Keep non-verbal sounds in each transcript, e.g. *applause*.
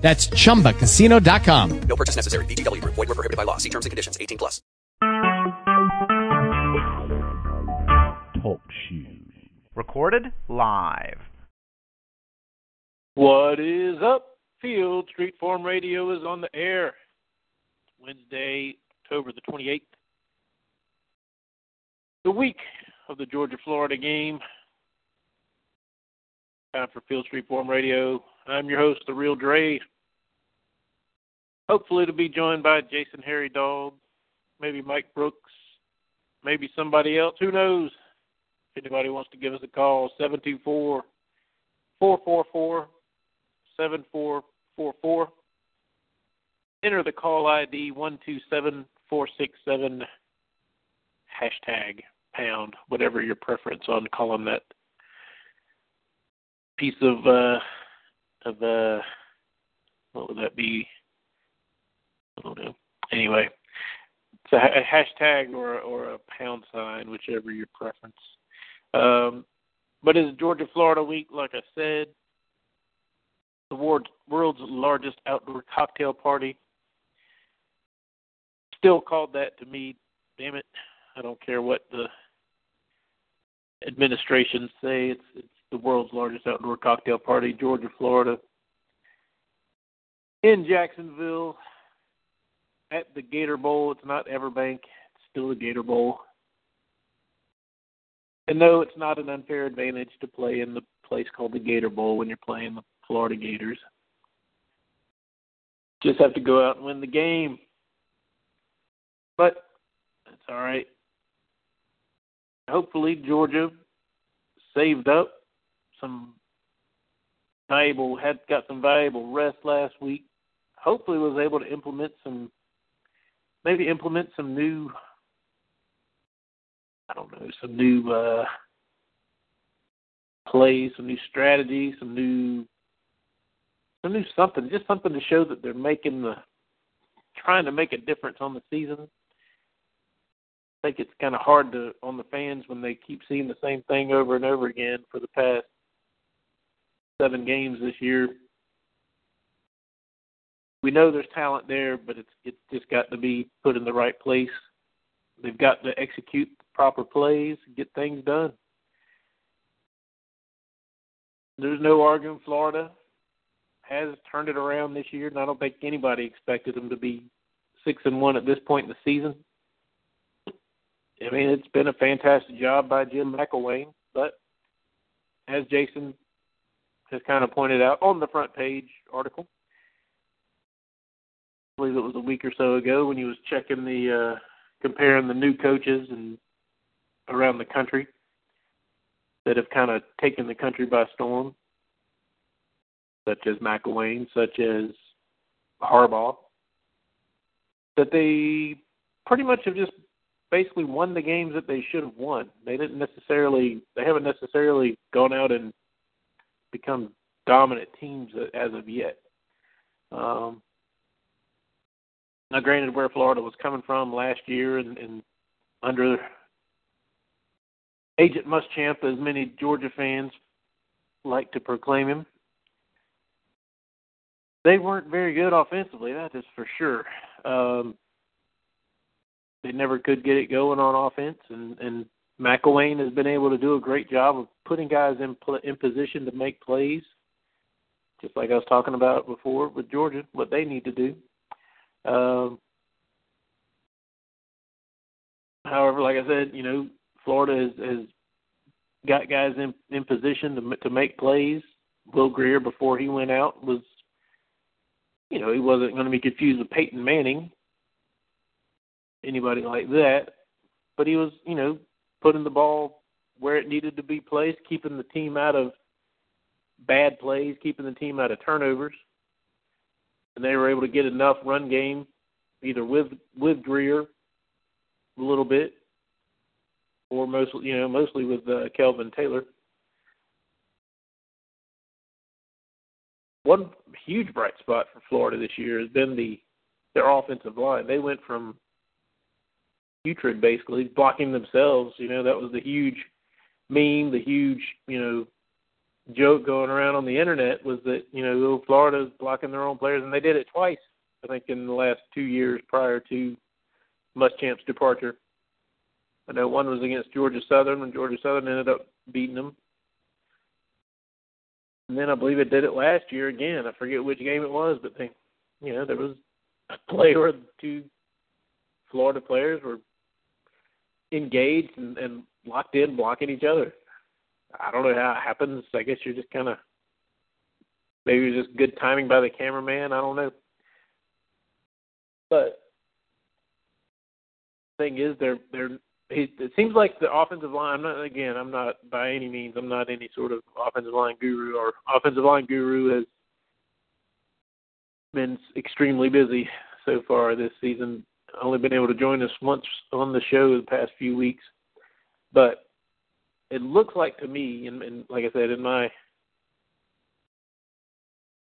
That's chumbacasino.com. No purchase necessary. VGW Group. Void were prohibited by law. See terms and conditions. 18 plus. Talk shoes. Recorded live. What is up? Field Street Forum Radio is on the air. Wednesday, October the 28th. The week of the Georgia Florida game. Time for Field Street Forum Radio. I'm your host, The Real Dre. Hopefully, to be joined by Jason Harry Dog, maybe Mike Brooks, maybe somebody else. Who knows? If anybody wants to give us a call, 724 444 7444. Enter the call ID 127467 hashtag pound, whatever your preference on calling that piece of uh of uh what would that be? Don't know. Anyway, it's a, hashtag or or a pound sign, whichever your preference. Um, but it's Georgia Florida week, like I said. The world, world's largest outdoor cocktail party. Still called that to me. Damn it! I don't care what the administrations say. It's it's the world's largest outdoor cocktail party, Georgia, Florida, in Jacksonville at the Gator Bowl. It's not Everbank, it's still the Gator Bowl. And no, it's not an unfair advantage to play in the place called the Gator Bowl when you're playing the Florida Gators. Just have to go out and win the game. But that's all right. Hopefully, Georgia saved up some valuable had got some valuable rest last week. Hopefully, was able to implement some maybe implement some new I don't know some new uh, plays, some new strategies, some new some new something, just something to show that they're making the trying to make a difference on the season. I think it's kind of hard to on the fans when they keep seeing the same thing over and over again for the past seven games this year. We know there's talent there, but it's it's just got to be put in the right place. They've got to execute proper plays, get things done. There's no arguing Florida has turned it around this year, and I don't think anybody expected them to be six and one at this point in the season. I mean, it's been a fantastic job by Jim McElwain, but as Jason has kind of pointed out on the front page article. Believe it was a week or so ago when he was checking the uh, comparing the new coaches and around the country that have kind of taken the country by storm, such as McElwain, such as Harbaugh, that they pretty much have just basically won the games that they should have won. They didn't necessarily, they haven't necessarily gone out and become dominant teams as of yet. Um, now, granted, where Florida was coming from last year and, and under Agent Muschamp, as many Georgia fans like to proclaim him, they weren't very good offensively. That is for sure. Um, they never could get it going on offense, and and McElwain has been able to do a great job of putting guys in in position to make plays, just like I was talking about before with Georgia, what they need to do. Um, however, like I said, you know, Florida has, has got guys in in position to to make plays. Will Grier, before he went out, was, you know, he wasn't going to be confused with Peyton Manning, anybody like that, but he was, you know, putting the ball where it needed to be placed, keeping the team out of bad plays, keeping the team out of turnovers. And they were able to get enough run game, either with with Grier a little bit, or mostly, you know, mostly with uh, Kelvin Taylor. One huge bright spot for Florida this year has been the their offensive line. They went from putrid basically blocking themselves. You know, that was the huge meme, the huge, you know, joke going around on the internet was that, you know, little Florida's blocking their own players and they did it twice, I think in the last two years prior to Muschamp's departure. I know one was against Georgia Southern when Georgia Southern ended up beating them. And then I believe it did it last year again. I forget which game it was, but they, you know, there was a play where two Florida players were engaged and, and locked in, blocking each other. I don't know how it happens. I guess you're just kind of maybe it was just good timing by the cameraman. I don't know. But thing is, they're they're. It seems like the offensive line. I'm not again. I'm not by any means. I'm not any sort of offensive line guru or offensive line guru has been extremely busy so far this season only been able to join us once on the show the past few weeks, but it looks like to me, and, and like I said, in my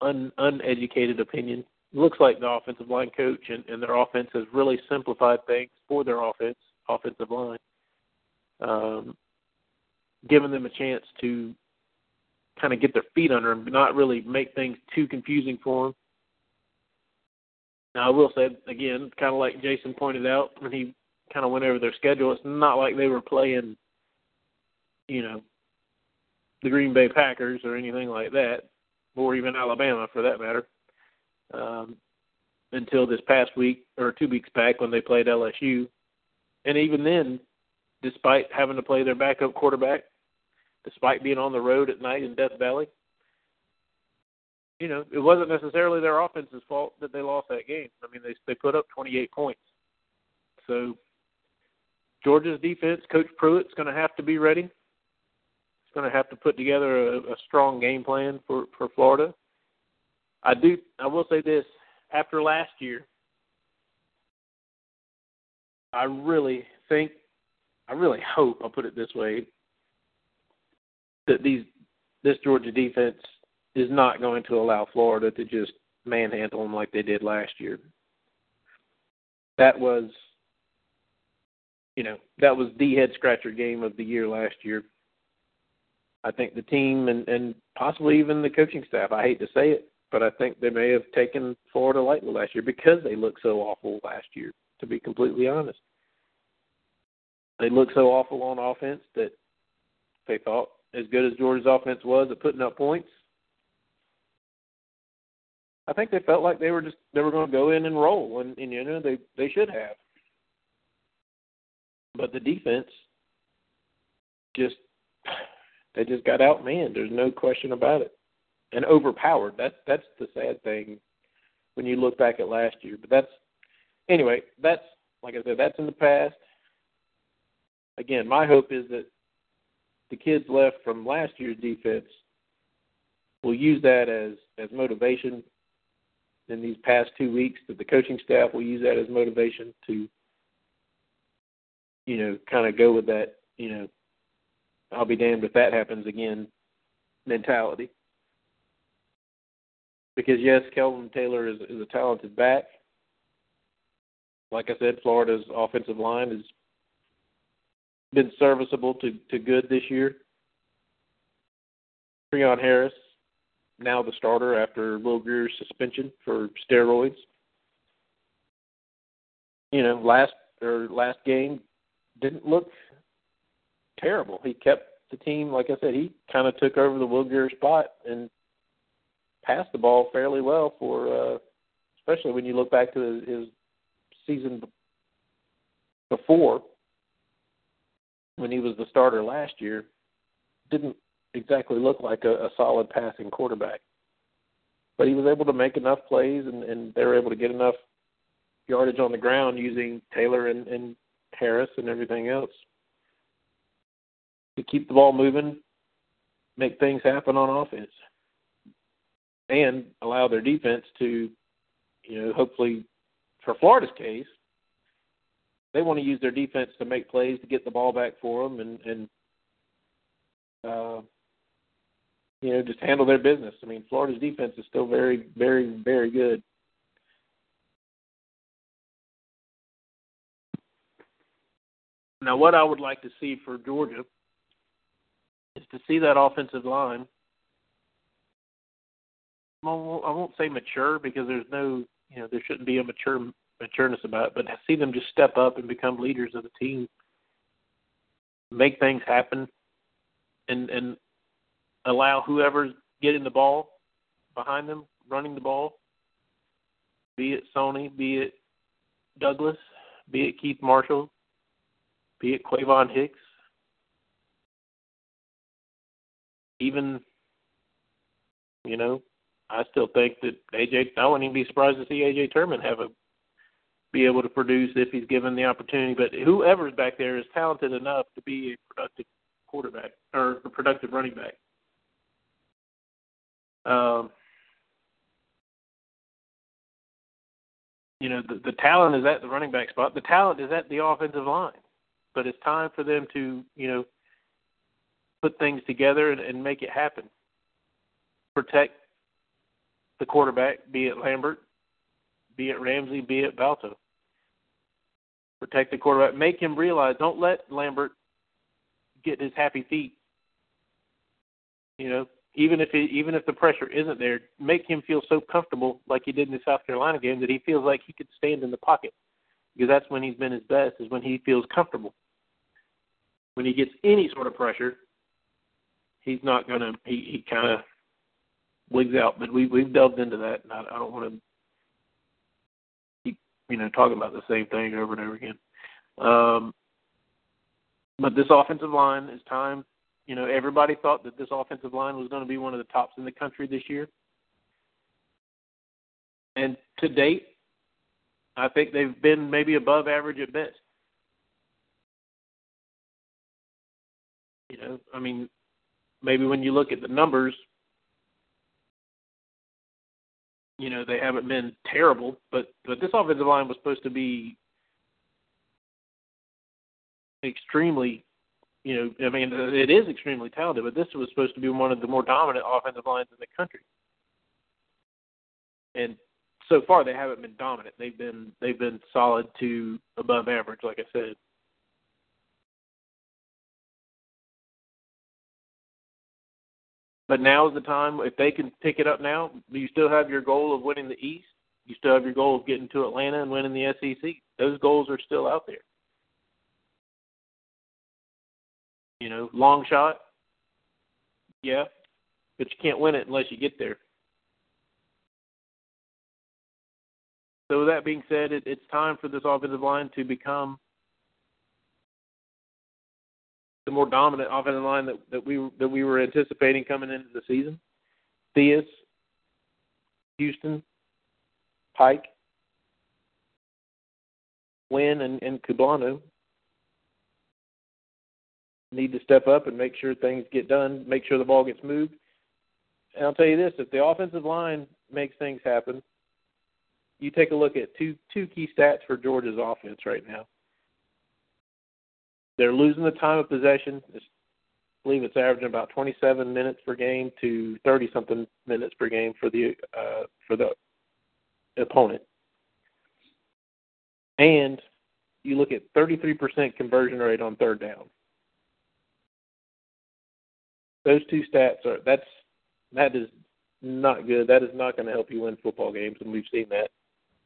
un, uneducated opinion, looks like the offensive line coach and, and their offense has really simplified things for their offense, offensive line, um, giving them a chance to kind of get their feet under them, but not really make things too confusing for them now, I will say again, kind of like Jason pointed out when he kind of went over their schedule, it's not like they were playing, you know, the Green Bay Packers or anything like that, or even Alabama for that matter. Um, until this past week or two weeks back when they played LSU, and even then, despite having to play their backup quarterback, despite being on the road at night in Death Valley, you know, it wasn't necessarily their offense's fault that they lost that game. I mean, they they put up 28 points. So Georgia's defense, Coach Pruitt's going to have to be ready. Going to have to put together a, a strong game plan for for Florida. I do. I will say this: after last year, I really think, I really hope, I'll put it this way, that these this Georgia defense is not going to allow Florida to just manhandle them like they did last year. That was, you know, that was the head scratcher game of the year last year. I think the team and, and possibly even the coaching staff, I hate to say it, but I think they may have taken Florida lightly last year because they looked so awful last year, to be completely honest. They looked so awful on offense that they thought, as good as Georgia's offense was at putting up points, I think they felt like they were just they were going to go in and roll, and, and you know they they should have. But the defense just they just got outmanned. There's no question about it, and overpowered. That's that's the sad thing when you look back at last year. But that's anyway. That's like I said. That's in the past. Again, my hope is that the kids left from last year's defense will use that as as motivation in these past two weeks that the coaching staff will use that as motivation to, you know, kind of go with that, you know, I'll be damned if that happens again mentality. Because yes, Kelvin Taylor is, is a talented back. Like I said, Florida's offensive line has been serviceable to, to good this year. Treon Harris now the starter after Will Grier's suspension for steroids. You know, last or last game didn't look terrible. He kept the team, like I said, he kind of took over the Will Grier spot and passed the ball fairly well for, uh, especially when you look back to his, his season before when he was the starter last year. Didn't exactly look like a, a solid passing quarterback. But he was able to make enough plays, and, and they were able to get enough yardage on the ground using Taylor and, and Harris and everything else to keep the ball moving, make things happen on offense, and allow their defense to, you know, hopefully, for Florida's case, they want to use their defense to make plays to get the ball back for them and and uh, you know just handle their business. I mean, Florida's defense is still very, very, very good. Now, what I would like to see for Georgia is to see that offensive line. I won't say mature because there's no, you know, there shouldn't be a mature matureness about it, but see them just step up and become leaders of the team, make things happen, and and allow whoever's getting the ball behind them, running the ball, be it Sony, be it Douglas, be it Keith Marshall, be it Quayvon Hicks, even you know, I still think that AJ. I wouldn't even be surprised to see AJ Turman have a be able to produce if he's given the opportunity. But whoever's back there is talented enough to be a productive quarterback or a productive running back. Um, you know, the, the talent is at the running back spot. The talent is at the offensive line. But it's time for them to, you know, put things together and, and make it happen. Protect the quarterback, be it Lambert, be it Ramsey, be it Bauta. Protect the quarterback. Make him realize. Don't let Lambert get his happy feet. You know, even if he, even if the pressure isn't there, make him feel so comfortable, like he did in the South Carolina game, that he feels like he could stand in the pocket. Because that's when he's been his best, is when he feels comfortable. When he gets any sort of pressure, he's not gonna. He he kind of wigs out. But we we've delved into that, and I, I don't want to you know, talking about the same thing over and over again. Um, but this offensive line is time. You know, everybody thought that this offensive line was going to be one of the tops in the country this year. And to date, I think they've been maybe above average at best. You know, I mean, maybe when you look at the numbers, you know they haven't been terrible, but but this offensive line was supposed to be extremely, you know, I mean it is extremely talented, but this was supposed to be one of the more dominant offensive lines in the country. And so far they haven't been dominant. They've been they've been solid to above average, like I said. But now is the time. If they can pick it up now, you still have your goal of winning the East. You still have your goal of getting to Atlanta and winning the SEC. Those goals are still out there. You know, long shot, yeah, but you can't win it unless you get there. So with that being said, it, it's time for this offensive line to become the more dominant offensive line that, that we that we were anticipating coming into the season. Theus, Houston, Pyke, Wynn, and, and Kublanow need to step up and make sure things get done, make sure the ball gets moved. And I'll tell you this: if the offensive line makes things happen, you take a look at two two key stats for Georgia's offense right now. They're losing the time of possession. I believe it's averaging about 27 minutes per game to 30 something minutes per game for the uh, for the opponent. And you look at 33% conversion rate on third down. Those two stats are that's that is not good. That is not going to help you win football games, and we've seen that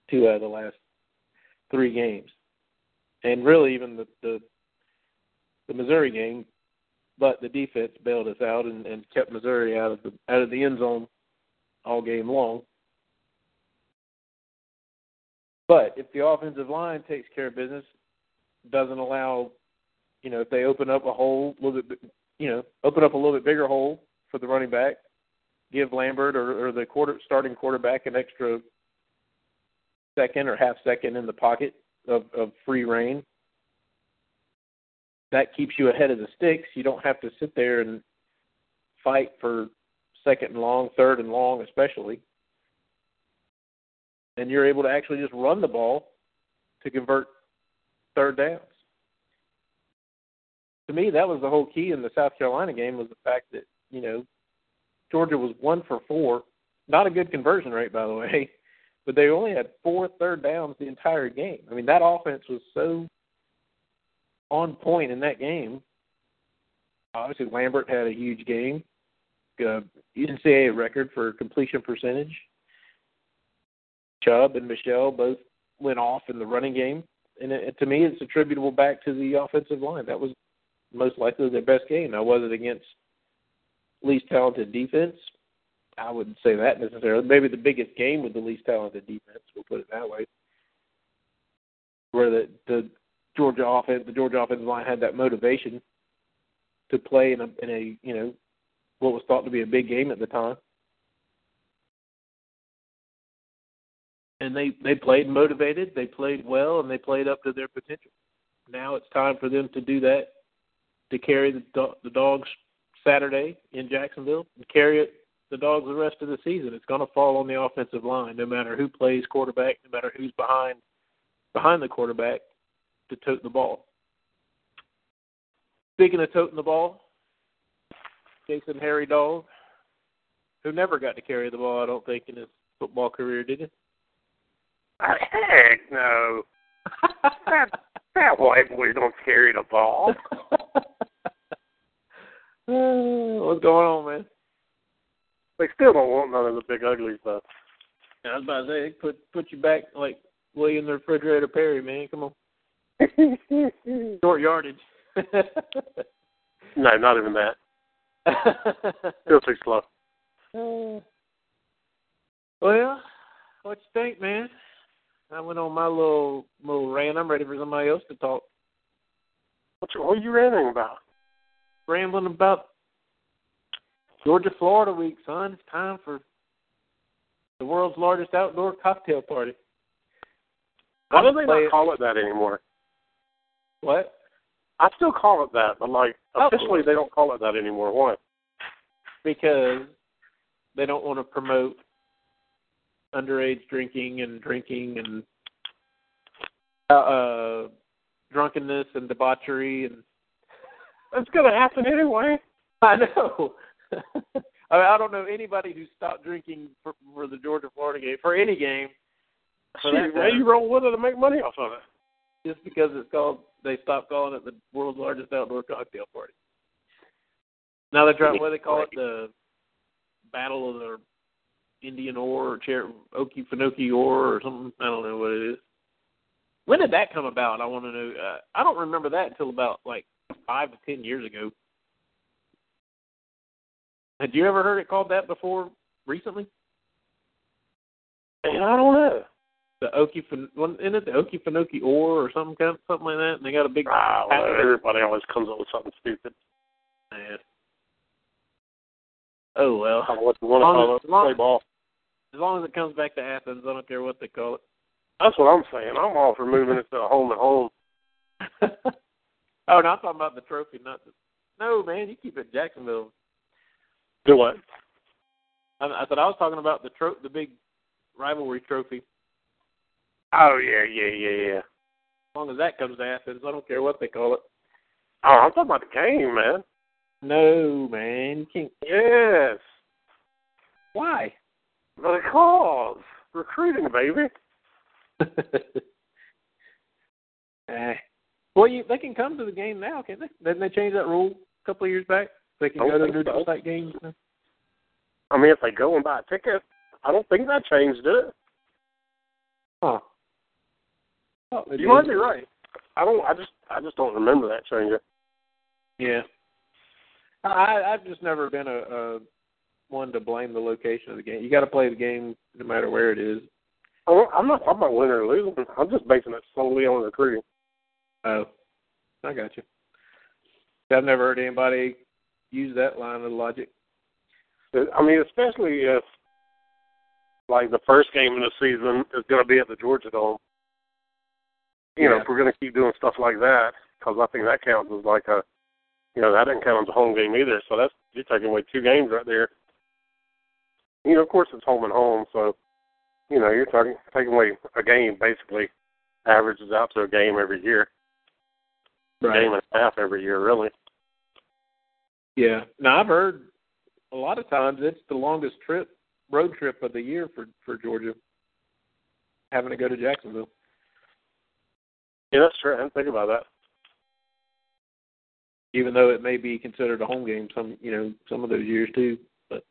two out of the last three games. And really, even the the the Missouri game, but the defense bailed us out and, and kept Missouri out of the out of the end zone all game long. But if the offensive line takes care of business, doesn't allow, you know, if they open up a hole a little bit, you know, open up a little bit bigger hole for the running back, give Lambert or, or the quarter starting quarterback an extra second or half second in the pocket of, of free reign, that keeps you ahead of the sticks. You don't have to sit there and fight for second and long, third and long, especially. And you're able to actually just run the ball to convert third downs. To me, that was the whole key in the South Carolina game was the fact that you know Georgia was one for four, not a good conversion rate by the way, *laughs* but they only had four third downs the entire game. I mean that offense was so on point in that game. Obviously, Lambert had a huge game, uh, NCAA record for completion percentage. Chubb and Michel both went off in the running game, and it, to me, it's attributable back to the offensive line. That was most likely their best game. Now, was it against least talented defense? I wouldn't say that necessarily. Maybe the biggest game with the least talented defense. We'll put it that way. Where the the Georgia offense, the Georgia offensive line had that motivation to play in a in a you know what was thought to be a big game at the time. And they they played motivated, they played well, and they played up to their potential. Now it's time for them to do that to carry the the dogs Saturday in Jacksonville and carry it the dogs the rest of the season. It's going to fall on the offensive line, no matter who plays quarterback, no matter who's behind behind the quarterback to tote the ball. Speaking of toting the ball, Jason Harry Dog, who never got to carry the ball, I don't think, in his football career, did he? Heck no. *laughs* that that white boy don't carry the ball. *sighs* What's going on, man? They still don't want none of the big uglies though. I was about to say, they put put you back like William the Refrigerator Perry, man. Come on. *laughs* Short yardage. no, not even that. *laughs* Still too slow. Uh, well, what you think, man? I went on my little little rant. I'm ready for somebody else to talk. What, you, what are you ranting about? Rambling about Georgia Florida week, son. It's time for the world's largest outdoor cocktail party. Why do they not call it that anymore? What? I still call it that, but like oh. officially they don't call it that anymore. Why? Because they don't want to promote underage drinking and drinking and uh, uh drunkenness and debauchery and that's gonna happen anyway. *laughs* I know. *laughs* I, mean, I don't know anybody who stopped drinking for, for the Georgia Florida game for any game. Shoot, that you roll with it to make money off of it. Just because it's called, they stopped calling it the world's largest outdoor cocktail party. Now they're trying. What they call it? The Battle of the Indian Ore or Cher- Okefenokee Oar or something. I don't know what it is. When did that come about? I want to know. Uh, I don't remember that until about like five to ten years ago. Had you ever heard it called that before recently? And I don't know. The Okie, isn't it the Okefenokee oar or something kind of, something like that? And they got a big. Ah, well, everybody always comes up with something stupid. Man. Oh well. I want to call it, play ball. As long as it comes back to Athens, I don't care what they call it. That's what I'm saying. I'm all for moving it to a home at home. oh, no, I'm talking about the trophy, not the. No, man, you keep it Jacksonville. Do what? I, I said I was talking about the tro- the big rivalry trophy. Oh yeah, yeah, yeah, yeah. As long as that comes to Athens, I don't care what they call it. Oh, I'm talking about the game, man. No, man, you can't. Yes. Why? Because recruiting, baby. *laughs* eh. Well, you, they can come to the game now, can't they? Didn't they change that rule a couple of years back? They can go to neutral so. site games. I mean, if they go and buy a ticket, I don't think that changed it. Huh. Oh, you might be right. I don't. I just. I just don't remember that changing. Yeah. I I've just never been a, a one to blame the location of the game. You got to play the game no matter where it is. Oh, I'm not talking about winning or losing. I'm just basing it solely on recruiting. Oh, I got you. I've never heard anybody use that line of logic. I mean, especially if like the first game of the season is going to be at the Georgia Dome. You yeah. know, if we're going to keep doing stuff like that, because I think that counts as like a, you know, that didn't count as a home game either. So that's you're taking away two games right there. You know, of course it's home and home, so you know you're talking taking away a game basically averages out to a game every year. Right. game and a half every year, really. Yeah. Now I've heard a lot of times it's the longest trip road trip of the year for for Georgia. Having to go to Jacksonville. Yeah, that's true. I didn't think about that. Even though it may be considered a home game some you know, some of those years too. But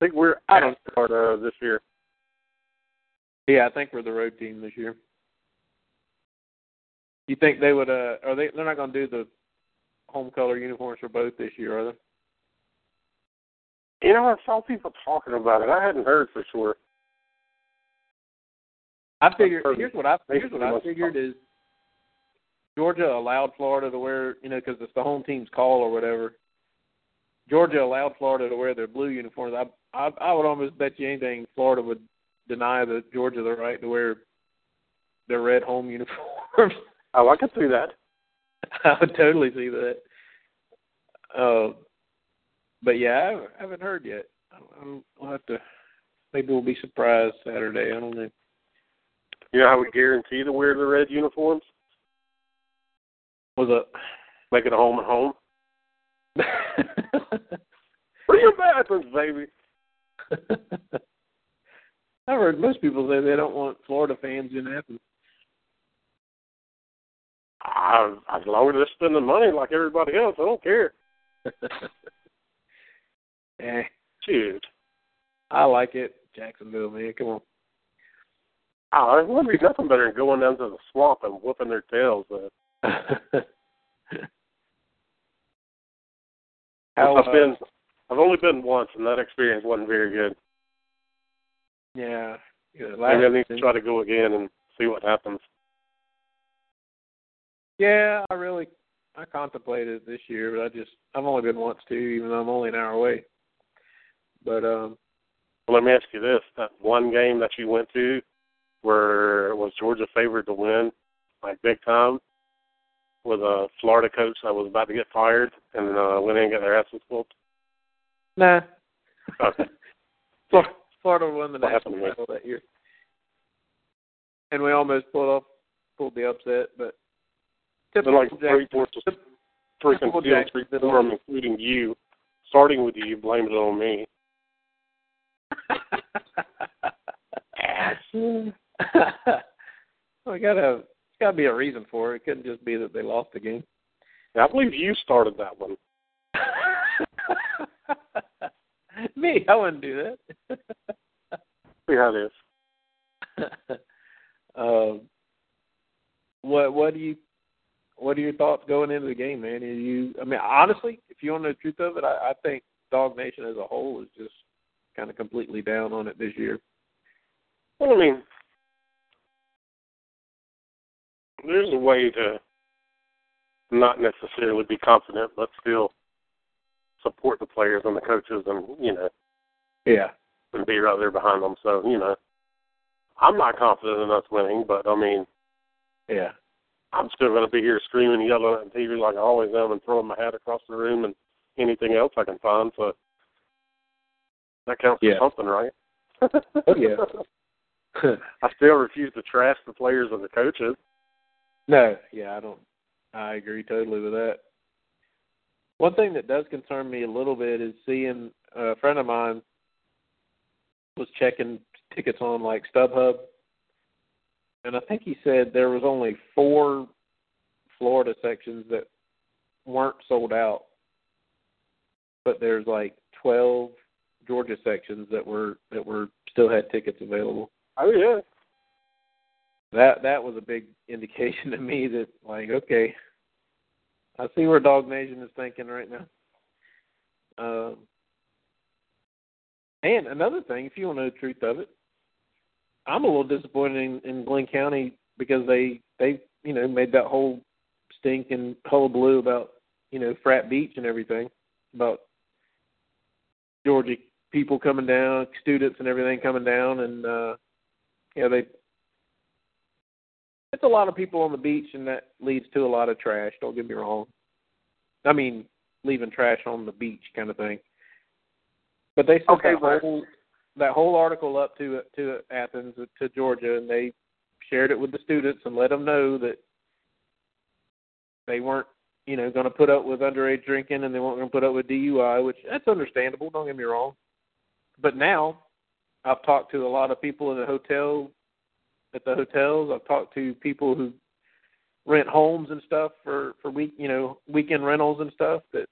I think we're don't- don't start uh, this year. yeah, I think we're the road team this year. You think they would uh are they they're not gonna do the home color uniforms for both this year, are they? You know, I saw people talking about it. I hadn't heard for sure. I figured. Here's what I here's what I figured is Georgia allowed Florida to wear you know because it's the home team's call or whatever. Georgia allowed Florida to wear their blue uniforms. I I, I would almost bet you anything Florida would deny the Georgia the right to wear their red home *laughs* uniforms. Oh, I could see that. *laughs* I would totally see that. Uh, but yeah, I haven't- heard yet. I'm, I'll have to. Maybe we'll be surprised Saturday. I don't know. You know how we guarantee to wear the red uniforms? Was it Make it a home and home. *laughs* Bring your bathrooms, baby. *laughs* I've heard most people say they don't want Florida fans in Athens. I, as long as they're spending money like everybody else, I don't care. *laughs* eh, Shoot. I like it. Jacksonville, man, come on. Oh, there wouldn't be nothing better than going down to the swamp and whooping their tails. *laughs* How, I've uh, been, I've only been once, and that experience wasn't very good. yeah, yeah, Maybe I need to try to go again and see what happens. Yeah, I really I contemplated it this year, but I just I've only been once too, even though I'm only an hour away. But um Well, let me ask you this: that one game that you went to, where was Georgia favored to win, like big time, with a Florida coach that was about to get fired, and uh, went in and got their asses whooped. nah. Okay. *laughs* Florida, won the What national happened to me? title that year. And we almost pulled off pulled the upset, but typical like three fourths of three concealed three including you, starting with you, blamed it on me. *laughs* *laughs* well, gotta it's gotta be a reason for it. It couldn't just be that they lost the game. Yeah, I believe you started that one. *laughs* Me, I wouldn't do that. *laughs* See how it is. um, what what do you what are your thoughts going into the game, man? Are you I mean, honestly, if you want to know the truth of it, I, I think Dog Nation as a whole is just kind of completely down on it this year. Well, I mean, there's a way to not necessarily be confident, but still support the players and the coaches, and you know, Yeah. and be right there behind them. So you know, I'm not confident in us winning, but I mean, Yeah. I'm still going to be here screaming, and yelling at the TV like I always am, and throwing my hat across the room and anything else I can find. So that counts Yeah. for something, right? Oh, yeah. *laughs* I still refuse to trash the players and the coaches. No, yeah, I don't. I agree totally with that. One thing that does concern me a little bit is seeing a friend of mine was checking tickets on like StubHub, and I think he said there was only four Florida sections that weren't sold out, but there's like twelve Georgia sections that were that were still had tickets available Oh yeah, that that was a big indication to me that like okay i see where dog nation is thinking right now. Um and another thing if you want to know the truth of it i'm a little disappointed in, in glynn county because they they you know made that whole stink and hullabaloo about you know frat beach and everything about georgia people coming down students and everything coming down and uh yeah they it's a lot of people on the beach, and that leads to a lot of trash. Don't get me wrong. I mean, leaving trash on the beach, kind of thing. But they sent Okay, that whole that whole article up to to Athens to Georgia, and they shared it with the students and let them know that they weren't, you know, going to put up with underage drinking and they weren't going to put up with DUI, which that's understandable. Don't get me wrong. But now, I've talked to a lot of people in the hotel, at the hotels. I've talked to people who rent homes and stuff for for week, you know, weekend rentals and stuff that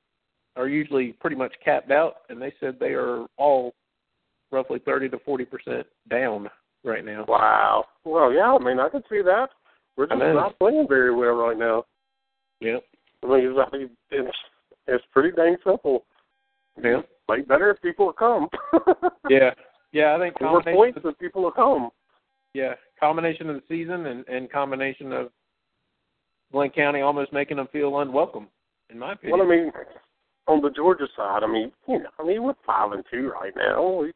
are usually pretty much capped out, and they said they are all roughly thirty to forty percent down right now. Wow. Well, yeah. I mean, I can see that. We're just not playing very well right now. Yep. I mean, it's, it's it's pretty dang simple. Yeah. Play better if people will come. *laughs* Yeah. Yeah, I think More points if people will come. yeah, combination of the season and, and combination of Glynn County almost making them feel unwelcome, in my opinion. Well, I mean, on the Georgia side, I mean, you know, I mean, we're five and two right now. We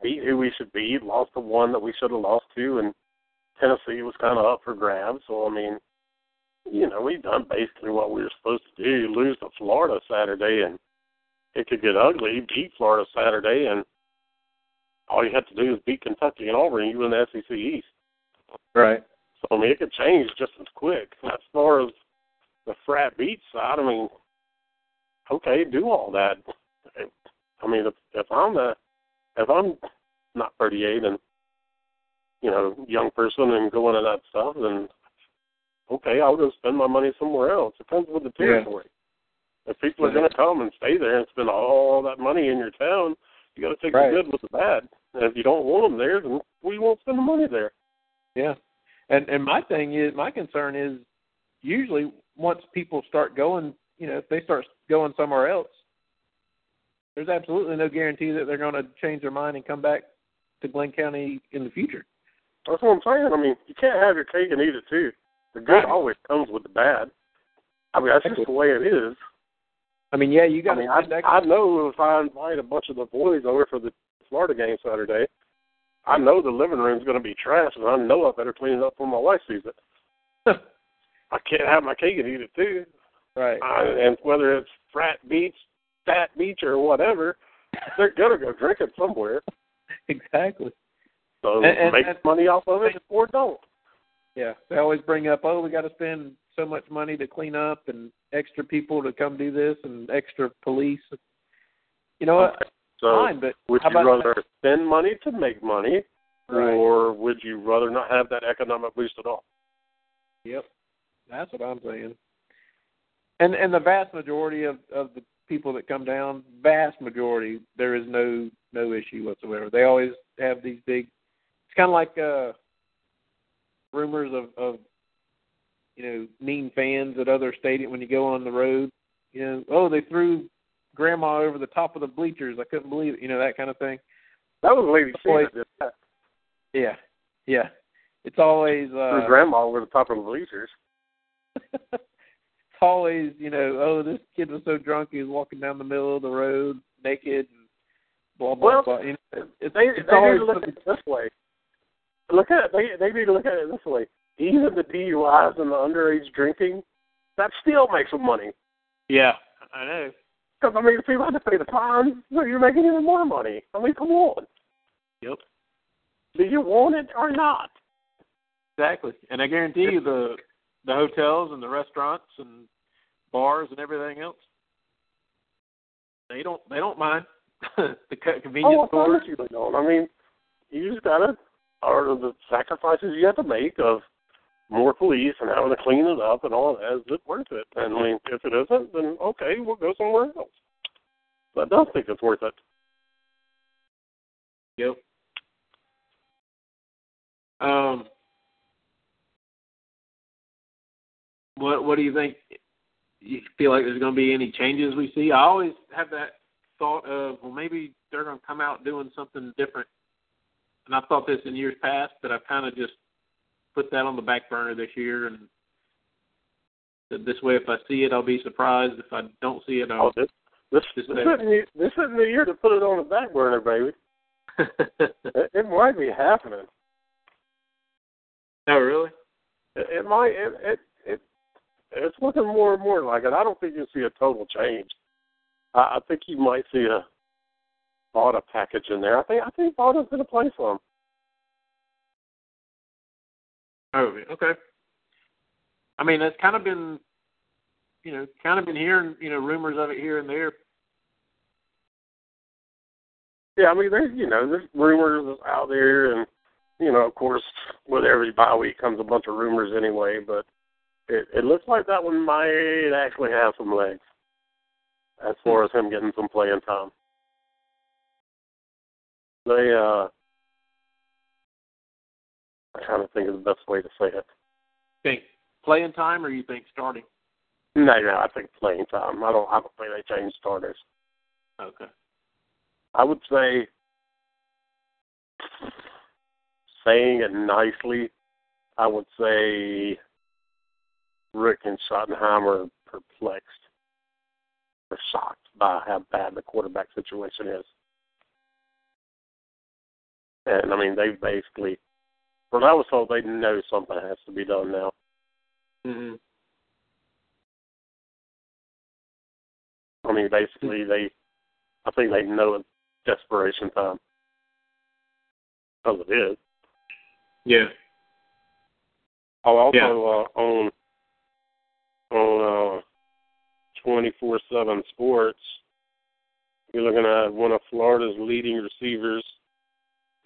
beat who we should beat, lost the one that we should have lost to, and Tennessee was kind of up for grabs. So, I mean, you know, we've done basically what we were supposed to do. Lose to Florida Saturday, and it could get ugly. Beat Florida Saturday, and all you have to do is beat Kentucky and Auburn, you win the SEC East. Right. So, I mean, it could change just as quick. As far as the frat beat side, I mean, okay, do all that. I mean, if, if I'm the, if I'm not 38 and, you know, young person and going to that stuff, then okay, I'll go spend my money somewhere else. It comes with the Yeah. territory. If people are going to come and stay there and spend all that money in your town, you got to take Right. the good with the bad. And if you don't want them there, then we won't spend the money there. Yeah. And and my thing is my concern is usually once people start going, you know, if they start going somewhere else, there's absolutely no guarantee that they're going to change their mind and come back to Glynn County in the future. That's what I'm saying. I mean, you can't have your cake and eat it too. The good Right. always comes with the bad. I mean, that's just the way it is. I mean, yeah, you got I mean, to I. I know if I invite a bunch of the boys over for the Florida game Saturday, I know the living room's going to be trash, and I know I better clean it up when my wife sees it. *laughs* I can't have my cake and eat it too. right. I, and whether it's frat beach, fat beach, or whatever, they're going to go drink it somewhere. *laughs* Exactly. So And- and- make and- money off of it or don't. Yeah. They always bring up, oh, we got to spend so much money to clean up and extra people to come do this and extra police. You know what? So Fine, but would you rather spend money to make money, Right. or would you rather not have that economic boost at all? Yep, that's what I'm saying. And and the vast majority of of the people that come down, vast majority, there is no no issue whatsoever. They always have these big. It's kind of like uh rumors of of you know mean fans at other stadium when you go on the road. You know, oh they threw grandma over the top of the bleachers. I couldn't believe it. You know that kind of thing. That was Lady C Boy. that did that. Yeah, yeah. It's always Threw uh, grandma over the top of the bleachers. *laughs* it's always, you know, oh, this kid was so drunk he was walking down the middle of the road naked and blah blah Well, blah. You know, it's, They it's they need always to look at it this way. Look at it. They they need to look at it this way. Even the DUIs and the underage drinking, that still makes them money. yeah, I know. Because I mean, if people have to pay the fines, so you're making even more money. I mean, come on. Yep, Do you want it or not? exactly. And I guarantee you the the hotels and the restaurants and bars and everything else, they don't they don't mind *laughs* the co- convenience Oh, stores. course you don't. I mean, you just gotta, or the sacrifices you have to make of more police and having to clean it up and all that. Is it worth it? And I mean, if it isn't, then okay, we'll go somewhere else. But I don't think it's worth it. Yep. Um, what what do you think? You feel like there's going to be any changes we see? I always have that thought of well, maybe they're going to come out doing something different. And I've thought this in years past, but I've kind of just put that on the back burner this year. And this way, if I see it, I'll be surprised. If I don't see it, Oh, I'll. this this Just this isn't the- this isn't the year to put it on the back burner, baby. *laughs* It, it might be happening. oh, really? It, it might. It, it it it's looking more and more like it. I don't think you'll see a total change. I, I think you might see a Bauta package in there. I think I think Bauta's going to play some. Oh, okay. I mean, that's kind of been you know, kind of been hearing, you know, rumors of it here and there. Yeah, I mean, there's you know, there's rumors out there, and you know, of course, with every bye week comes a bunch of rumors anyway. But it, it looks like that one might actually have some legs as far as him getting some playing time. They, uh, I'm trying to think of the best way to say it. Think playing time, or you think starting? No, no, I think playing time. I don't. I don't think they change starters. Okay. I would say, saying it nicely, I would say Richt and Schottenheimer are perplexed or shocked by how bad the quarterback situation is. And I mean, they've basically, what I was told, they know something has to be done now. Mhm. I mean, basically, they, I think they know it's desperation time. Because it is. Yeah. Oh, also Yeah. uh, on on uh, twenty four seven Sports, you're looking at one of Florida's leading receivers,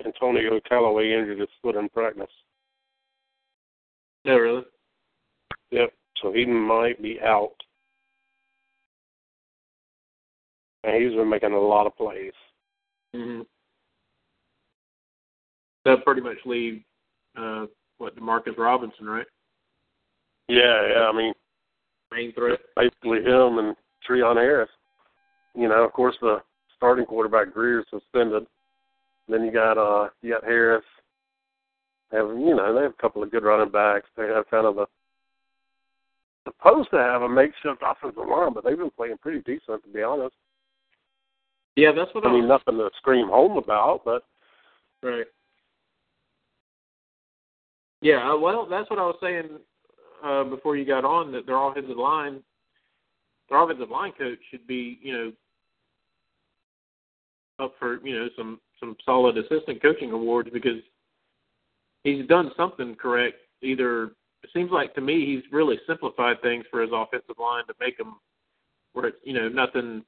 Antonio Callaway, injured his foot in practice. No, really. Yep. So he might be out. And he's been making a lot of plays. hmm That pretty much leave uh, what Demarcus Robinson, right? Yeah, yeah. I mean, Main threat. basically him and Treon Harris. You know, of course, the starting quarterback Grier suspended. Then you got uh, you got Harris. They have you know they have a couple of good running backs. They have kind of a supposed to have a makeshift offensive line, but they've been playing pretty decent to be honest. Yeah, that's what I, I mean, was. nothing to scream home about, but Right. Yeah, uh, well, that's what I was saying uh, before you got on. That their offensive line, their offensive line coach should be, you know, up for you know some some solid assistant coaching awards because he's done something correct. Either it seems like to me he's really simplified things for his offensive line to make them where it's you know nothing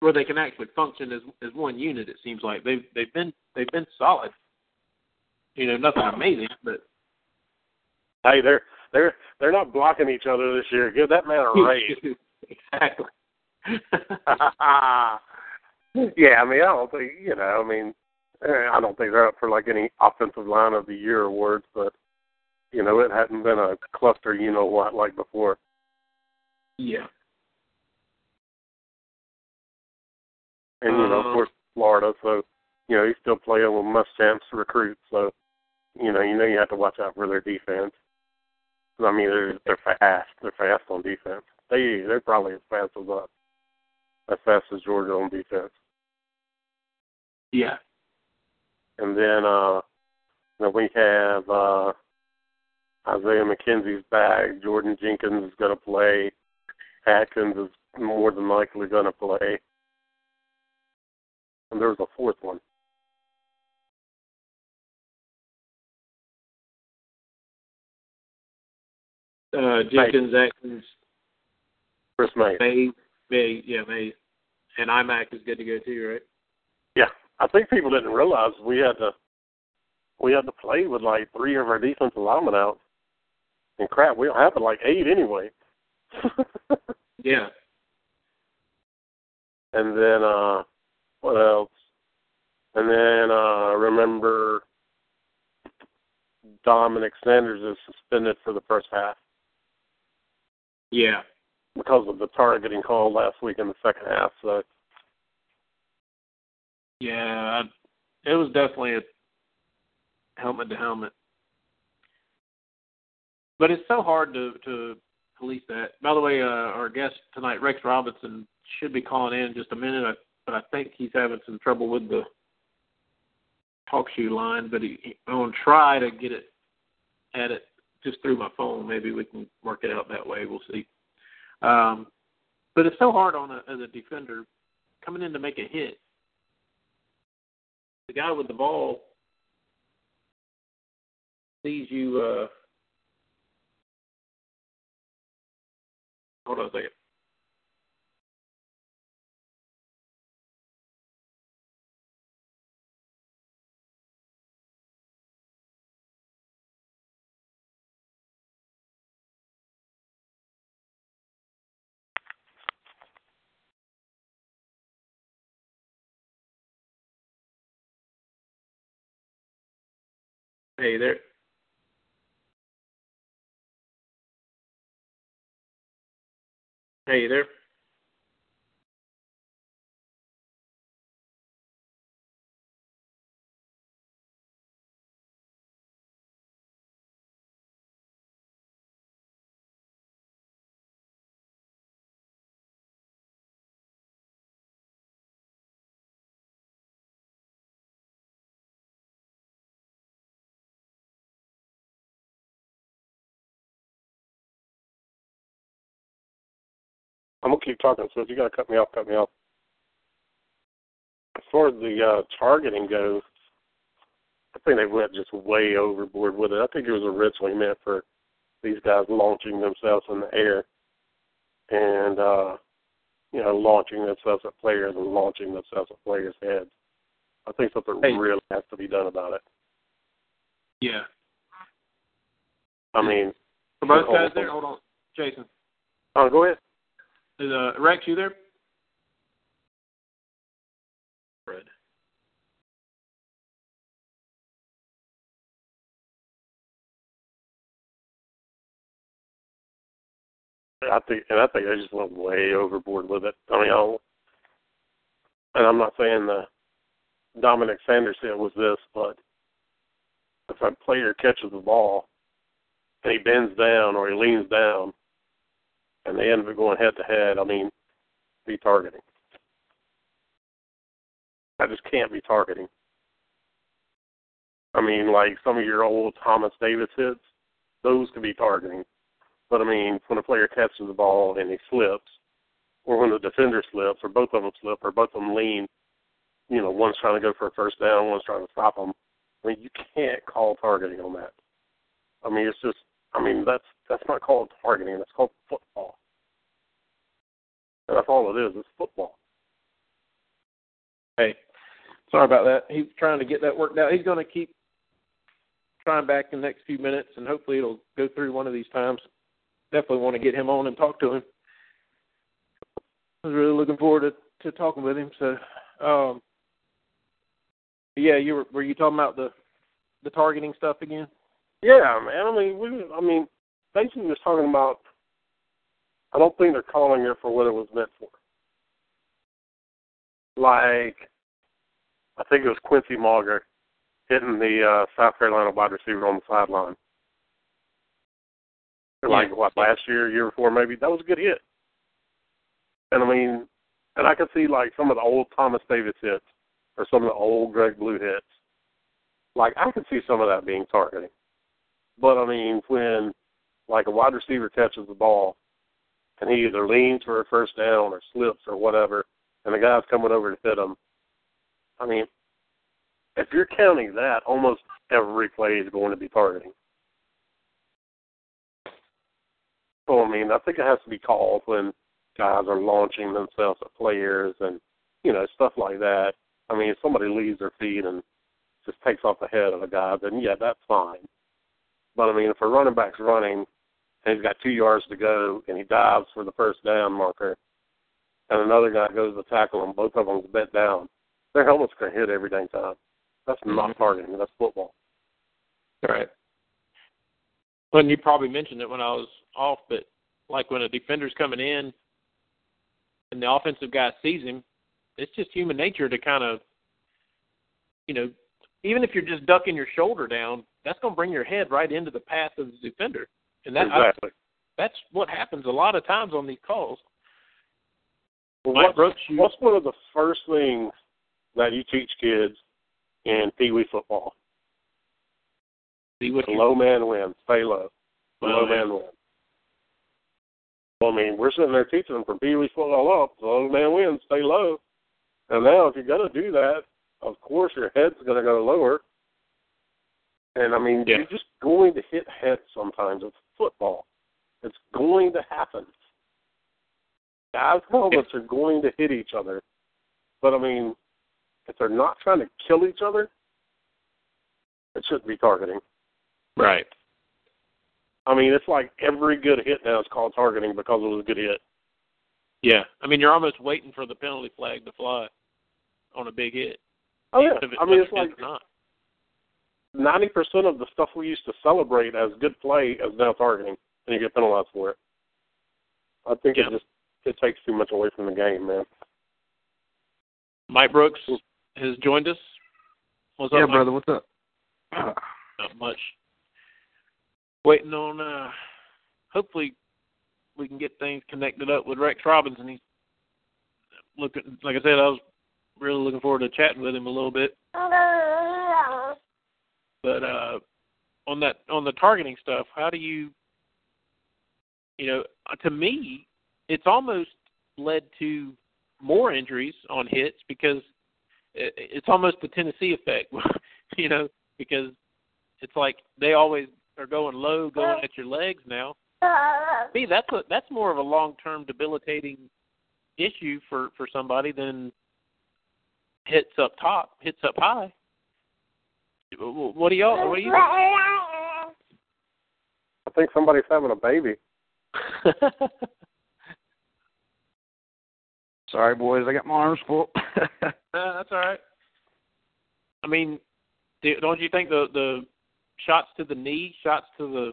where they can actually function as as one unit. It seems like they've they've been they've been solid. You know, nothing amazing, but hey, they're they're they're not blocking each other this year. Give that man a raise. *laughs* exactly. *laughs* *laughs* *laughs* yeah, I mean, I don't think you know. I mean, eh, I don't think they're up for like any offensive line of the year awards, but you know, it hadn't been a cluster, you know what, like before. yeah. And you know, Uh, of course, Florida, so you know he's still playing with Muschamps recruits, so you know, you know, you have to watch out for their defense. I mean, they're they're fast. They're fast on defense. They they're probably as fast as us, as fast as Georgia on defense. Yeah. And then uh then we have uh Isaiah McKenzie's back, Jordan Jenkins is gonna play, Atkins is more than likely gonna play. And there's a fourth one. Uh Jenkins, Atkins, Chris May. May, May, yeah, May, and IMAC is good to go too, right? Yeah. I think people didn't realize we had to we had to play with like three of our defensive linemen out. And crap, we don't have like eight anyway. *laughs* Yeah. And then uh what else? And then uh remember Dominick Sanders is suspended for the first half Yeah. because of the targeting call last week in the second half. So Yeah. I- It was definitely a helmet to helmet. But it's so hard to to police that. By the way, uh, our guest tonight, Rex Robinson, should be calling in in just a minute. I, but I think he's having some trouble with the TalkShoe line. But he, he, I'm gonna try to get it at it just through my phone. Maybe we can work it out that way. We'll see. Um, but it's so hard on a, as a defender coming in to make a hit the guy with the ball sees you. Uh, hold on a second. Hey there. Hey there. Keep talking. So if you gotta cut me off, cut me off. As far as the uh, targeting goes, I think they went just way overboard with it. I think it was originally meant for these guys launching themselves in the air and uh, you know launching themselves at players and launching themselves at players' heads. I think something Hey. really has to be done about it. Yeah. I mean, For both guys there, hold on. Jason. oh, go ahead. Is uh Rex you there? Fred. I think, and I think they just went way overboard with it. I mean, I don't, and I'm not saying the Dominick Sanders hit was this, but if a player catches the ball and he bends down or he leans down, and they end up going head to head, I mean, be targeting. That just can't be targeting. I mean, like some of your old Thomas Davis hits, those could be targeting. But I mean, when a player catches the ball and he slips, or when the defender slips, or both of them slip, or both of them lean, you know, one's trying to go for a first down, one's trying to stop them. I mean, you can't call targeting on that. I mean, it's just, I mean, that's that's not called targeting. That's called football. And that's all it is. It's football. Hey. Sorry about that. He's trying to get that worked out. He's gonna keep trying back in the next few minutes and hopefully it'll go through one of these times. Definitely want to get him on and talk to him. I was really looking forward to, to talking with him. So um yeah, you were were you talking about the the targeting stuff again? Yeah, man. I mean, we. I mean, basically, just talking about. I don't think they're calling it for what it was meant for. Like, I think it was Quincy Mauger hitting the uh, South Carolina wide receiver on the sideline. Like what last year, year before, maybe that was a good hit. And I mean, and I could see like some of the old Thomas Davis hits or some of the old Greg Blue hits. Like I could see some of that being targeting. But I mean, when like a wide receiver catches the ball and he either leans for a first down or slips or whatever, and the guy's coming over to hit him, I mean, if you're counting that, almost every play is going to be targeting. So I mean, I think it has to be called when guys are launching themselves at players and you know stuff like that. I mean, if somebody leaves their feet and just takes off the head of a guy, then yeah, that's fine. But I mean, if a running back's running and he's got two yards to go and he dives for the first down marker, and another guy goes to tackle him, both of them's bent down, their helmet's going to hit every dang time. That's not mm-hmm. targeting. That's football. Right. Well, and you probably mentioned it when I was off, but like when a defender's coming in and the offensive guy sees him, it's just human nature to kind of, you know, even if you're just ducking your shoulder down, that's going to bring your head right into the path of the defender, and that I, exactly. that's what happens a lot of times on these calls. Well, Mike what's, what's one of the first things that you teach kids in Pee Wee football? see what The low man wins. Stay low. The Well, low yeah. man wins. Well, I mean, we're sitting there teaching them from Pee Wee football up. The low man wins. Stay low. And now, if you're going to do that, of course, your head's going to go lower. And I mean, Yeah. you're just going to hit heads sometimes. It's football. It's going to happen. I've held that they're going to hit each other, but I mean, if they're not trying to kill each other, it shouldn't be targeting. Right. I mean, it's like every good hit now is called targeting because it was a good hit. Yeah. I mean, you're almost waiting for the penalty flag to fly on a big hit. Oh yeah, it- I mean, it's like ninety percent of the stuff we used to celebrate as good play is now targeting, and you get penalized for it. I think Yeah. it just it takes too much away from the game, man. Mike Brooks has joined us. What's yeah, up, Mike? brother. What's up? *clears throat* Not much. Waiting on. uh Hopefully, we can get things connected up with Rex Robinson. He's looking. Like I said, I was really looking forward to chatting with him a little bit. But uh on that on the targeting stuff, how do you? You know, to me, it's almost led to more injuries on hits because it's almost the Tennessee effect. *laughs* you know, because it's like they always are going low, going at your legs now. Me, that's a that's more of a long term debilitating issue for for somebody than hits up top, hits up high. What do y'all? What do you? I think somebody's having a baby. *laughs* Sorry, boys. I got my arms full. *laughs* Uh, that's all right. I mean, do- don't you think the the shots to the knee, shots to the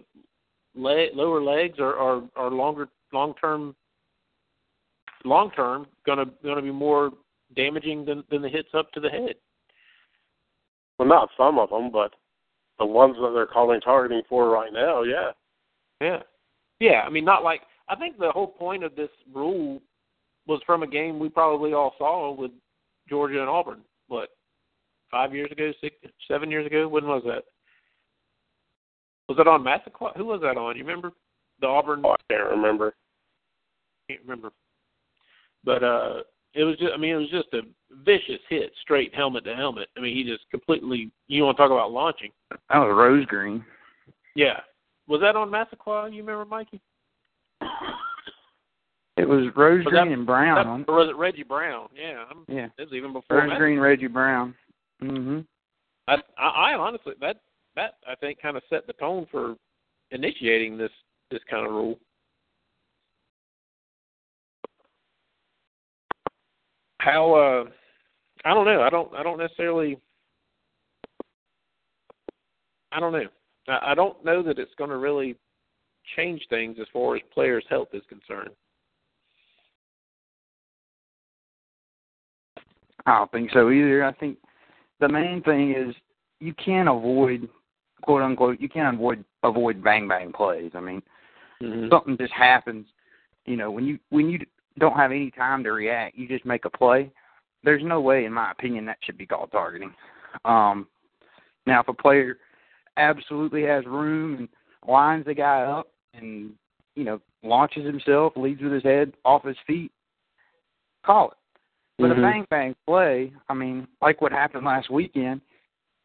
leg, lower legs are are, are longer long term long term gonna gonna be more damaging than than the hits up to the head? Well, not some of them, but the ones that they're calling targeting for right now, yeah. Yeah, yeah. I mean, not like I think the whole point of this rule was from a game we probably all saw with Georgia and Auburn. What five years ago, six, seven years ago? When was that? Was that on Massaquoi? Who was that on? You remember the Auburn? Oh, I can't remember. can't remember. But uh it was just I mean it was just a vicious hit straight helmet to helmet. I mean he just completely you want to talk about launching. that was Rosegreen. Yeah. Was that on Massaquoi, you remember Mikey? It was rose Was green that- and brown. That- or was it Reggie Brown? Yeah. I'm, it? Yeah. it was even before Rosegreen, Reggie Brown. Mhm. I, I, I honestly that that I think kind of set the tone for initiating this this kind of rule. How uh I don't know. I don't I don't necessarily I don't know. I, I don't know that it's going to really change things as far as players' health is concerned. I don't think so either. I think the main thing is you can't avoid quote unquote you can't avoid avoid bang bang plays. I mean, Mm-hmm. something just happens. You know, when you when you don't have any time to react, you just make a play. There's no way, in my opinion, that should be called targeting. Um, now, if a player absolutely has room and lines the guy up and you know launches himself, leads with his head off his feet, call it. But Mhm. a bang bang play, I mean, like what happened last weekend,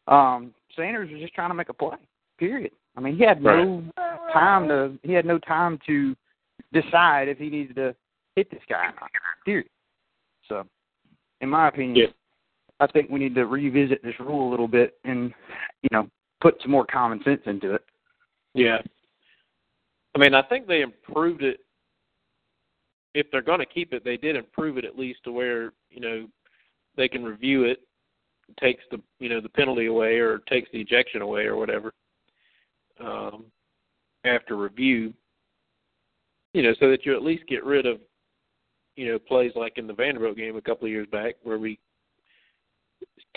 um, Sanders was just trying to make a play. Period. I mean, he had no time to he had no time to decide if he needed to hit this guy. Period. So, in my opinion, Yeah. I think we need to revisit this rule a little bit and you know put some more common sense into it. Yeah. I mean, I think they improved it. If they're going to keep it, they did improve it at least to where you know they can review it, takes the you know the penalty away or takes the ejection away or whatever. Um, after review, you know, so that you at least get rid of you know plays like in the Vanderbilt game a couple of years back where we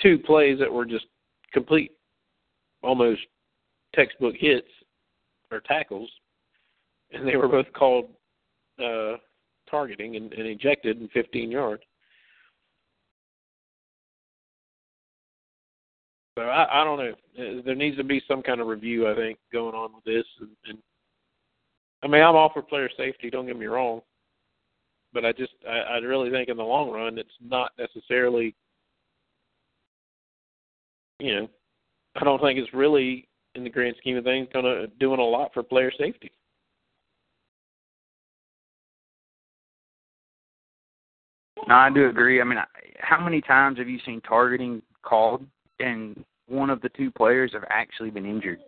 two plays that were just complete, almost textbook hits or tackles, and they were both called uh, targeting and, and ejected in 15 yards. So I, I don't know. Uh, There needs to be some kind of review, I think, going on with this. And, and I mean, I'm all for player safety. Don't get me wrong, but I just I, I really think in the long run, it's not necessarily. You know, I don't think it's really in the grand scheme of things going to doing a lot for player safety. No, I do agree. I mean, how many times have you seen targeting called and one of the two players have actually been injured?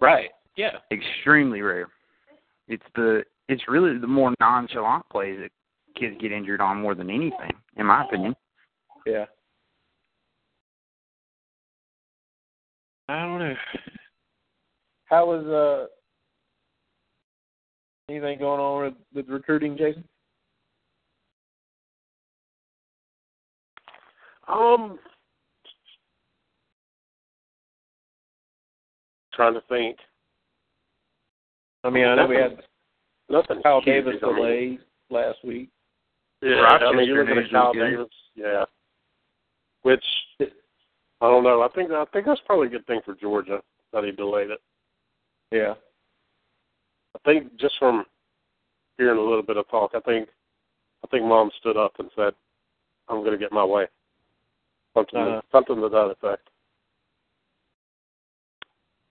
Right. Yeah. Extremely rare. It's the it's really the more nonchalant plays that kids get injured on more than anything, in my opinion. Yeah. I don't know. How was uh anything going on with, with recruiting, Jason? Um, trying to think. I mean, I know we had Nothing. Kyle huge, Davis I mean. delays last week. Yeah, I mean, you're looking at Kyle was. Davis. Yeah. Which I don't know. I think I think that's probably a good thing for Georgia that he delayed it. Yeah. I think just from hearing a little bit of talk, I think I think mom stood up and said, "I'm going to get my way." Something Uh-huh. something to that effect.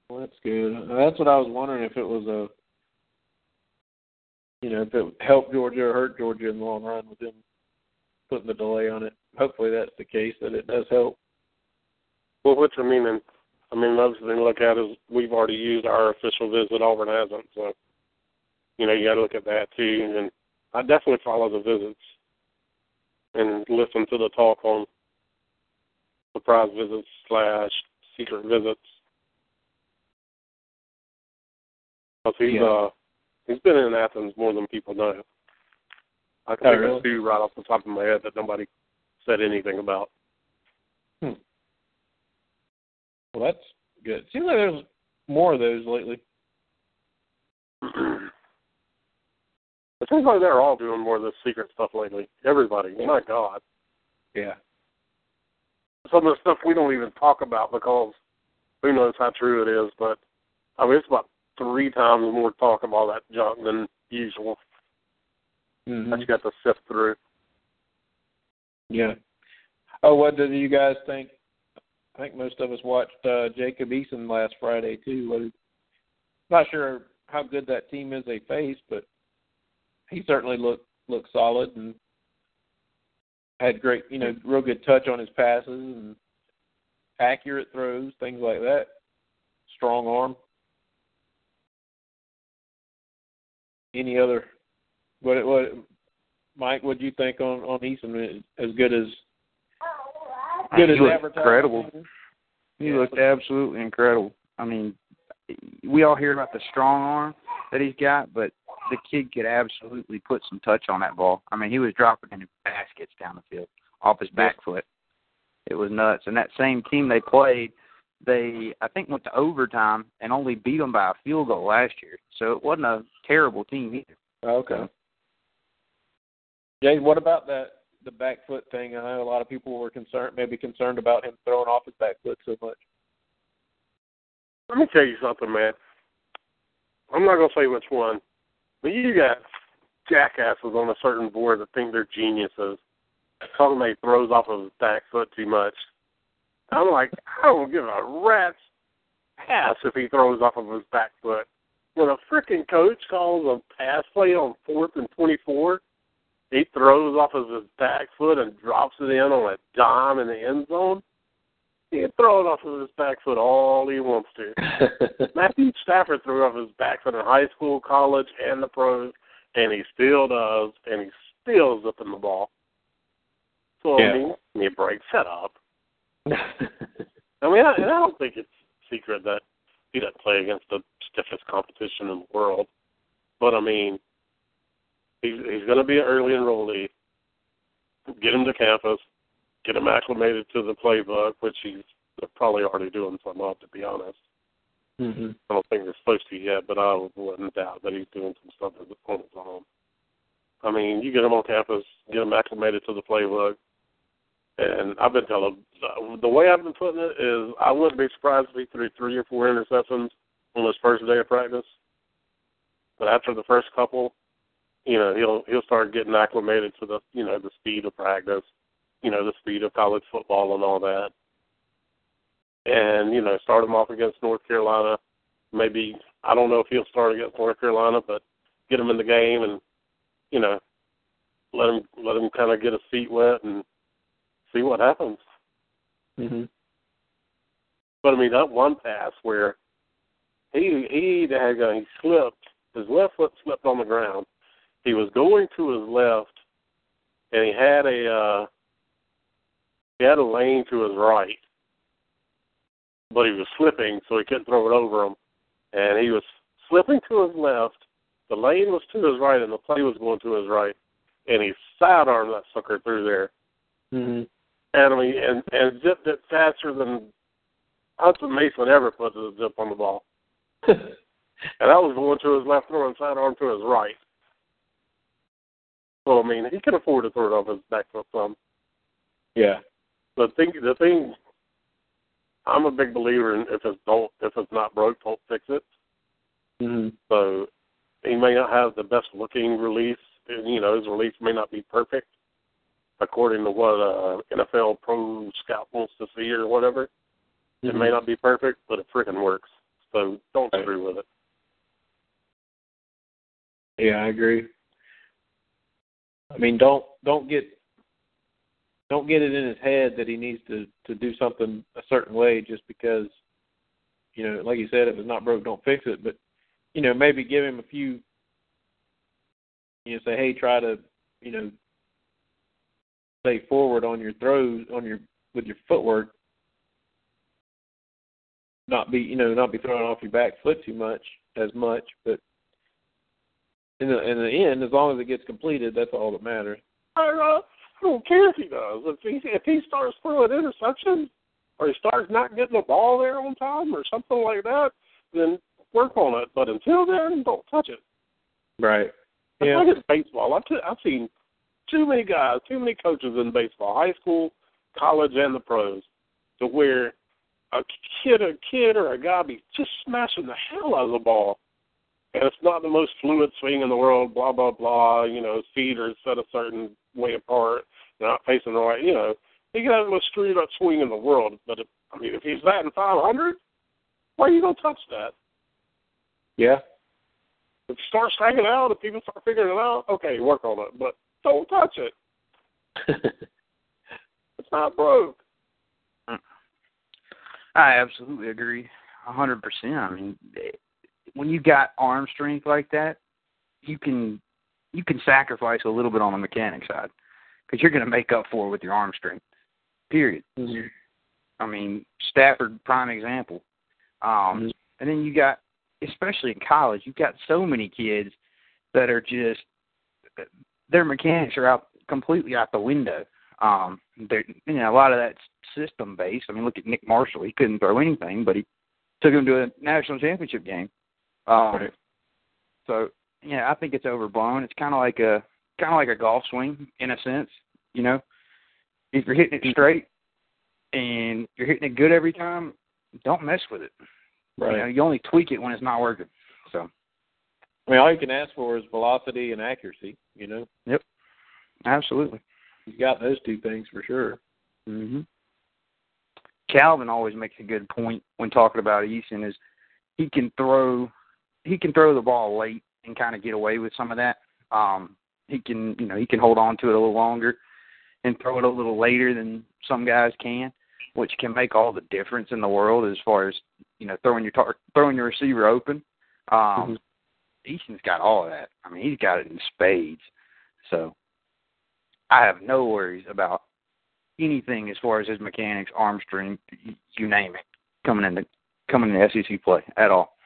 Well, that's good. That's what I was wondering if it was a, you know, if it helped Georgia or hurt Georgia in the long run with them putting the delay on it. Hopefully that's the case that it does help. Well, which I mean, and I mean, another thing to look at is we've already used our official visit. Auburn hasn't, so you know you got to look at that too. And I definitely follow the visits and listen to the talk on surprise visits slash secret visits. Cause he's Yeah. uh he's been in Athens more than people know. I can Oh, think really? of two right off the top of my head that nobody said anything about. Hmm. Well, that's good. Seems like there's more of those lately. *clears throat* it seems like they're all doing more of this secret stuff lately. Everybody. My God. Yeah. Some of the stuff we don't even talk about because who knows how true it is, but I mean it's about three times more talk all that junk than usual Mm-hmm. that you got to sift through. Yeah. Oh, what did you guys think? I think most of us watched uh, Jacob Eason last Friday too. What, not sure how good that team is they faced, but he certainly looked looked solid and had great, you know, real good touch on his passes and accurate throws, things like that. Strong arm. Any other? What what? Mike, what do you think on on Eason? As good as good as incredible. He Yeah. looked absolutely incredible. I mean, we all hear about the strong arm that he's got, but the kid could absolutely put some touch on that ball. I mean, he was dropping in baskets down the field off his back foot. It was nuts. And that same team they played, they I think went to overtime and only beat them by a field goal last year. So it wasn't a terrible team either. Okay. Jay, what about that the back foot thing? I know a lot of people were concerned, maybe concerned about him throwing off his back foot so much. Let me tell you something, man. I'm not gonna say which one, but you got jackasses on a certain board that think they're geniuses. Talking about he throws off of his back foot too much. I'm like, I don't give a rat's ass if he throws off of his back foot. When a freaking coach calls a pass play on fourth and twenty four, he throws off of his back foot and drops it in on a dime in the end zone. He can throw it off of his back foot all he wants to. *laughs* Matthew Stafford threw off his back foot in high school, college, and the pros, and he still does, and he's still zipping the ball. So Yeah. I mean, give me a break. Shut up. *laughs* I mean, I, and I don't think it's secret that he doesn't play against the stiffest competition in the world. But I mean, he's he's going to be an early enrollee. Get him to campus, get him acclimated to the playbook, which he's probably already doing some of, to be honest. mm-hmm. I don't think they're supposed to yet, but I wouldn't doubt that he's doing some stuff on his own. I mean, you get him on campus, get him acclimated to the playbook, and I've been telling the way I've been putting it is I wouldn't be surprised if he threw three or four interceptions on his first day of practice. But after the first couple, you know, he'll he'll start getting acclimated to the you know the speed of practice, you know, the speed of college football and all that. And you know, start him off against North Carolina. Maybe I don't know if he'll start against North Carolina, but get him in the game and you know let him let him kind of get his feet wet and see what happens. hmm But I mean, that one pass where he he had he slipped, his left foot slipped on the ground. He was going to his left, and he had a uh, he had a lane to his right, but he was slipping, so he couldn't throw it over him. And he was slipping to his left. The lane was to his right, and the play was going to his right, and he sidearmed that sucker through there. hmm And I mean, and and zipped it faster than Hutson Mason ever put a zip on the ball. *laughs* And that was going to his left throw and sidearm to his right. So I mean, he can afford to throw it off his back foot some. yeah. But the thing, the thing, I'm a big believer in if it's don't if it's not broke, don't fix it. hmm So he may not have the best looking release. and, You know, his release may not be perfect according to what uh, NFL pro scout wants to see or whatever. It may not be perfect, but it freaking works. So don't Right. screw with it. Yeah, I agree. I mean, don't don't get don't get it in his head that he needs to to do something a certain way just because you know, like you said, if it's not broke, don't fix it. But you know, maybe give him a few. You know, say, hey, try to you know stay forward on your throws on your with your footwork. Not be you know not be throwing off your back foot too much as much, but in the in the end, as long as it gets completed, that's all that matters. I, uh, I don't care if he does. If he if he starts throwing interceptions or he starts not getting the ball there on time or something like that, then work on it. But until then, don't touch it. Right. It's Yeah. like it's baseball. I've, t- I've seen too many guys, too many coaches in baseball, high school, college, and the pros, to where a kid, a kid or a guy be just smashing the hell out of the ball, and it's not the most fluid swing in the world. Blah blah blah. You know, his feet are set a certain way apart, not facing the right. You know, he can have the most screwed up swing in the world, but if, I mean, if he's batting 500, why are you gonna touch that? Yeah. If you start striking out, if people start figuring it out, okay, work on it, but don't touch it. *laughs* It's not broke. Mm. I absolutely agree, a hundred percent. I mean, when you got arm strength like that, you can you can sacrifice a little bit on the mechanic side because you're going to make up for it with your arm strength. Period. Mm-hmm. I mean, Stafford, prime example. Um, mm-hmm. and then you got, especially in college, you've got so many kids that are just their mechanics are out completely out the window. Um, they're, you know, a lot of that's system based. I mean, look at Nick Marshall. He couldn't throw anything, but he took him to a national championship game. Um, Right. So, yeah, I think it's overblown. It's kind of like a kind of like a golf swing in a sense. You know, if you're hitting it straight and you're hitting it good every time, don't mess with it. Right. You know, you only tweak it when it's not working. I mean, all you can ask for is velocity and accuracy. You know, Yep. absolutely. he's got those two things for sure. hmm Calvin always makes a good point when talking about Eason is he can throw he can throw the ball late and kind of get away with some of that. Um, he can you know he can hold on to it a little longer and throw it a little later than some guys can, which can make all the difference in the world as far as you know throwing your tar- throwing your receiver open. Um, Eason's got all of that. I mean, he's got it in spades. So I have no worries about anything as far as his mechanics, arm strength, you name it, coming into coming into SEC play at all.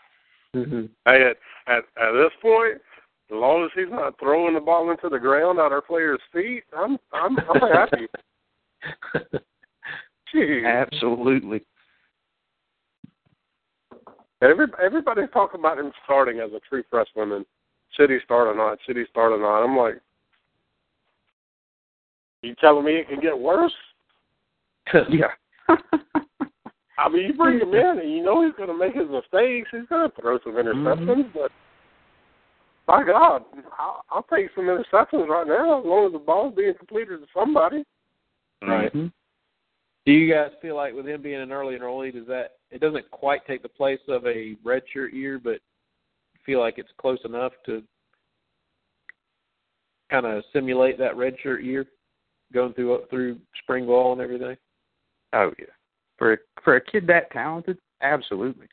Mm-hmm. At, at at this point, as long as he's not throwing the ball into the ground at our players' feet, I'm I'm I'm happy. *laughs* Jeez. Absolutely. Every, everybody's talking about him starting as a true freshman and should he start or not? Should he start or not? I'm like, you telling me it can get worse? *laughs* yeah. I mean, you bring him in and you know he's going to make his mistakes. He's going to throw some interceptions, but by God, I'll, I'll take some interceptions right now as long as the ball's being completed to somebody. Right. Mhm. Do you guys feel like with him being an early enrollee, does that it doesn't quite take the place of a redshirt year, but feel like it's close enough to kind of simulate that redshirt year, going through through spring ball and everything? Oh yeah, for a, for a kid that talented, absolutely,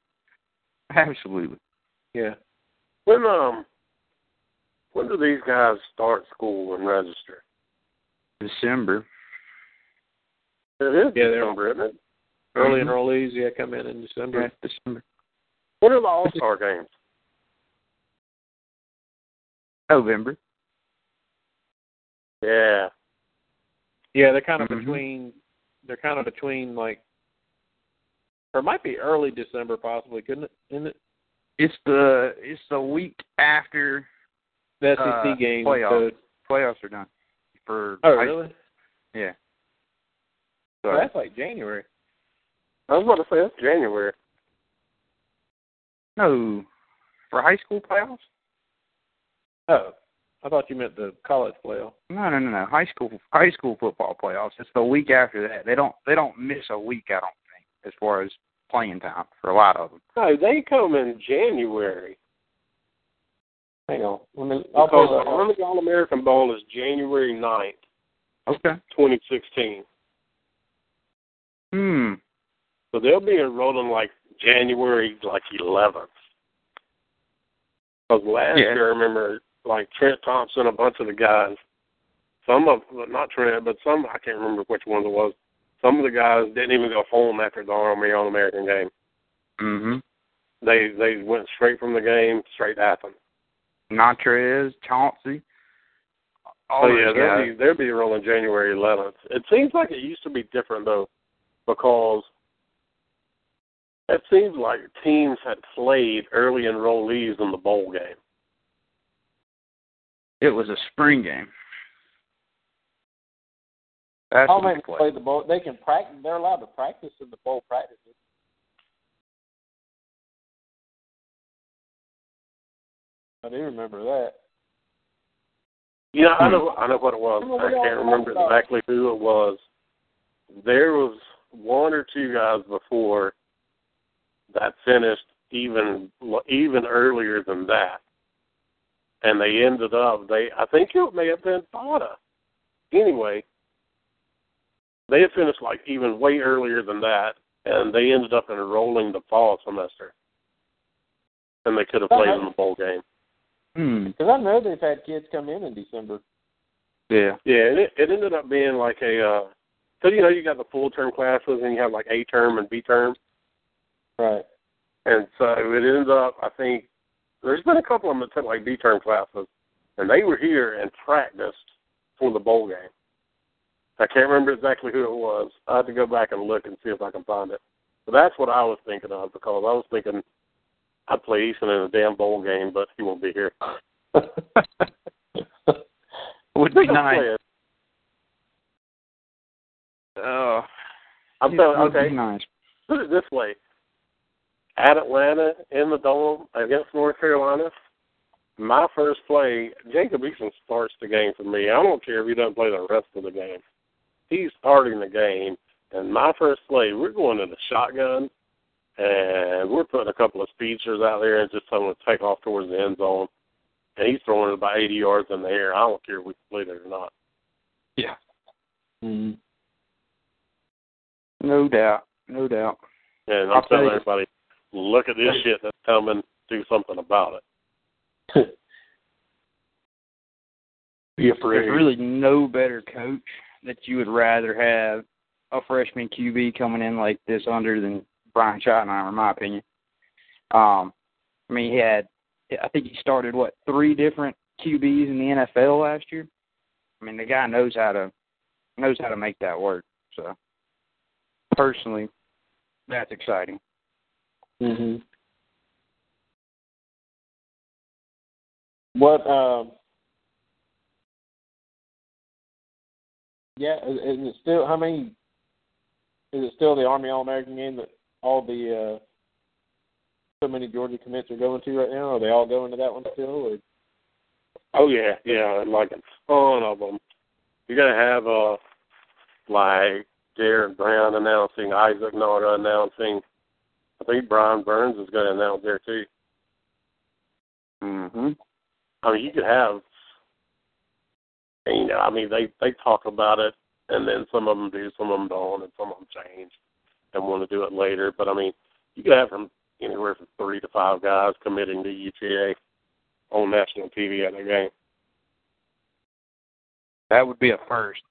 absolutely. Yeah. When um when do these guys start school and register? December. It is Yeah, they're- December, isn't it? Early Mhm. enrollees, yeah, come in in December. Yeah, December. When are the All Star games? November. Yeah. Yeah, they're kind of Mhm. between. They're kind of between like, or it might be early December possibly, couldn't it? Isn't it It's the it's the week after the SEC Uh, game? playoffs. so- playoffs are done. For oh, high- really? Yeah. So So that's like January. I was about to say that's January. no, for high school playoffs. Oh, I thought you meant the college playoff. No, no, no, no. High school high school football playoffs. It's the week after that. They don't they don't miss a week. I don't think as far as playing time for a lot of them. No, they come in January. Hang on, let me. I'll Because pull the that up. Army All American Bowl is January 9th, Okay. 2016. Hmm. So they'll be enrolling like January like 11th. Because last Yeah. year, I remember like Trent Thompson, a bunch of the guys, some of not Trent, but some I can't remember which ones it was. Some of the guys didn't even go home after the Army All American game. Mhm. They they went straight from the game straight to Athens. Montrez, Chauncey. All Oh yeah, they'll be they'll be rolling January 11th. It seems like it used to be different though, because it seems like teams had played early enrollees in the bowl game. It was a spring game. That's I'll when make they them played. play the bowl. They can practice. They're allowed to practice in the bowl practices. I do remember that. Yeah, I hmm. know I know what it was. I can't remember exactly who it was. There was one or two guys before that finished even even earlier than that, and they ended up they I think it may have been Fada. Anyway, they had finished like even way earlier than that, and they ended up enrolling the fall semester, and they could have played in the bowl game. Hmm. Because I know they've had kids come in in December. Yeah. Yeah, and it, it ended up being like a, uh, so you know you got the full term classes and you have like A term and B term, Right. and so it ends up I think there's been a couple of them that took like B term classes, and they were here and practiced for the bowl game. I can't remember exactly who it was. I have to go back and look and see if I can find it. But that's what I was thinking of because I was thinking I'd play Eason in a damn bowl game, but he won't be here. *laughs* Would be nice. Play. Oh. I'm telling would okay. nice. put it this way: at Atlanta in the dome against North Carolina, my first play, Jacob Eason starts the game for me. I don't care if he doesn't play the rest of the game. He's starting the game, and my first play, we're going to the shotgun, and we're putting a couple of speedsters out there and just telling them to take off towards the end zone. And he's throwing it about 80 yards in the air. I don't care if we complete it or not. Yeah. Mm. No doubt. No doubt. And I'll I'm tell telling you. everybody, look at this shit that's coming. Do something about it. Be *laughs* afraid. There's really no better coach that you would rather have a freshman QB coming in like this under than Brian Schottenheimer, in my opinion. Um, I mean, he had, I think he started what three different QBs in the NFL last year. I mean, the guy knows how to knows how to make that work. So, personally, that's exciting. Mhm. What um Yeah, is, is it still how many is it still the Army All American game that all the uh so many Georgia commits are going to right now? Are they all going to that one still or Oh yeah, yeah, and like a ton of them. You gotta have uh like Jared Brown announcing, Isaac Nauta announcing. I think Brian Burns is going to announce there too. Mm-hmm. I mean, you could have you know, I mean, they they talk about it, and then some of them do, some of them don't, and some of them change and want to do it later. But I mean, you could have from anywhere from three to five guys committing to UGA on national TV at a game. That would be a first.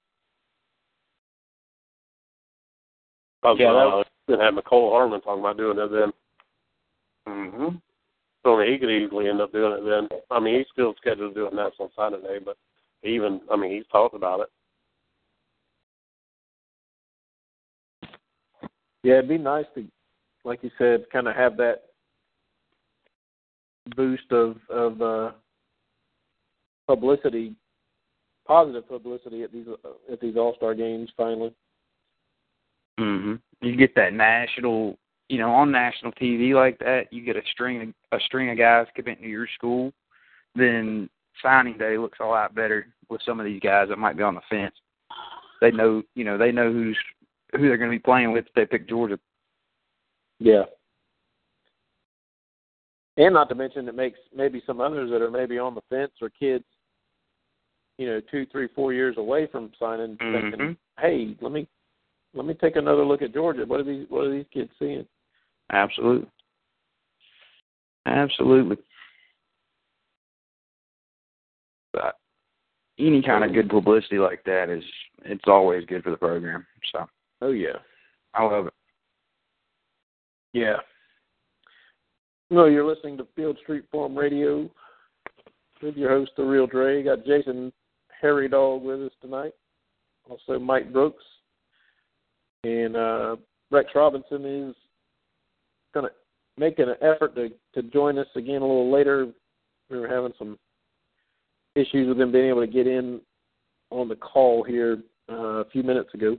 I was, Yeah, uh, gonna have Mecole Hardman talking about doing it then. Mm-hmm. So he could easily end up doing it then. I mean, he's still scheduled to do it national Saturday, but even I mean, he's talked about it. Yeah, it'd be nice to, like you said, kind of have that boost of of uh, publicity, positive publicity at these at these All Star games. Finally, Mm-hmm. You get that national, you know, on national TV like that. You get a string of, a string of guys committing to your school. Then signing day looks a lot better with some of these guys that might be on the fence. They know, you know, they know who's who they're going to be playing with if they pick Georgia. yeah. And not to mention, it makes maybe some others that are maybe on the fence or kids, you know, two, three, four years away from signing, thinking, Mhm. "Hey, let me let me take another look at Georgia. What are these What are these kids seeing?" Absolutely. Absolutely. But any kind of good publicity like that is it's always good for the program. So Oh yeah. I love it. Yeah. Well, you're listening to Field Street Forum Radio with your host, The Real Dre. Got Jason Harry Dog with us tonight. Also, Mike Brooks. And uh, Rex Robinson is going to make an effort to, to join us again a little later. We were having some issues with him being able to get in on the call here uh, a few minutes ago.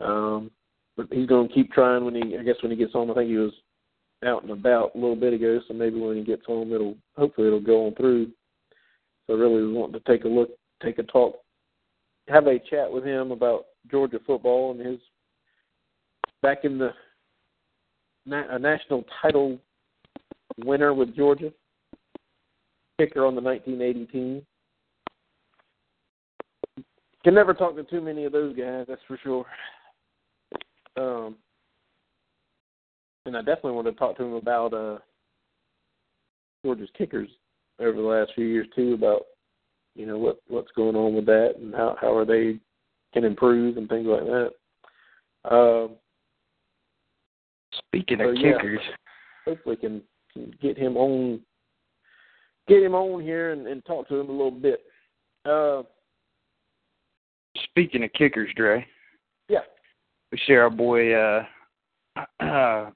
Um, but he's going to keep trying when he, I guess, when he gets home. I think he was out and about a little bit ago, so maybe when he gets home, it'll hopefully it'll go on through. So really, we want to take a look, take a talk, have a chat with him about Georgia football and his back in the a national title winner with Georgia, kicker on the 1980 team. Can never talk to too many of those guys, that's for sure. Um, and I definitely want to talk to him about uh, Georgia's kickers over the last few years too, about you know what what's going on with that and how how are they can improve and things like that. Um, Speaking So, of yeah. kickers, hopefully can, can get him on get him on here and, and talk to him a little bit. Uh, speaking of kickers, Dre, yeah, we share our boy uh, *clears throat* uh,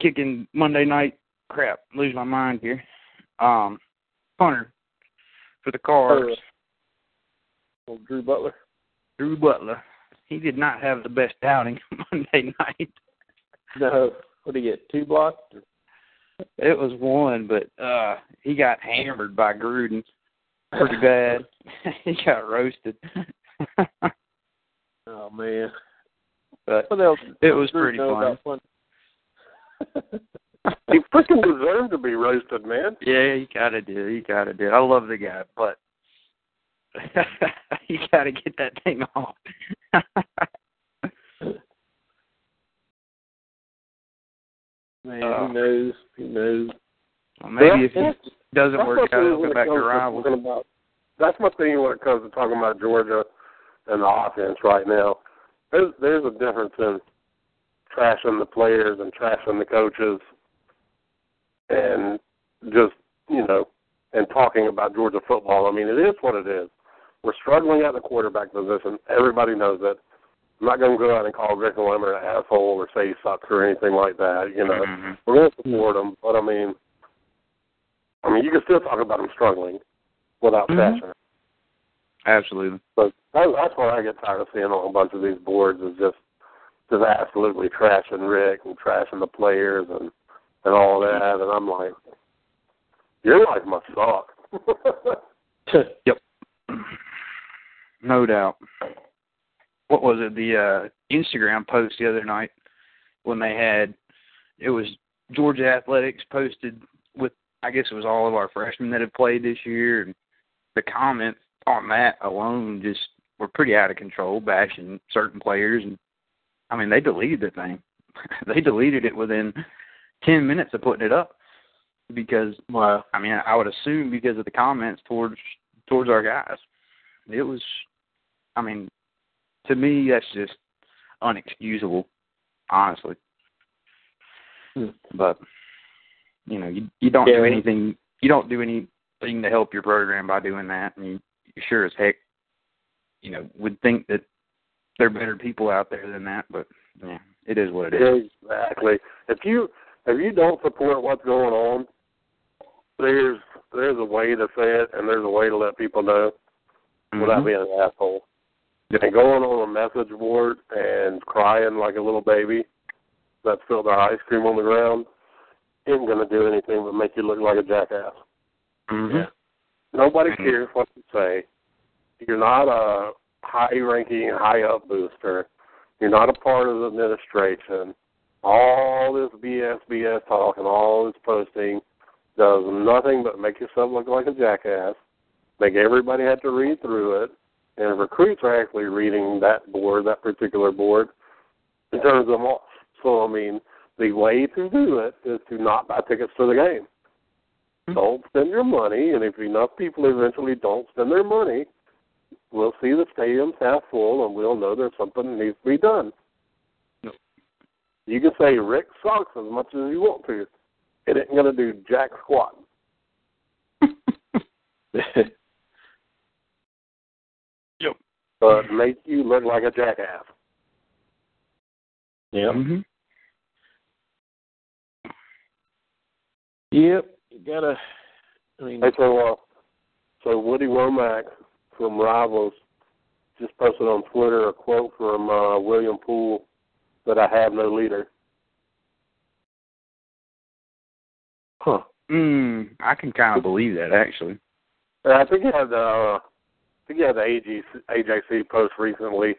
kicking Monday night. Crap, lose my mind here. Um, punter for the Cards, well, Drew Butler. Drew Butler. He did not have the best outing *laughs* Monday night. No, what did he get? Two blocks? It was one, but uh he got hammered by Gruden pretty bad. *laughs* he got roasted. *laughs* Oh man, but what else? it was Drew pretty know funny. about fun? He freaking deserved to be roasted, man. Yeah, he gotta do. He gotta do. I love the guy, but *laughs* you gotta get that thing off. *laughs* Man, Uh, he knows. He knows. well, maybe if That's- it doesn't work out, he'll go back to rivals. About, that's my thing when it comes to talking about Georgia and the offense right now. There's there's a difference in trashing the players and trashing the coaches, and just you know, and talking about Georgia football. I mean, it is what it is. We're struggling at the quarterback position. Everybody knows that. I'm not going to go out and call Greyson Lambert an asshole or say he sucks or anything like that. You know, Mhm. we're going to support him, but I mean, I mean, you can still talk about him struggling without Mhm. trashing. Absolutely. But that, that's what I get tired of seeing on a bunch of these boards is just just absolutely trashing Richt and trashing the players and and all that, and I'm like, your life must suck. *laughs* *laughs* No doubt. What was it? The uh Instagram post the other night when they had it was Georgia Athletics posted with I guess it was all of our freshmen that had played this year and the comments on that alone, just were pretty out of control, bashing certain players, and I mean they deleted the thing. *laughs* they deleted it within ten minutes of putting it up because well, I mean I would assume because of the comments towards towards our guys. It was, I mean, to me that's just unexcusable, honestly. Hmm. But you know, you you don't do anything. You don't do anything to help your program by doing that, and you, you sure as heck, you know, would think that there are better people out there than that. But yeah, it is what it is. Exactly. If you if you don't support what's going on, there's there's a way to say it and there's a way to let people know without Mhm. being an asshole. And going on a message board and crying like a little baby that spilled their ice cream on the ground isn't going to do anything but make you look like a jackass. Mhm. Nobody Mhm. cares what you say. You're not a high-ranking, high-up booster. You're not a part of the administration. All this BS, BS talk and all this posting does nothing but make yourself look like a jackass. Make everybody have to read through it, and recruits are actually reading that board, that particular board, and turns them off. So I mean, the way to do it is to not buy tickets to the game hmm. don't spend your money, and if enough people eventually don't spend their money, we'll see the stadiums half full, and we'll know there's something that needs to be done. Yep. You can say Richt sucks as much as you want to. It ain't going to do jack squat. *laughs* Yep. But make you look like a jackass. Yep. Mhm. Yep. You gotta. I mean, Hey, so, uh, so Woody Wommack from Rivals just posted on Twitter a quote from uh, William Poole that I have no leader. huh? Mm, I can kind of believe that actually. I think he had the I think he had the AG, AJC post recently.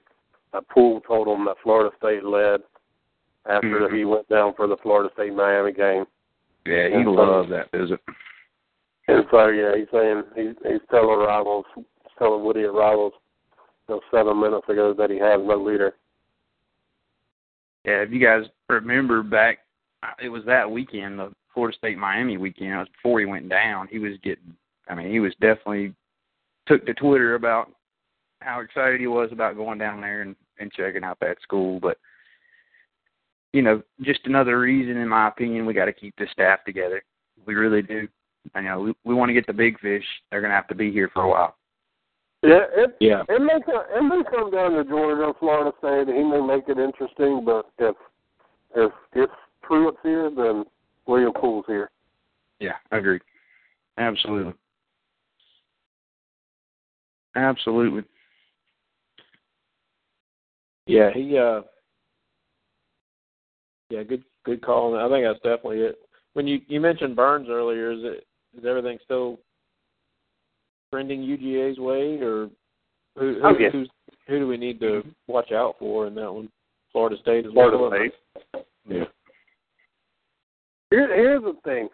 that Poole told him that Florida State led after Mhm. he went down for the Florida State Miami game. Yeah, he Yeah. loved that visit. And so yeah, he's saying he's he's telling rivals telling Woody at rivals you know, seven minutes ago that he has no leader. Yeah, if you guys remember back, it was that weekend, the Florida State Miami weekend. It was before he went down. He was getting, I mean, he was definitely took to Twitter about how excited he was about going down there and and checking out that school. But you know, just another reason, in my opinion, we got to keep the staff together. We really do. I know we, we want to get the big fish. They're going to have to be here for a while. Yeah, it Yeah. it may come, it may come down to Georgia and Florida State. He may make it interesting, but if if if Pruitt's here, then William Poole's here. Yeah, agreed. Absolutely. Absolutely. Yeah, he. uh Yeah, good good call. I think that's definitely it. When you you mentioned Burns earlier, is it is everything still trending UGA's way, or who who, Oh, yeah. who's, who do we need to watch out for in that one? Florida State as Florida well. State. Yeah. Here, here's the thing.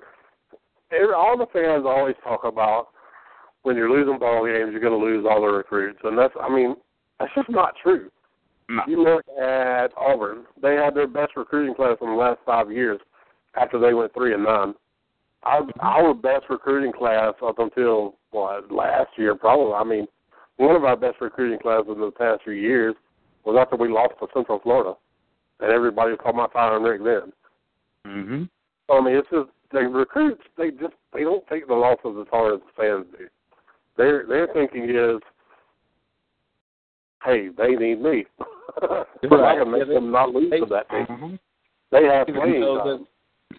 All the fans always talk about when you're losing ball games, you're going to lose all the recruits, and that's I mean that's just not true. No. You look at Auburn; they had their best recruiting class in the last five years after they went three and nine. Our our best recruiting class up until what last year, probably. I mean, one of our best recruiting classes in the past few years was after we lost to Central Florida, and everybody was talking about firing Richt then. Mhm. I mean, it's just the recruits. They just they don't take the losses as hard as the fans do. Their their thinking is, hey, they need me. *laughs* so I can make Yeah, they- them not lose they- to that team. Mhm. They have They playing themselves time. as-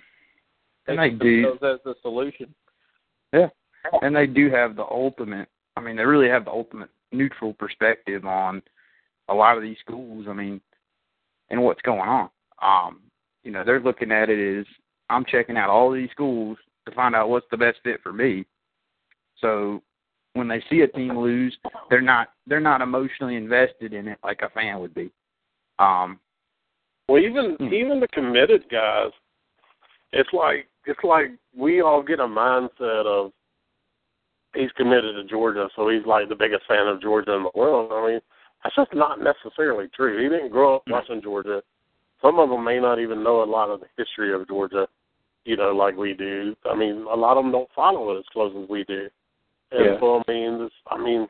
And they they do. themselves as the solution. Yeah. And they do have the ultimate I mean, they really have the ultimate neutral perspective on a lot of these schools, I mean, and what's going on. Um, you know, they're looking at it as I'm checking out all these schools to find out what's the best fit for me. So when they see a team lose, they're not they're not emotionally invested in it like a fan would be. Um, Well, even Hmm. even the committed guys, it's like it's like we all get a mindset of he's committed to Georgia, so he's like the biggest fan of Georgia in the world. I mean, that's just not necessarily true. He didn't grow up watching Georgia. Some of them may not even know a lot of the history of Georgia, you know, like we do. I mean, a lot of them don't follow it as close as we do. And Yeah. so, I mean, this, I mean,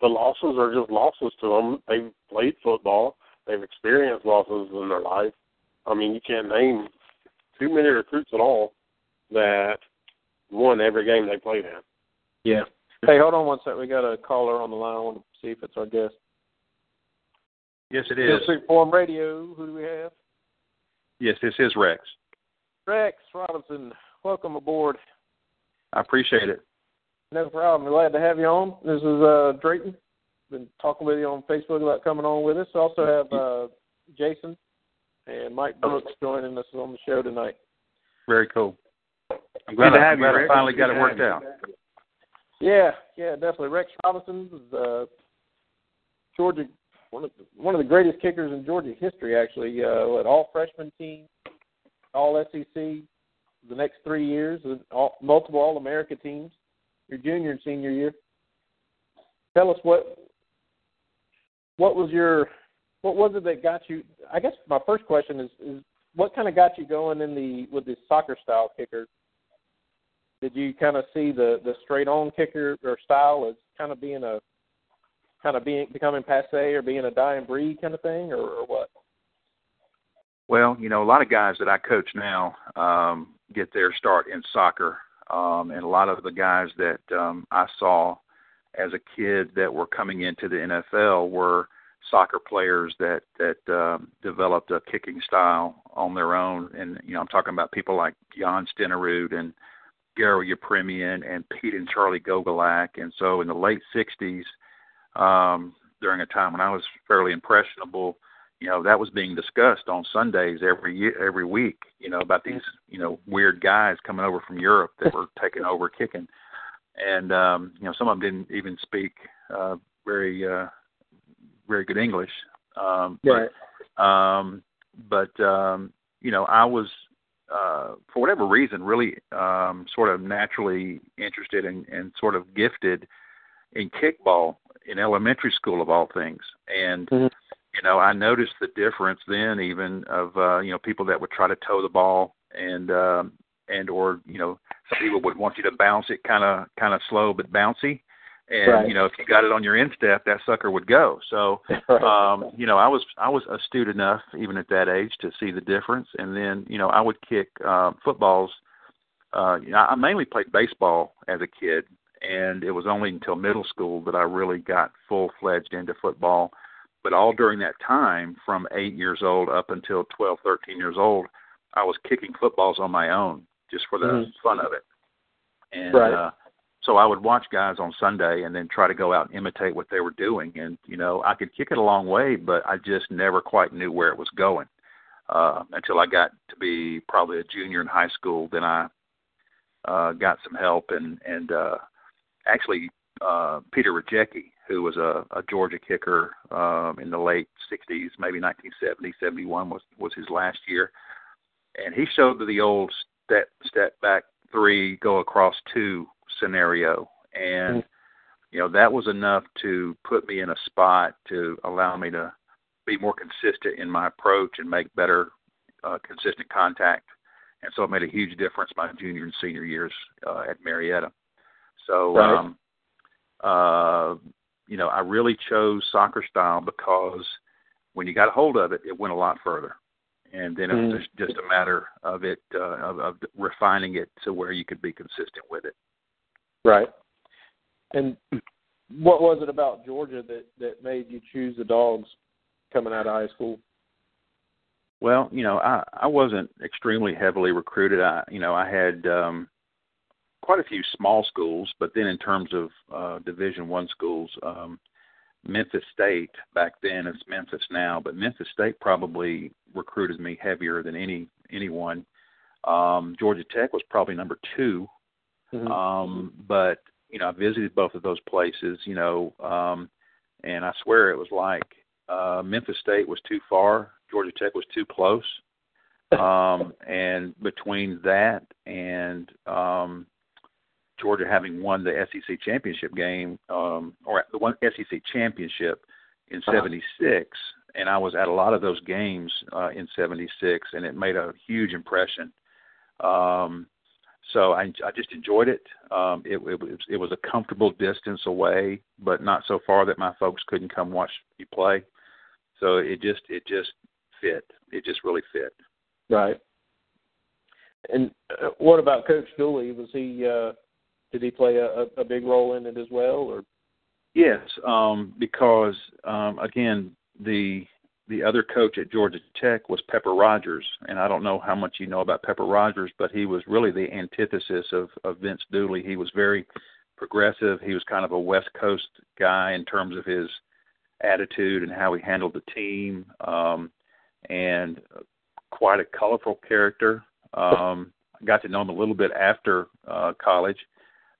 the losses are just losses to them. They've played football. They've experienced losses in their life. I mean, you can't name too many recruits at all that won every game they played in. Yeah. Hey, hold on one sec. We got a caller on the line. I want to see if it's our guest. Yes, it is. Hill. Street Forum Radio. Who do we have? Yes, this is Rex. Rex Robinson. Welcome aboard. I appreciate it. No problem. Glad to have you on. This is uh, Drayton. Been talking with you on Facebook about coming on with us. Also have uh, Jason and Mike Brooks joining us on the show tonight. Very cool. I'm glad, Good to I, have I'm you, glad I finally got it worked out. Yeah, yeah, definitely. Rex Robinson is uh, Georgia, one of the, one of the greatest kickers in Georgia history. Actually, uh, what all freshman team, all SEC, the next three years, and all, multiple All America teams. Your junior and senior year. Tell us what what was your what was it that got you? I guess my first question is is what kind of got you going in the with the soccer style kicker did you kind of see the the straight on kicker or style as kind of being a kind of being becoming passe or being a dying breed kind of thing or, or what? Well, you know, a lot of guys that I coach now um, get their start in soccer, um, and a lot of the guys that um, I saw as a kid that were coming into the NFL were soccer players that that um, developed a kicking style on their own. And you know, I'm talking about people like Jan Stenerud and Garo Yepremian and Pete and Charlie Gogolak. And so, in the late '60s, um, during a time when I was fairly impressionable, you know that was being discussed on Sundays every year, every week. You know about these you know weird guys coming over from Europe that were taking over kicking, and um, you know some of them didn't even speak uh, very uh, very good English. Um, But, um, but um, you know I was uh, for whatever reason really um, sort of naturally interested and, and sort of gifted in kickball in elementary school of all things, and Mhm. You know, I noticed the difference then even of uh, you know, people that would try to toe the ball and um and or, you know, some people would want you to bounce it kinda kinda slow but bouncy. And, Right. you know, if you got it on your instep, that sucker would go. So *laughs* um, you know, I was I was astute enough even at that age to see the difference and then, you know, I would kick uh, footballs uh you know, I mainly played baseball as a kid and it was only until middle school that I really got full fledged into football but all during that time from eight years old up until twelve, thirteen years old, I was kicking footballs on my own just for the Mhm. fun of it. And Right. uh so I would watch guys on Sunday and then try to go out and imitate what they were doing and you know, I could kick it a long way, but I just never quite knew where it was going. Uh until I got to be probably a junior in high school, then I uh got some help and and uh actually uh Peter Rajecki who was a, a Georgia kicker um, in the late 60s, maybe 1970, 71 was was his last year, and he showed the old step step back three, go across two scenario, and you know that was enough to put me in a spot to allow me to be more consistent in my approach and make better uh, consistent contact, and so it made a huge difference my junior and senior years uh, at Marietta. So. Right. Um, uh, you know, I really chose soccer style because when you got a hold of it, it went a lot further. And then it was just, just a matter of it, uh, of, of refining it to where you could be consistent with it. Right. And what was it about Georgia that that made you choose the Dogs coming out of high school? Well, you know, I I wasn't extremely heavily recruited. I you know I had um, quite a few small schools, but then in terms of uh, Division One schools, um, Memphis State back then it's Memphis now, but Memphis State probably recruited me heavier than any anyone. Um, Georgia Tech was probably number 2 Mhm. um, but you know I visited both of those places, you know, um, and I swear it was like uh, Memphis State was too far, Georgia Tech was too close, *laughs* um, and between that and um, Georgia having won the SEC championship game um, or the one SEC championship in '76, and I was at a lot of those games uh, in '76, and it made a huge impression. Um, so I, I just enjoyed it. Um, it, it was it was a comfortable distance away, but not so far that my folks couldn't come watch me play. So it just it just fit. It just really fit. Right. And uh, what about Coach Dooley? Was he uh, did he play a, a big role in it as well, or? Yes, um, because um, again, the the other coach at Georgia Tech was Pepper Rogers, and I don't know how much you know about Pepper Rogers, but he was really the antithesis of, of Vince Dooley. He was very progressive. He was kind of a West Coast guy in terms of his attitude and how he handled the team, um, and quite a colorful character. Um, got to know him a little bit after uh, college,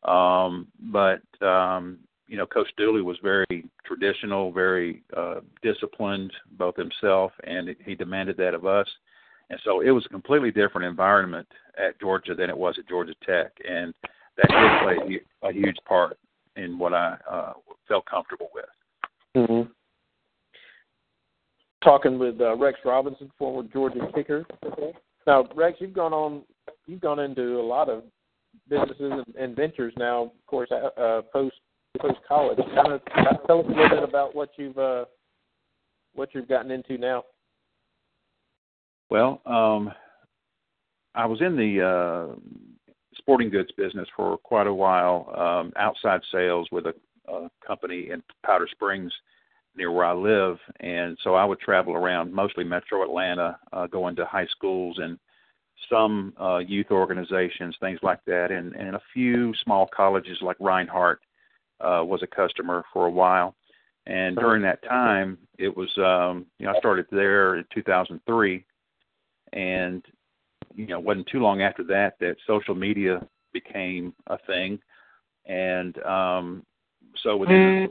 um, but um, you know, Coach Dooley was very traditional, very uh, disciplined, both himself and he demanded that of us. And so it was a completely different environment at Georgia than it was at Georgia Tech, and that did play a huge part in what I uh, felt comfortable with. Mm-hmm. Talking with uh, Rex Robinson, former Georgia kicker. Now, Rex, you've gone on, you've gone into a lot of businesses and, ventures now. Of course, uh, uh post post college. Kind of tell us a little bit about what you've uh, what you've gotten into now. Well, um, I was in the uh, sporting goods business for quite a while, um, outside sales with a, a company in Powder Springs near where I live, and so I would travel around mostly Metro Atlanta, uh, going to high schools and some uh, youth organizations, things like that, and, and a few small colleges like Reinhardt uh, was a customer for a while. And during that time, it was um, you know I started there in 2003, and you know it wasn't too long after that that social media became a thing, and um, so within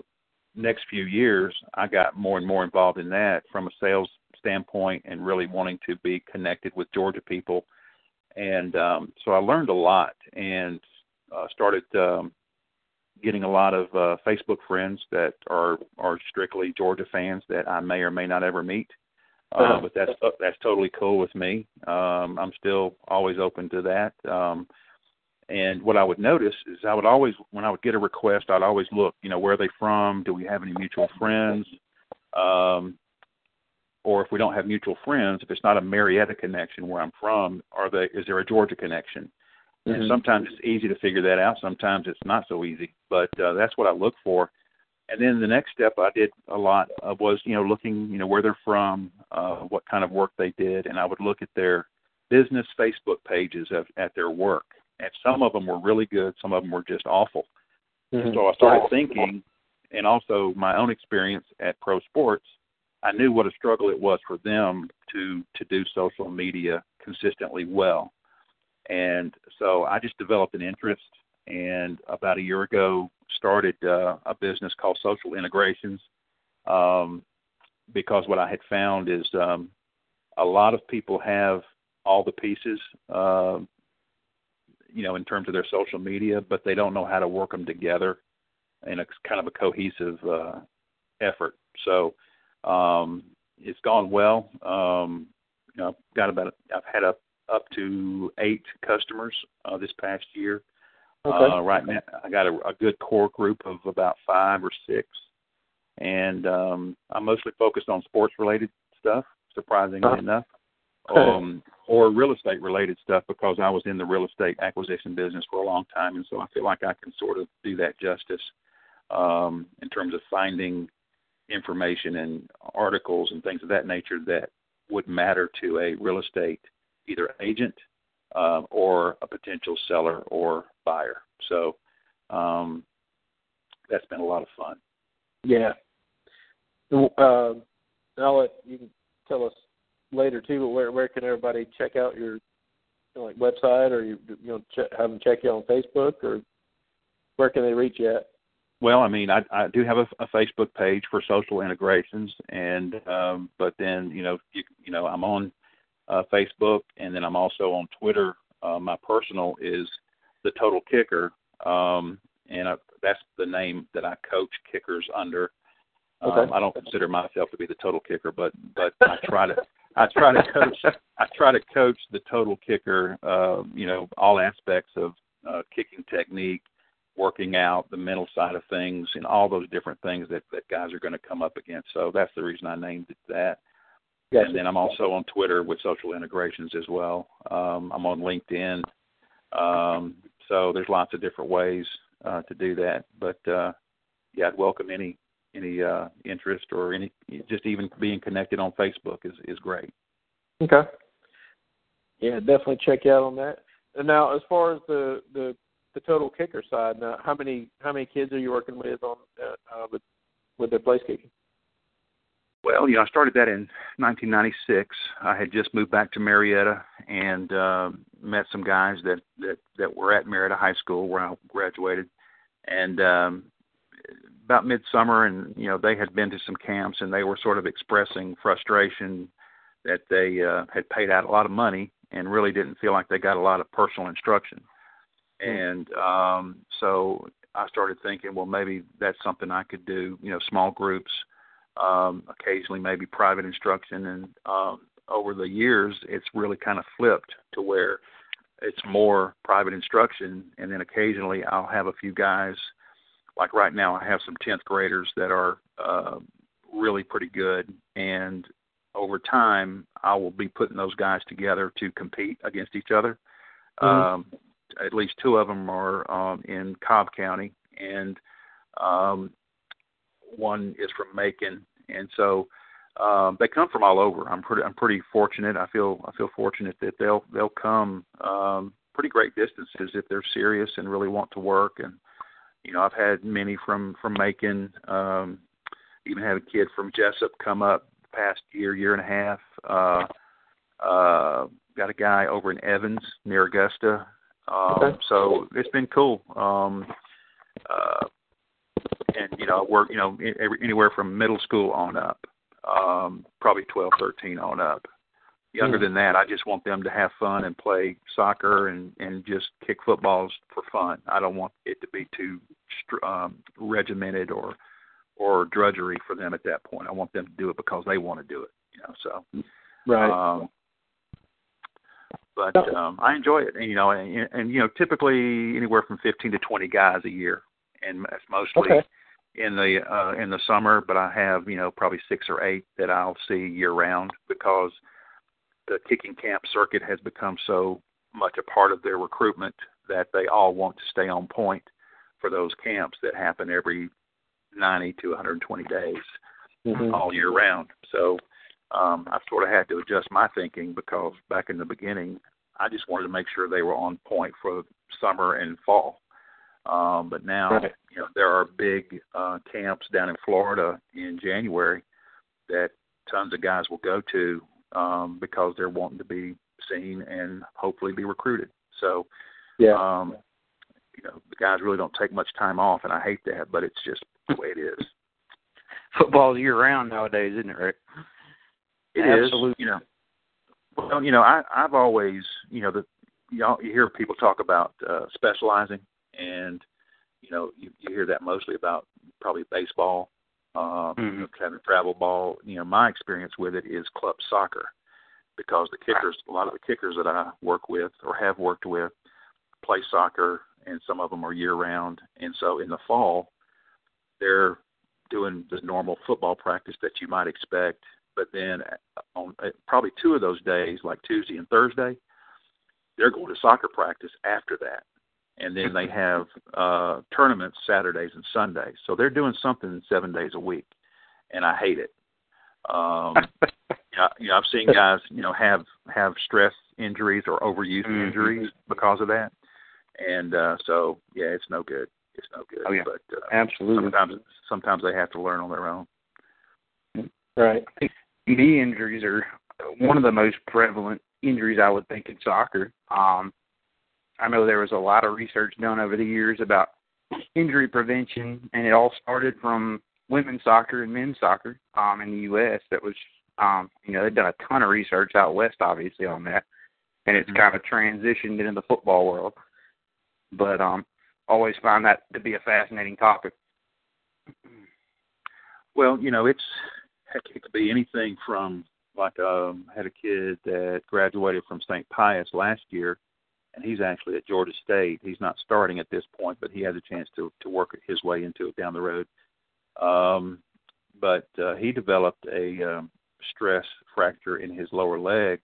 the next few years, I got more and more involved in that from a sales standpoint and really wanting to be connected with Georgia people, and um, so I learned a lot and uh, started um, getting a lot of uh, Facebook friends that are are strictly Georgia fans that I may or may not ever meet. Uh, uh-huh. but that's that's totally cool with me. Um, I'm still always open to that. Um, and what I would notice is I would always, when I would get a request, I'd always look, you know, where are they from? Do we have any mutual friends? Um, or if we don't have mutual friends, if it's not a Marietta connection where I'm from, are they? Is there a Georgia connection? Mm-hmm. And sometimes it's easy to figure that out. Sometimes it's not so easy. But uh, that's what I look for. And then the next step I did a lot uh, was, you know, looking, you know, where they're from, uh, what kind of work they did, and I would look at their business Facebook pages of, at their work. And some of them were really good. Some of them were just awful. Mm-hmm. So I started thinking, and also my own experience at Pro Sports, I knew what a struggle it was for them to to do social media consistently well. And so I just developed an interest, and about a year ago started uh, a business called Social Integrations. Um, because what I had found is um, a lot of people have all the pieces, uh, you know, in terms of their social media, but they don't know how to work them together in a kind of a cohesive uh, effort. So um, it's gone well. Um, you know, I've got about I've had a up to eight customers uh, this past year. Okay. Uh, right now, I got a, a good core group of about five or six, and um, I'm mostly focused on sports-related stuff. Surprisingly uh-huh. enough, um, or real estate-related stuff because I was in the real estate acquisition business for a long time, and so I feel like I can sort of do that justice um, in terms of finding information and articles and things of that nature that would matter to a real estate either agent uh, or a potential seller or buyer. So um, that's been a lot of fun. Yeah. Uh, I'll let you can tell us later too. But where where can everybody check out your you know, like website, or you you know have them check you on Facebook, or where can they reach you at? Well, I mean, I, I do have a, a Facebook page for social integrations, and um, but then you know, you, you know, I'm on uh, Facebook, and then I'm also on Twitter. Uh, my personal is the Total Kicker. um, and I, that's the name that I coach kickers under. Um, Okay. I don't consider myself to be the total kicker, but but I try to I try to coach I try to coach the total kicker. Uh, you know, all aspects of uh, kicking technique, working out, the mental side of things, and all those different things that that guys are going to come up against. So that's the reason I named it that. Gotcha. And then I'm also on Twitter with social integrations as well. Um, I'm on LinkedIn. Um, so there's lots of different ways uh, to do that. But uh, yeah, I'd welcome any any uh, interest or any just even being connected on Facebook is is great. Okay. Yeah, definitely check you out on that. And now, as far as the the the total kicker side, now how many how many kids are you working with on uh, uh, with with their place kicking? Well, you know, I started that in 1996. I had just moved back to Marietta and uh, met some guys that that that were at Marietta High School where I graduated, and um, about midsummer, and you know, they had been to some camps and they were sort of expressing frustration that they uh, had paid out a lot of money and really didn't feel like they got a lot of personal instruction. And um, so I started thinking, well, maybe that's something I could do. You know, small groups um, occasionally maybe private instruction, and um, over the years, it's really kind of flipped to where it's more private instruction, and then occasionally I'll have a few guys. Like right now, I have some tenth graders that are uh, really pretty good, and over time, I will be putting those guys together to compete against each other. Mhm. Um, at least two of them are um, in Cobb County, and um, one is from Macon, and so um, they come from all over. I'm pretty I'm pretty fortunate. I feel I feel fortunate that they'll they'll come um, pretty great distances if they're serious and really want to work. And you know I've had many from from Macon. Um, even had a kid from Jesup come up the past year year and a half. Uh, uh, got a guy over in Evans near Augusta. Um, Okay. So it's been cool. Um, uh, and you know, I work you know every, anywhere from middle school on up, um, probably twelve, thirteen on up. Younger Hmm. than that, I just want them to have fun and play soccer and and just kick footballs for fun. I don't want it to be too str- um, regimented or or drudgery for them at that point. I want them to do it because they want to do it. You know, so Right. um, but um, I enjoy it, and you know, and, and you know, typically anywhere from fifteen to twenty guys a year, and it's mostly Okay. in the uh, in the summer. But I have you know probably six or eight that I'll see year round because the kicking camp circuit has become so much a part of their recruitment that they all want to stay on point for those camps that happen every 90 to 120 days Mhm. all year round. So um, I've sort of had to adjust my thinking because back in the beginning, I just wanted to make sure they were on point for summer and fall. Um, but now, Right. you know, there are big uh, camps down in Florida in January that tons of guys will go to um, because they're wanting to be seen and hopefully be recruited. So, Yeah. um, you know, the guys really don't take much time off, and I hate that, but it's just the way it is. Football's year round nowadays, isn't it, Rick? It is, Absolutely. you know. Well, you know, I I've always, you know, the you, all, you hear people talk about uh, specializing, and you know, you, you hear that mostly about probably baseball, um, you know, having travel ball. You know, my experience with it is club soccer, because the kickers, a lot of the kickers that I work with or have worked with, play soccer, and some of them are year round, and so in the fall, they're doing the normal football practice that you might expect but then on uh, probably two of those days, like Tuesday and Thursday, they're going to soccer practice after that, and then they have uh, tournaments Saturdays and Sundays. So they're doing something seven days a week, and I hate it. Um, you, know, you know, I've seen guys, you know, have have stress injuries or overuse Mhm. injuries because of that, and uh, so yeah, it's no good. It's no good. Oh, yeah. But uh, Absolutely. sometimes sometimes they have to learn on their own. Right. Knee injuries are one of the most prevalent injuries I would think in soccer. Um, I know there was a lot of research done over the years about injury prevention, and it all started from women's soccer and men's soccer um, in the U.S. That was, um, you know, they've done a ton of research out west, obviously, on that, and it's Mhm. kind of transitioned into the football world. But um, always find that to be a fascinating topic. Well, you know, it's heck, it could be anything from like um had a kid that graduated from St. Pius last year and he's actually at Georgia State. He's not starting at this point, but he has a chance to to work his way into it down the road. Um but uh, he developed a um, stress fracture in his lower leg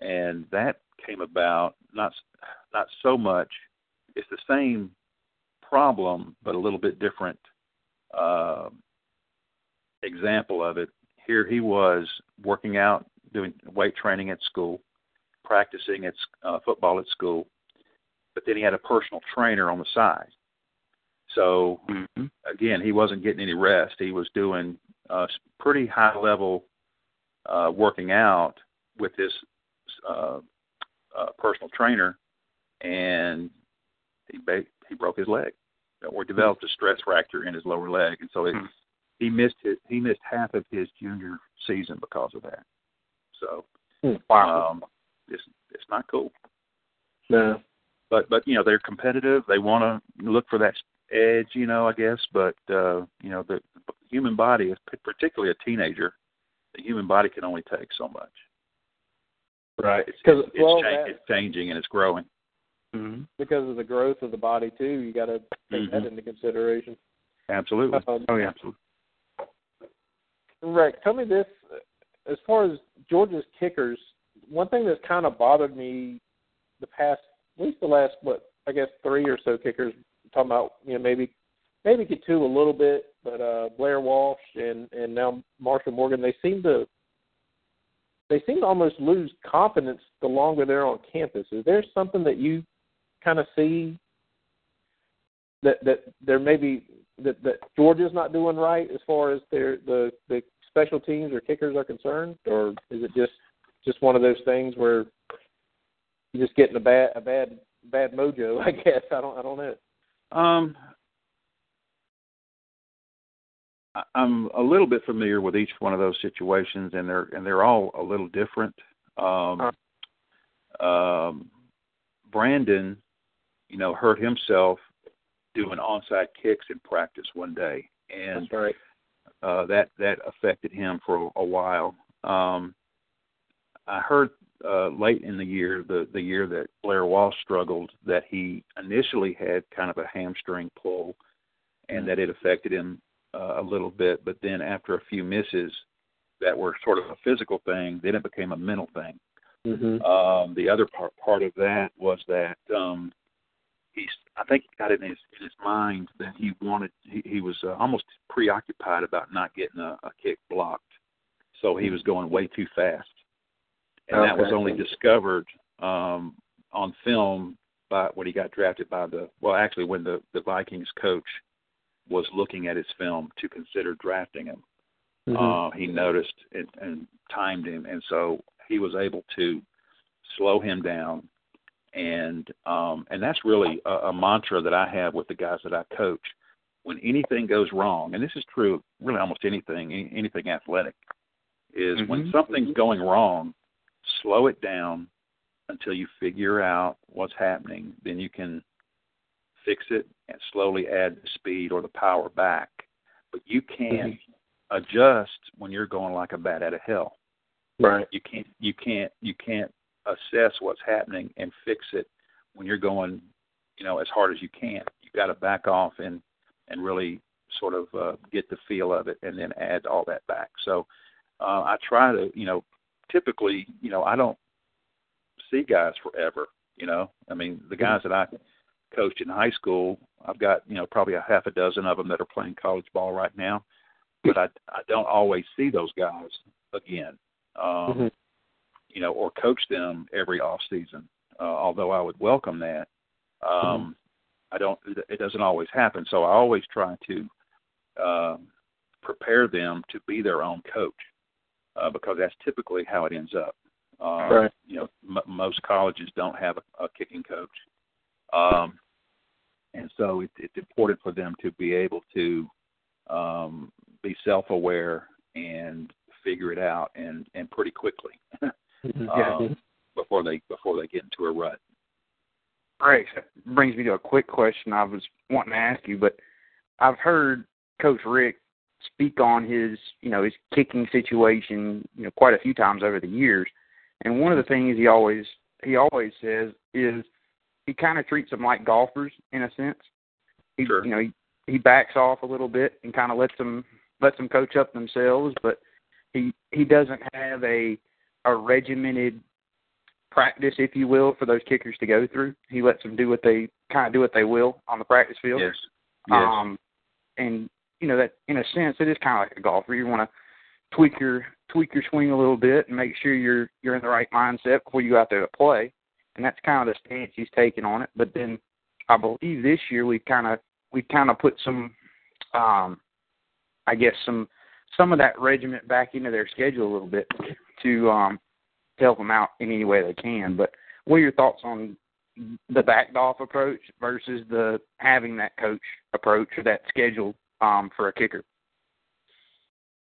and that came about not not so much it's the same problem but a little bit different uh, example of it here he was working out doing weight training at school practicing at uh, football at school but then he had a personal trainer on the side so mm-hmm. again he wasn't getting any rest he was doing uh, pretty high level uh, working out with this uh, uh, personal trainer, and he ba- he broke his leg, or developed a stress fracture in his lower leg, and so it, Hmm. He missed his he missed half of his junior season because of that. So Wow. um, it's it's not cool. No. But but you know they're competitive. They want to look for that edge, you know, I guess. But uh, you know the, the human body, particularly a teenager, the human body can only take so much. Right. It's, Because it's, well, cha- that- it's changing and it's growing. Mm-hmm. because of the growth of the body too, you got to take that Mhm. into consideration. Absolutely. Um, Oh yeah. Rex, tell me this: as far as Georgia's kickers, one thing that's kind of bothered me the past, at least the last what I guess three or so kickers. Talking about you know maybe maybe get two a little bit, but uh Blair Walsh and and now Marshall Morgan, they seem to they seem to almost lose confidence the longer they're on campus. Is there something that you kind of see that that there may be that that Georgia's not doing right as far as their the the special teams or kickers are concerned, or is it just just one of those things where you're just getting a bad a bad bad mojo? *laughs* I guess I don't I don't know. Um, I'm a little bit familiar with each one of those situations, and they're and they're all a little different. Um, um, Brandon, you know, hurt himself doing onside kicks in practice one day, and That's right. Uh, that that affected him for a, a while. Um, I heard uh, late in the year, the the year that Blair Walsh struggled, that he initially had kind of a hamstring pull, and that it affected him uh, a little bit. But then after a few misses that were sort of a physical thing, then it became a mental thing. Mm-hmm. Um, the other part part of that was that um, he's I think he got it in his in his mind that he wanted he, he was uh, almost preoccupied about not getting a, a kick blocked, so he was going way too fast, and that was only discovered um, on film by when he got drafted by the well actually when the the Vikings coach was looking at his film to consider drafting him Mm-hmm. uh, he noticed and, and timed him, and so he was able to slow him down. And um, and that's really a, a mantra that I have with the guys that I coach. When anything goes wrong, and this is true, really almost anything, any, anything athletic, is when Mhm. something's going wrong, slow it down until you figure out what's happening. Then you can fix it and slowly add the speed or the power back. But you can't adjust when you're going like a bat out of hell. Right. You can't you can't you can't assess what's happening and fix it when you're going, you know, as hard as you can. You got to back off and and really sort of uh, get the feel of it and then add all that back. So uh, I try to, you know, typically, you know, I don't see guys forever. You know, I mean, the guys that I coached in high school, I've got you know probably a half a dozen of them that are playing college ball right now, but I I don't always see those guys again. Um, Mhm. You know, or coach them every off season. Uh, although I would welcome that, um, I don't. It doesn't always happen. So I always try to um, prepare them to be their own coach uh, because that's typically how it ends up. Um, Right. You know, m- most colleges don't have a, a kicking coach, um, and so it, it's important for them to be able to um, be self-aware and figure it out, and and pretty quickly. *laughs* um, before they before they get into a rut. Rex, that brings me to a quick question I was wanting to ask you, but I've heard Coach Richt speak on his, you know, his kicking situation, you know, quite a few times over the years. And one of the things he always he always says is he kind of treats them like golfers in a sense. He, Sure. you know, he he backs off a little bit and kind of lets them lets them coach up themselves, but he he doesn't have a a regimented practice, if you will, for those kickers to go through. He lets them do what they kind of do what they will on the practice field. Yes. Yes. Um, and you know that in a sense it is kind of like a golfer. You want to tweak your tweak your swing a little bit and make sure you're you're in the right mindset before you go out there to play. And that's kind of the stance he's taking on it. But then I believe this year we kind of we kind of put some, um, I guess some some of that regiment back into their schedule a little bit to um, to help them out in any way they can. But what are your thoughts on the backed off approach versus the having that coach approach or that schedule um, for a kicker?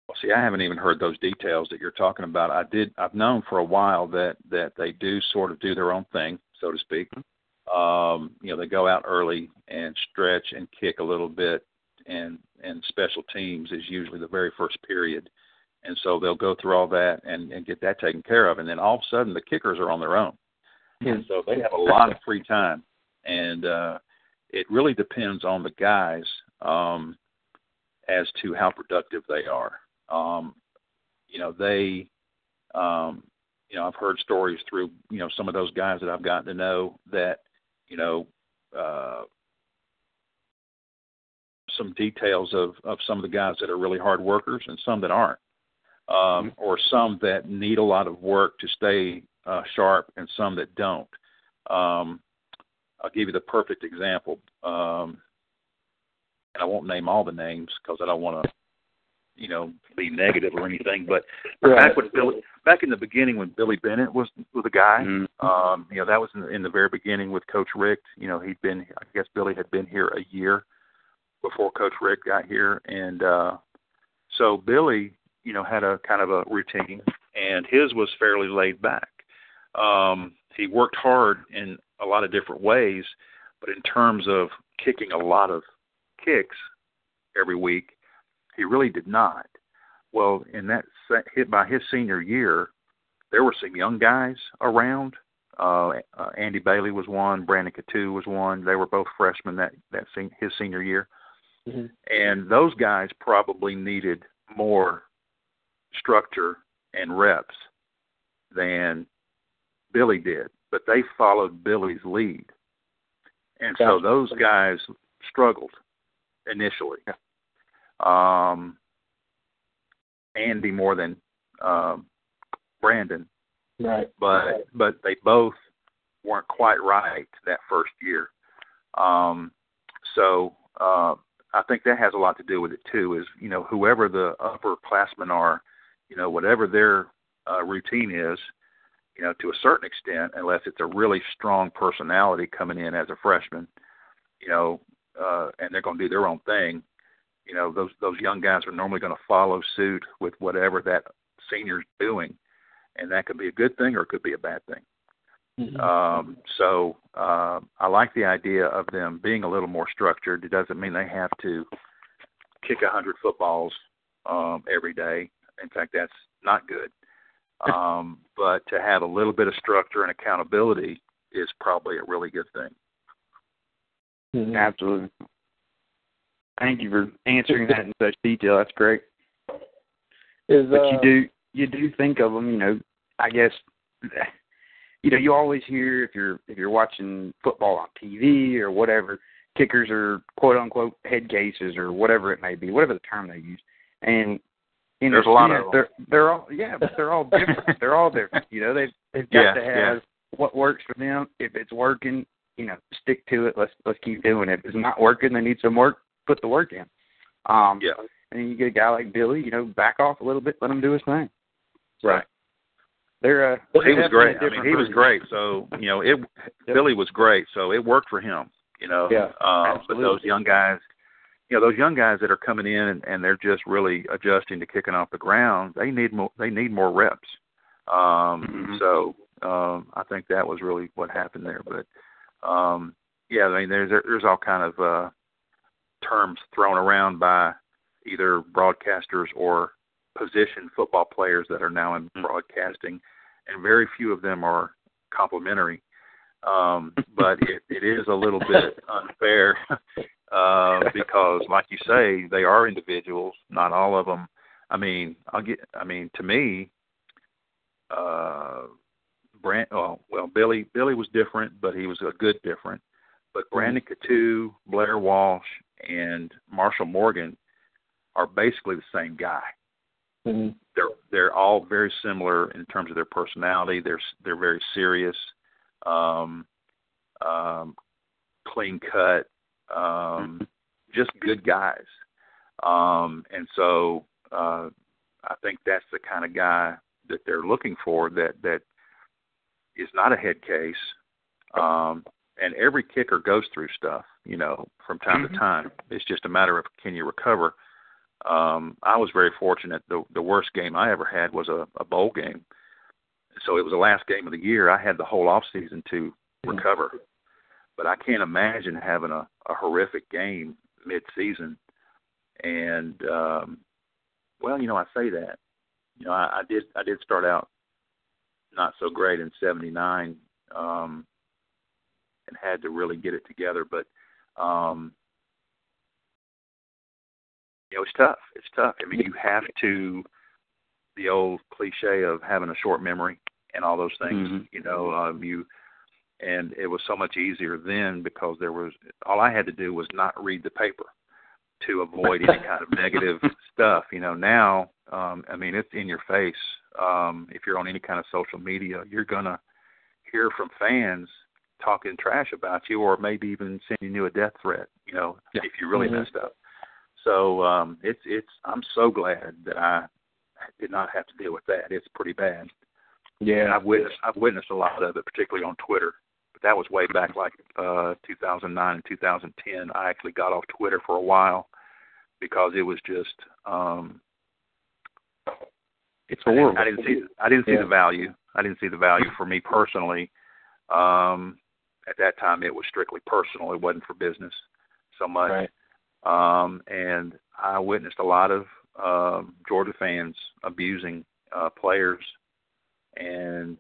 Well, see, I haven't even heard those details that you're talking about. I did. I've known for a while that that they do sort of do their own thing, so to speak. Um, you know, they go out early and stretch and kick a little bit, and and special teams is usually the very first period, and so they'll go through all that and and get that taken care of, and then all of a sudden the kickers are on their own, and so they have a lot of free time, and uh, it really depends on the guys um, as to how productive they are. Um, you know, they, um, you know, I've heard stories through, you know, some of those guys that I've gotten to know that, you know, uh, some details of, of some of the guys that are really hard workers and some that aren't, um, or some that need a lot of work to stay uh, sharp and some that don't. Um, I'll give you the perfect example. Um, and I won't name all the names because I don't want to you know, be negative or anything. But Right. back when Billy, back in the beginning when Billy Bennett was was the guy, Mhm. um, you know, that was in the, in the very beginning with Coach Richt. You know, he'd been, I guess Billy had been here a year before Coach Richt got here, and uh, so Billy, you know, had a kind of a routine, and his was fairly laid back. Um, he worked hard in a lot of different ways, but in terms of kicking a lot of kicks every week, he really did not. Well, in that hit by his senior year, there were some young guys around. Uh, uh, Andy Bailey was one. Brandon Coutu was one. They were both freshmen that that sen- his senior year, Mhm. and those guys probably needed more structure and reps than Billy did. But they followed Billy's lead, and so those guys struggled initially. Um, Andy more than um, Brandon, Right. but but they both weren't quite right that first year. Um, so uh, I think that has a lot to do with it too. Is you know whoever the upperclassmen are, you know whatever their uh, routine is, you know to a certain extent, unless it's a really strong personality coming in as a freshman, you know, uh, and they're going to do their own thing. You know those those young guys are normally going to follow suit with whatever that senior's doing, and that could be a good thing or it could be a bad thing. Mm-hmm. Um, so uh, I like the idea of them being a little more structured. It doesn't mean they have to kick a hundred footballs um, every day. In fact, that's not good. Um, *laughs* but to have a little bit of structure and accountability is probably a really good thing. Mhm. Absolutely. Thank you for answering that in such detail. That's great. Is But uh, you do you do think of them, you know. I guess you know you always hear if you're if you're watching football on TV or whatever, kickers are quote unquote head cases or whatever it may be, whatever the term they use, and in There's a lot of them. they're they're all yeah, but they're all different. *laughs* they're all different. You know, they've they've got Yeah, to have yeah. what works for them. If it's working, you know, stick to it. Let's let's keep doing it. If it's not working, they need some work. Put the work in. Um, Yeah. and you get a guy like Billy, you know, back off a little bit, let him do his thing. Right. They're uh, Well, he was great. I mean, he was great. So you know, it *laughs* Billy was great. So it worked for him. You know. Yeah, Um, but those young guys, you know, those young guys that are coming in and, and they're just really adjusting to kicking off the ground. They need more. They need more reps. Um, Mhm. So um, I think that was really what happened there. But um, yeah, I mean, there's there's all kind of uh, terms thrown around by either broadcasters or position football players that are now in broadcasting, and very few of them are complimentary. Um, but it, it is a little bit *laughs* unfair uh, *laughs* because, like you say, they are individuals. Not all of them. I mean, I'll get. I mean, to me, uh, Brand. Oh, well, Billy. Billy was different, but he was a good different. But Brandon Coutu, Blair Walsh, and Marshall Morgan are basically the same guy. Mm-hmm. They're they're all very similar in terms of their personality. They're they're very serious, um, um, clean cut, um, just good guys. Um, and so uh, I think that's the kind of guy that they're looking for. That that is not a head case. Um, and every kicker goes through stuff, you know, from time to time. It's just a matter of can you recover. Um, I was very fortunate. The the worst game I ever had was a, a bowl game. So it was the last game of the year. I had the whole off season to recover. But I can't imagine having a, a horrific game mid season. And um well, you know, I say that. You know, I, I did I did start out not so great in seventy nine, um and had to really get it together. But um you know, it's tough. It's tough. I mean, you have to the old cliche of having a short memory and all those things. Mhm. You know, um, you and it was so much easier then because there was all I had to do was not read the paper to avoid any *laughs* kind of negative stuff. You know, now um, I mean it's in your face. Um, if you're on any kind of social media, you're gonna hear from fans talking trash about you, or maybe even sending you a death threat. You know, Yeah. if you really Mhm. messed up. So um, it's it's. I'm so glad that I did not have to deal with that. It's pretty bad. And Yeah. I've witnessed I've witnessed a lot of it, particularly on Twitter. That was way back like uh 2009 and 2010. I actually got off Twitter for a while because it was just um It's I didn't, horrible. I didn't see I didn't see Yeah. the value. I didn't see the value for me personally. Um at that time it was strictly personal. It wasn't for business so much. Right. Um and I witnessed a lot of um Georgia fans abusing uh players and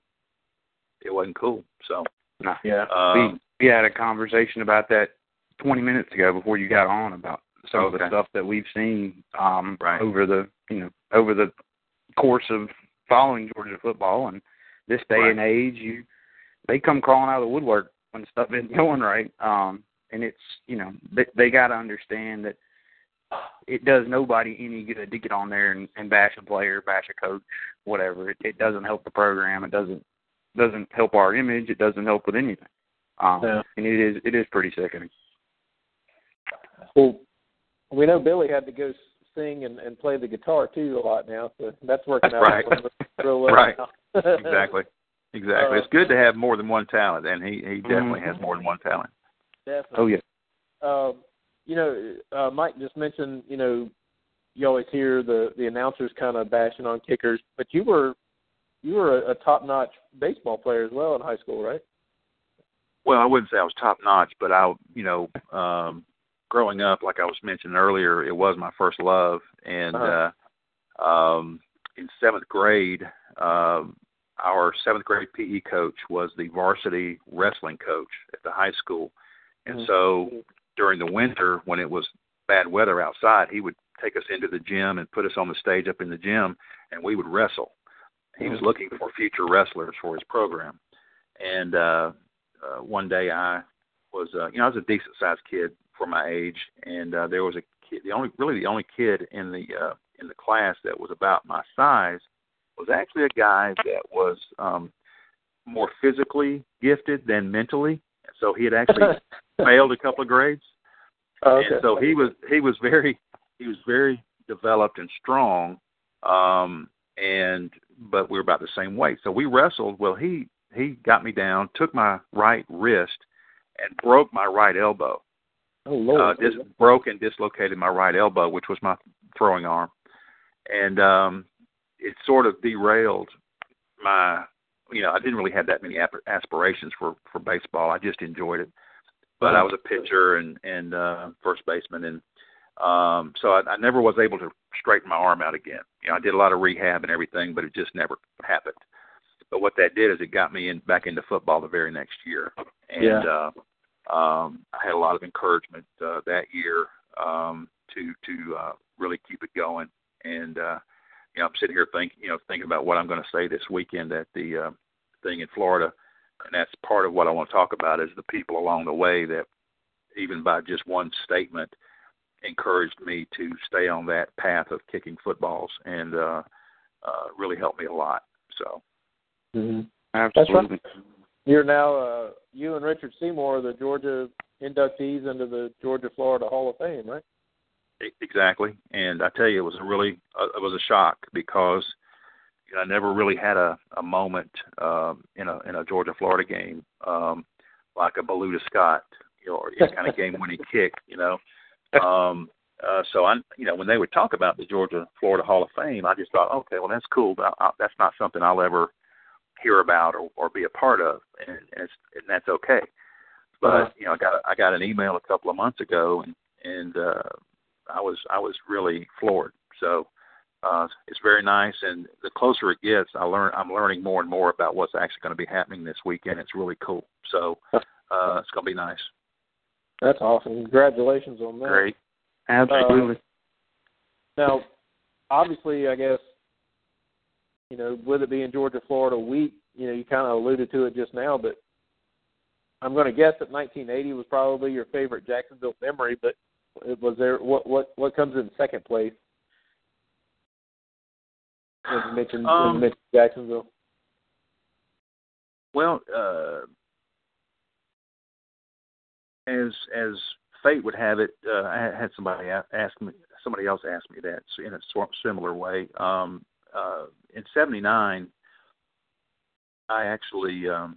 it wasn't cool. So Nah. Yeah. um, we, we had a conversation about that 20 minutes ago before you got on about some of the stuff that we've seen um, Right. over the you know over the course of following Georgia football and this day Right. and age you they come crawling out of the woodwork when stuff isn't *laughs* going right um and it's you know they, they got to understand that it does nobody any good to get on there and, and bash a player, bash a coach, whatever. It, it doesn't help the program. It doesn't doesn't help our image. It doesn't help with anything. Um, Yeah. And it is it is pretty sickening. Well, we know Billy had to go sing and, and play the guitar too a lot now, so that's working out Right. real well. *laughs* Right. exactly. Exactly. Uh, it's good to have more than one talent and he he definitely has more than one talent. Definitely. Oh yeah. Um, you know, uh, Mike just mentioned, you know, you always hear the the announcers kind of bashing on kickers, but you were you were a, a top notch baseball player as well in high school, right? Well, I wouldn't say I was top notch, but I, you know, um, growing up, like I was mentioning earlier, it was my first love. And Uh-huh. uh, um, in seventh grade, um, our seventh grade PE coach was the varsity wrestling coach at the high school. And Mhm. so during the winter, when it was bad weather outside, he would take us into the gym and put us on the stage up in the gym, and we would wrestle. He was looking for future wrestlers for his program. And uh, uh, one day I was, uh, you know, I was a decent sized kid for my age, and uh, there was a kid, the only, really the only kid in the uh, in the class that was about my size was actually a guy that was um, more physically gifted than mentally. So he had actually *laughs* failed a couple of grades, Oh, okay. and so he was he was very he was very developed and strong um and but we were about the same weight so we wrestled well he he got me down took my right wrist and broke my right elbow oh Lord. uh dis- broke and dislocated my right elbow which was my throwing arm and um it sort of derailed my you know, I didn't really have that many aspirations for for baseball. I just enjoyed it. But I was a pitcher and and uh, first baseman, and um, so I, I never was able to straighten my arm out again. You know, I did a lot of rehab and everything, but it just never happened. But what that did is it got me in back into football the very next year, and Yeah. uh, um, I had a lot of encouragement uh, that year um, to to uh, really keep it going. And uh, you know, I'm sitting here thinking, you know, thinking about what I'm going to say this weekend at the uh, thing in Florida, and that's part of what I want to talk about is the people along the way that, even by just one statement, encouraged me to stay on that path of kicking footballs and uh, uh, really helped me a lot. So. Mm-hmm. Absolutely. You're now uh, you and Richard Seymour are the Georgia inductees into the Georgia Florida Hall of Fame, right? Exactly, and I tell you, it was a really uh, it was a shock because you know, I never really had a a moment um, in a in a Georgia Florida game um, like a Belue to Scott, you know, or any kind of *laughs* game winning kick, you know. Um, uh, so I, you know, when they would talk about the Georgia Florida Hall of Fame, I just thought, okay, well that's cool, but I, I, that's not something I'll ever hear about or, or be a part of, and, and, it's, and that's okay. But Uh-huh. you know, I got I got an email a couple of months ago, and and uh, I was I was really floored. So uh, it's very nice, and the closer it gets, I learn I'm learning more and more about what's actually going to be happening this weekend. It's really cool. So uh, it's going to be nice. That's awesome. Congratulations on that. Great. Absolutely. Now, obviously, I guess you know, with it being Georgia Florida week, you know, you kind of alluded to it just now, but I'm going to guess that 1980 was probably your favorite Jacksonville memory. But was there what what what comes in second place? When you mentioned, when you Um, mentioned Jacksonville. Well, uh, as as fate would have it, uh, I had somebody ask me, somebody else asked me that in a similar way. Um, uh, in '79, I actually um,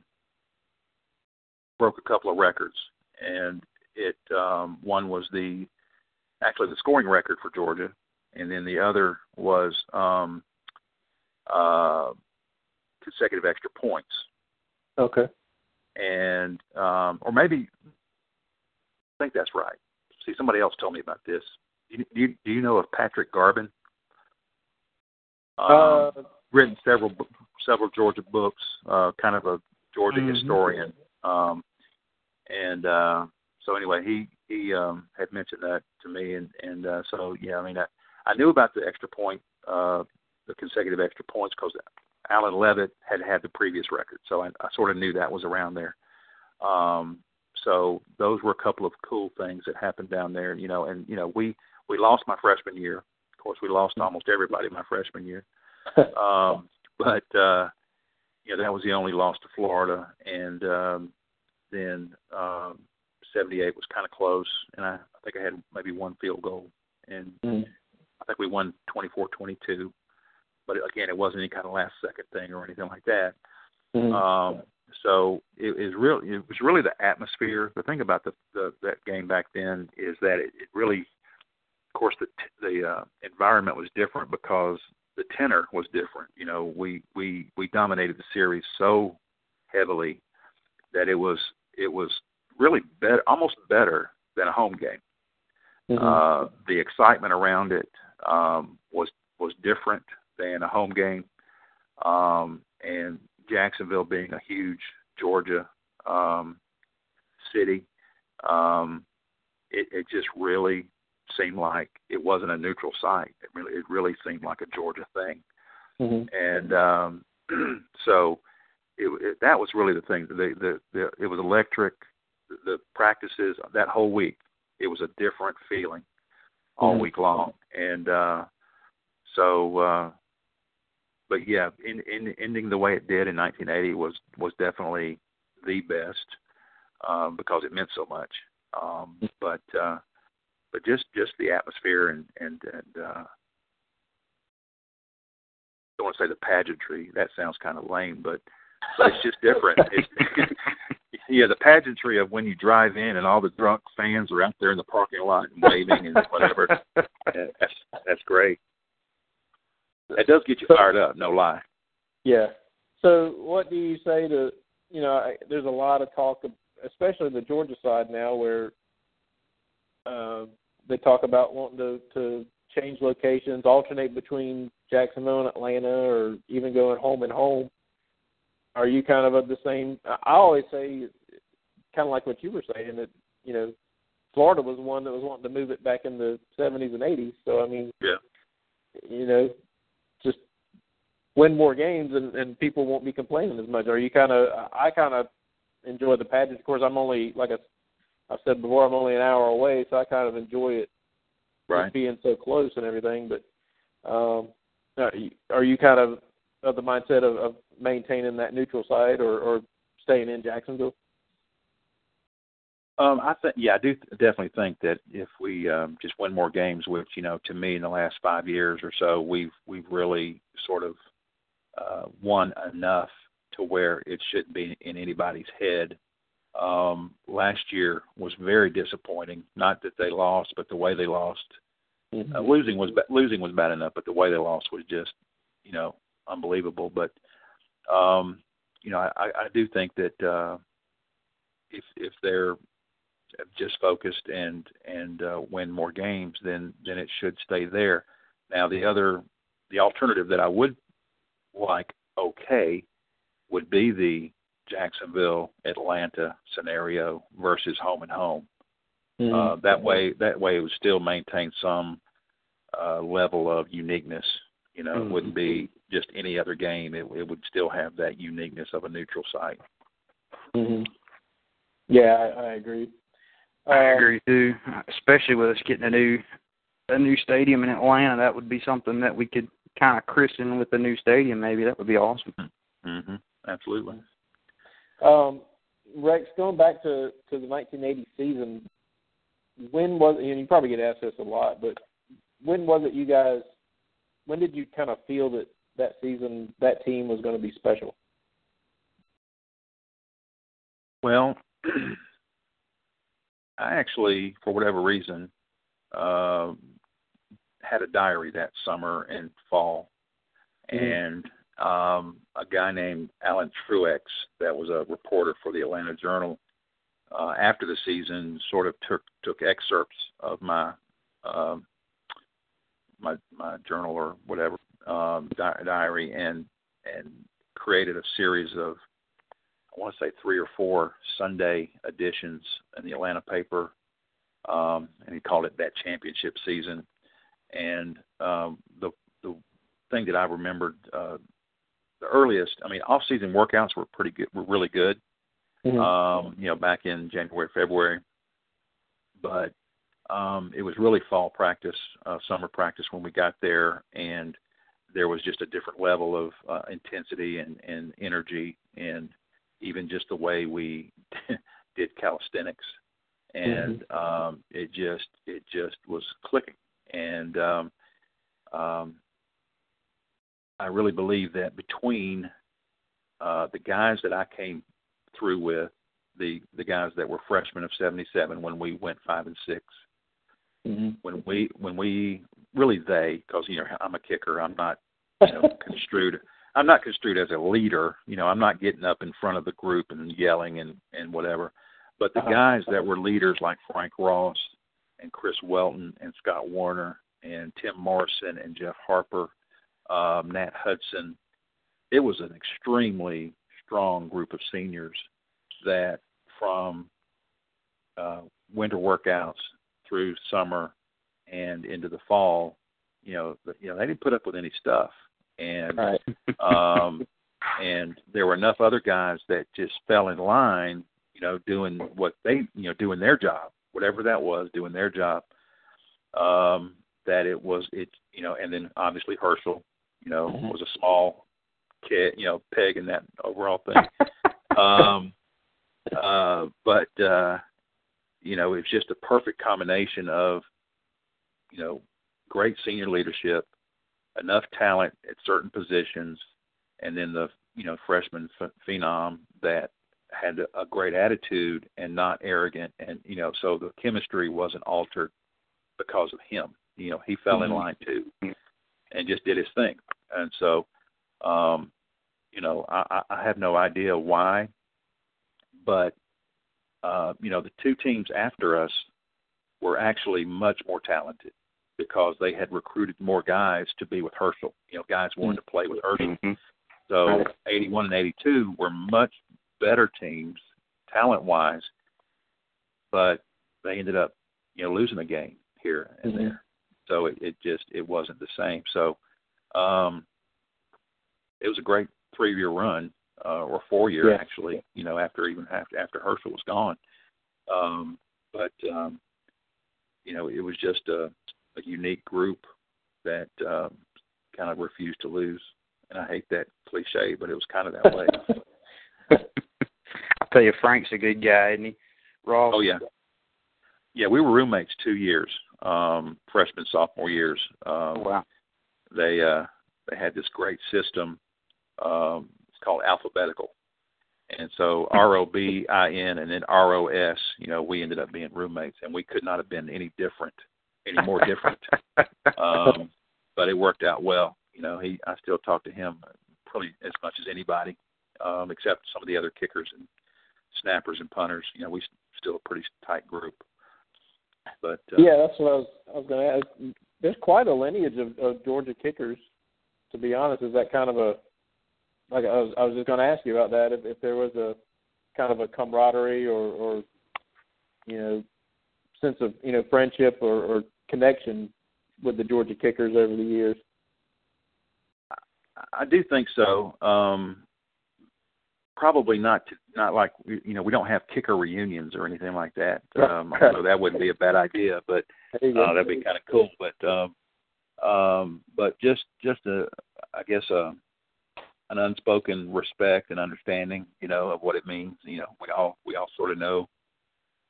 broke a couple of records, and it um, one was the actually the scoring record for Georgia, and then the other was um, uh, consecutive extra points Okay. and um, or maybe I think that's right. See, somebody else told me about this. Do you, do you, do you know of Patrick Garbin? Um, uh, written several several Georgia books, uh, kind of a Georgia Mhm. historian. Um, and uh, so anyway, he he um, had mentioned that to me, and and uh, so yeah, I mean, I, I knew about the extra point, uh, the consecutive extra points, because Allan Leavitt had had the previous record, so I, I sort of knew that was around there. Um, so those were a couple of cool things that happened down there, you know. And you know, we we lost my freshman year. Of course, we lost almost everybody my freshman year. *laughs* Um, but uh, you know, that was the only loss to Florida, and um, then um, '78 was kind of close, and I, I think I had maybe one field goal, and Mhm. I think we won 24-22. But again, it wasn't any kind of last second thing or anything like that. mhm. Um, so it is really it was really the atmosphere. The thing about the, the that game back then is that it, it really, of course, the the uh, environment was different because the tenor was different. You know, we we we dominated the series so heavily that it was it was really better, almost better than a home game. Mhm. Uh, the excitement around it um, was was different than a home game, um, and Jacksonville being a huge Georgia um, city, um, it, it just really seemed like it wasn't a neutral site. It really it really seemed like a Georgia thing, Mhm. and um, *clears throat* so it, it, that was really the thing. The, the, the it was electric. The, practices that whole week, it was a different feeling all Mhm. week long, and uh, so. Uh, but yeah, in, in, ending the way it did in 1980 was was definitely the best um, because it meant so much. Um, but uh, but just just the atmosphere and and and uh, don't want to say the pageantry. That sounds kind of lame, but but it's just different. *laughs* It's, *laughs* yeah, the pageantry of when you drive in and all the drunk fans are out there in the parking lot and waving and whatever. *laughs* That's that's great. That does get you fired up, no lie. Yeah. So, what do you say to you know? I, there's a lot of talk, especially the Georgia side now, where uh, they talk about wanting to to change locations, alternate between Jacksonville and Atlanta, or even going home and home. Are you kind of of the same? I always say, kind of like what you were saying that you know, Florida was one that was wanting to move it back in the 70s and 80s. So I mean, yeah, you know, win more games and, and people won't be complaining as much. Are you kind of? I kind of enjoy the pageant. Of course, I'm only like I, I've said before, I'm only an hour away, so I kind of enjoy it, right. being so close and everything. But um, are you, are you kind of of the mindset of, of maintaining that neutral side or, or staying in Jacksonville? Um, I think, yeah, I do definitely think that if we um, just win more games, which you know, to me, in the last five years or so, we've we've really sort of uh, won enough to where it shouldn't be in anybody's head. Um, last year was very disappointing. Not that they lost, but the way they lost. Mm-hmm. Uh, losing was losing was bad enough, but the way they lost was just, you know, unbelievable. But um, you know, I, I do think that uh, if if they're just focused and and uh, win more games, then then it should stay there. Now the other the alternative that I would like okay would be the Jacksonville Atlanta scenario versus home and home. Mm-hmm. Uh, that way that way it would still maintain some uh, level of uniqueness. You know, mm-hmm. it wouldn't be just any other game. It, it would still have that uniqueness of a neutral site. Mm-hmm. Yeah, I, I agree. I um, agree too, especially with us getting a new a new stadium in Atlanta. That would be something that we could kind of christen with the new stadium. Maybe that would be awesome. Mm-hmm. Absolutely. Um, Rex, going back to to the 1980 season, when was and you probably get asked this a lot, but when was it you guys? When did you kind of feel that that season that team was going to be special? Well, *clears throat* I actually, for whatever reason, uh, had a diary that summer and fall, mm-hmm. and um, a guy named Alan Truex, that was a reporter for the Atlanta Journal, uh, after the season, sort of took took excerpts of my um, my my journal or whatever um, di- diary and and created a series of I want to say three or four Sunday editions in the Atlanta paper, um, and he called it that championship season. And um, the the thing that I remembered uh, the earliest, I mean, off-season workouts were pretty good, were really good. Mm-hmm. Um, you know, back in January, February, but um, it was really fall practice, uh, summer practice when we got there, and there was just a different level of uh, intensity and, and energy and even just the way we *laughs* did calisthenics, and mm-hmm. um, it just it just was clicking. And um, um, I really believe that between uh, the guys that I came through with, the the guys that were freshmen of '77 when we went five and 6 mm-hmm. when we when we really they because you know I'm a kicker, I'm not you know *laughs* construed I'm not construed as a leader. You know, I'm not getting up in front of the group and yelling and and whatever. But the uh-huh. guys that were leaders like Frank Ross and Chris Welton and Scott Woerner and Tim Morrison and Jeff Harper, um, Nat Hudson, it was an extremely strong group of seniors that from uh, winter workouts through summer and into the fall, you know, you know they didn't put up with any stuff. And right. um, *laughs* and there were enough other guys that just fell in line, you know, doing what they, you know, doing their job, whatever that was, doing their job. Um, that it was it, you know, and then obviously Herschel, you know, mm-hmm. was a small kid, you know, peg in that overall thing. *laughs* um, uh, but uh, you know, it's just a perfect combination of, you know, great senior leadership, enough talent at certain positions, and then the you know freshman phenom that had a great attitude and not arrogant, and you know so the chemistry wasn't altered because of him. You know he fell mm-hmm. in line too, and just did his thing, and so um, you know, I, I have no idea why, but uh, you know, the two teams after us were actually much more talented because they had recruited more guys to be with Herschel. You know, guys wanted to play with Herschel. Mm-hmm. So 81 and 82 were much better teams talent wise, but they ended up, you know, losing a game here and Mm-hmm. there. So it, it just it wasn't the same. So um it was a great three year run, uh or four year Yeah. actually, you know, after even after after Herschel was gone. Um but um you know, it was just a, a unique group that um kind of refused to lose. And I hate that cliche, but it was kind of that way. *laughs* I tell you, Frank's a good guy, isn't he? Ross. Oh yeah, yeah. We were roommates two years, um, freshman sophomore years. Um, wow. They uh, they had this great system. Um, it's called alphabetical, and so *laughs* R O B I N and then R O S. You know, we ended up being roommates, and we could not have been any different, any more different. *laughs* um, but it worked out well. You know, he I still talk to him probably as much as anybody, um, except some of the other kickers and snappers and punters. You know, we still a pretty tight group. But uh, Yeah, that's what I was. I was going to ask. There's quite a lineage of, of Georgia kickers. To be honest, is that kind of a like I was? I was just going to ask you about that. If, if there was a kind of a camaraderie or, or you know, sense of you know friendship or, or connection with the Georgia kickers over the years. I do think so. Um, probably not not like you know we don't have kicker reunions or anything like that. *laughs* Um, so that wouldn't be a bad idea, but There you go. uh, that'd be kind of cool. But um, um, but just just a I guess a an unspoken respect and understanding, you know, of what it means. You know, we all we all sort of know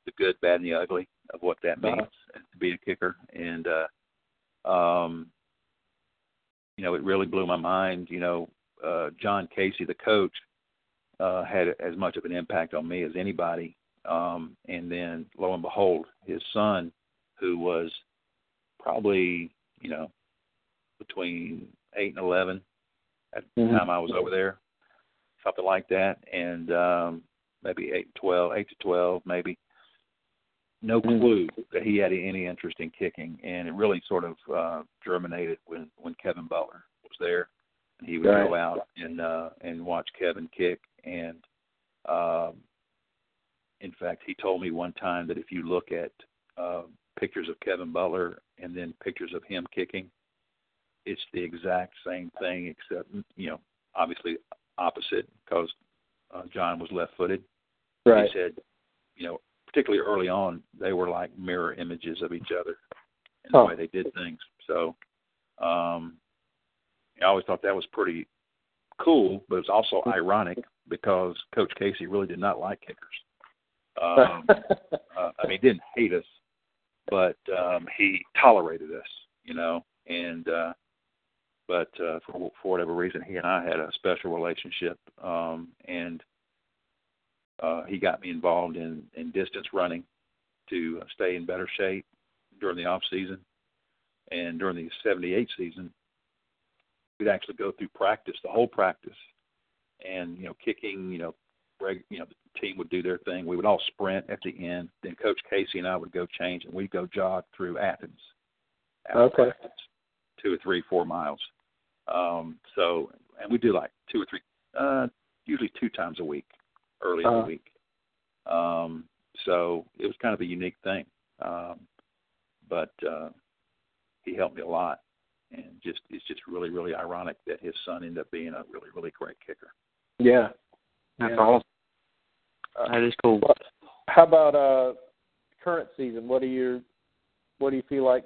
the good, bad, and the ugly of what that means to be a kicker, and uh, um, you know, it really blew my mind. You know, uh, John Kasay, the coach, uh, had as much of an impact on me as anybody. Um, and then, lo and behold, his son, who was probably, you know, between eight and eleven at the Mhm. time I was over there, something like that, and um, maybe eight, twelve, eight to twelve, maybe. No Mhm. clue that he had any interest in kicking, and it really sort of uh, germinated when when Kevin Butler was there, and he would go out and uh, and watch Kevin kick, and um, in fact, he told me one time that if you look at uh, pictures of Kevin Butler and then pictures of him kicking, it's the exact same thing, except you know, obviously opposite because uh, John was left-footed. Right. He said, you know, particularly early on, they were like mirror images of each other in the way they did things. So, um, I always thought that was pretty cool, but it's also *laughs* ironic because Coach Kasay really did not like kickers. *laughs* Um, uh, I mean, he didn't hate us, but um, he tolerated us, you know. And uh, but uh, for for whatever reason, he and I had a special relationship, um, and uh, he got me involved in in distance running to stay in better shape during the off season, and during the '78 season, we'd actually go through practice, the whole practice, and you know, kicking, you know, reg, you know, the team would do their thing. We would all sprint at the end. Then Coach Kasay and I would go change, and we'd go jog through Athens. after Okay. practice, two or three, four miles. Um, so, and we do like two or three, uh, usually two times a week, early in Uh-huh. the week. Um, so it was kind of a unique thing. Um, but uh, he helped me a lot, and just it's just really, really ironic that his son ended up being a really, really great kicker. yeah. That's Yeah. awesome. Uh, That is cool. How about uh current season? What do you what do you feel like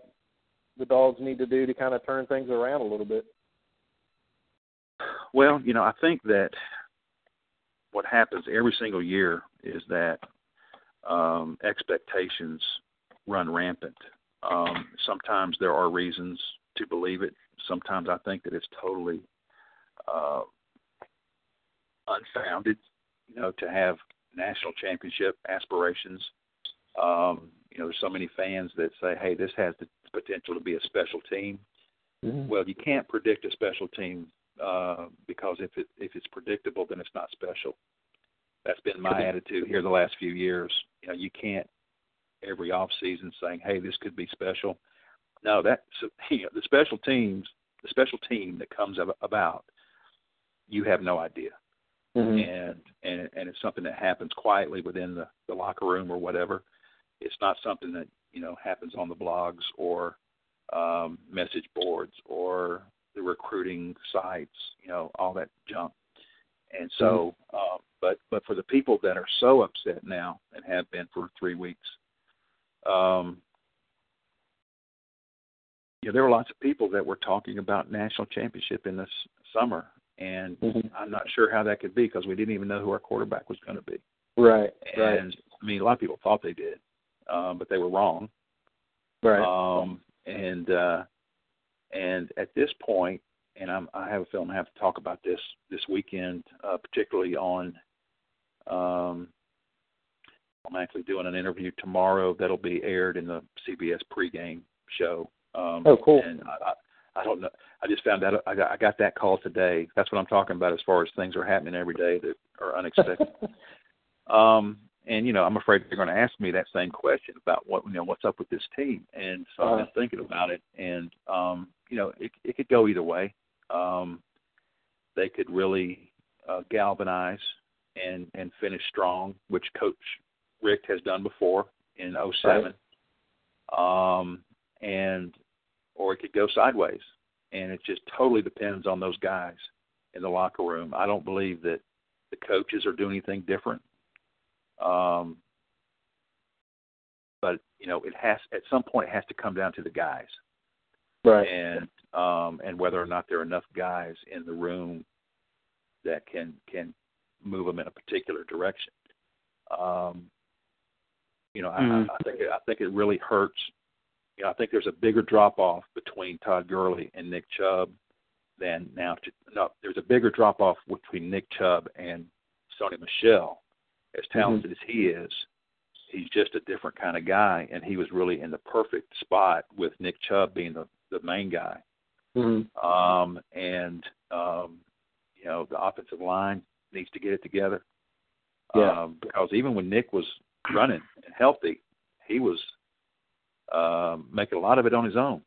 the dogs need to do to kind of turn things around a little bit? Well, you know, I think that what happens every single year is that um, expectations run rampant. Um, sometimes there are reasons to believe it. Sometimes I think that it's totally uh, unfounded. You know, to have national championship aspirations. Um, you know, there's so many fans that say, "Hey, this has the potential to be a special team." Mm-hmm. Well, you can't predict a special team uh, because if it if it's predictable, then it's not special. That's been my attitude here the last few years. You know, you can't every off season saying, "Hey, this could be special." No, that *laughs* you know, the special teams, the special team that comes about, you have no idea. Mm-hmm. And and and it's something that happens quietly within the, the locker room or whatever. It's not something that you know happens on the blogs or um, message boards or the recruiting sites, you know, all that junk. And so, Mm-hmm. um, but but for the people that are so upset now and have been for three weeks, um, yeah, there were lots of people that were talking about national championship in this summer, and Mhm. I'm not sure how that could be because we didn't even know who our quarterback was going to be. Right. And I mean, a lot of people thought they did, um, but they were wrong. Right. Um, and uh, and at this point, and I'm, I have a feeling I have to talk about this this weekend, uh, particularly on. Um, I'm actually doing an interview tomorrow that'll be aired in the CBS pregame show. Um, Oh, cool. And I, I, I don't know. I just found out I got I got that call today. That's what I'm talking about as far as things are happening every day that are unexpected. *laughs* um, and you know, I'm afraid they're going to ask me that same question about what you know what's up with this team. And so I've Uh-huh. been thinking about it, and um, you know, it it could go either way. Um, they could really uh, galvanize and and finish strong, which Coach Richt has done before in '07. Um, and or it could go sideways, and it just totally depends on those guys in the locker room. I don't believe that the coaches are doing anything different. Um, but you know, it has at some point it has to come down to the guys Right. and um, and whether or not there are enough guys in the room that can can move them in a particular direction. Um, you know, Mhm. I, I think it, I think it really hurts. You know, I think there's a bigger drop off between Todd Gurley and Nick Chubb than now. No, there's a bigger drop off between Nick Chubb and Sony Michel. As talented as he is, he's just a different kind of guy, and he was really in the perfect spot with Nick Chubb being the the main guy. Mm-hmm. Um, and um, you know, the offensive line needs to get it together. Yeah. Um, because even when Nick was running and healthy, he was um, making a lot of it on his own.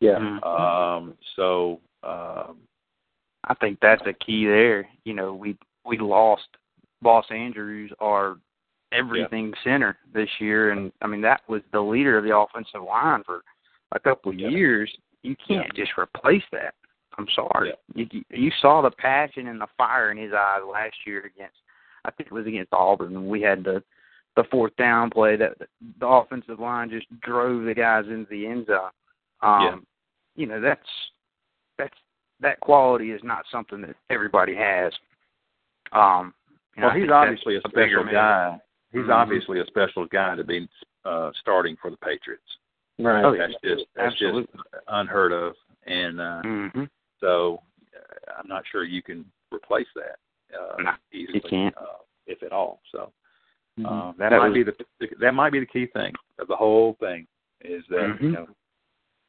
Yeah. Mhm. Um, so um, I think that's the key there. You know, we we lost Boss Andrews, our everything center this year, and I mean that was the leader of the offensive line for a couple of Yeah. years. You can't just replace that. I'm sorry. Yeah. You you saw the passion and the fire in his eyes last year against I think it was against Auburn we had the the fourth down play that the offensive line just drove the guys into the end zone. Um Yeah. you know, that's that's that quality is not something that everybody has. Um well, he's obviously a special guy. He's Mhm. obviously a special guy to be uh, starting for the Patriots. Right. Oh, yeah. That's just that's Absolutely. just unheard of, and uh, hmm So uh, I'm not sure you can replace that uh, No, easily, can't. Uh, if at all. So Mm-hmm. uh, that, That might was- be the, that might be the key thing of the whole thing is that you Mhm. know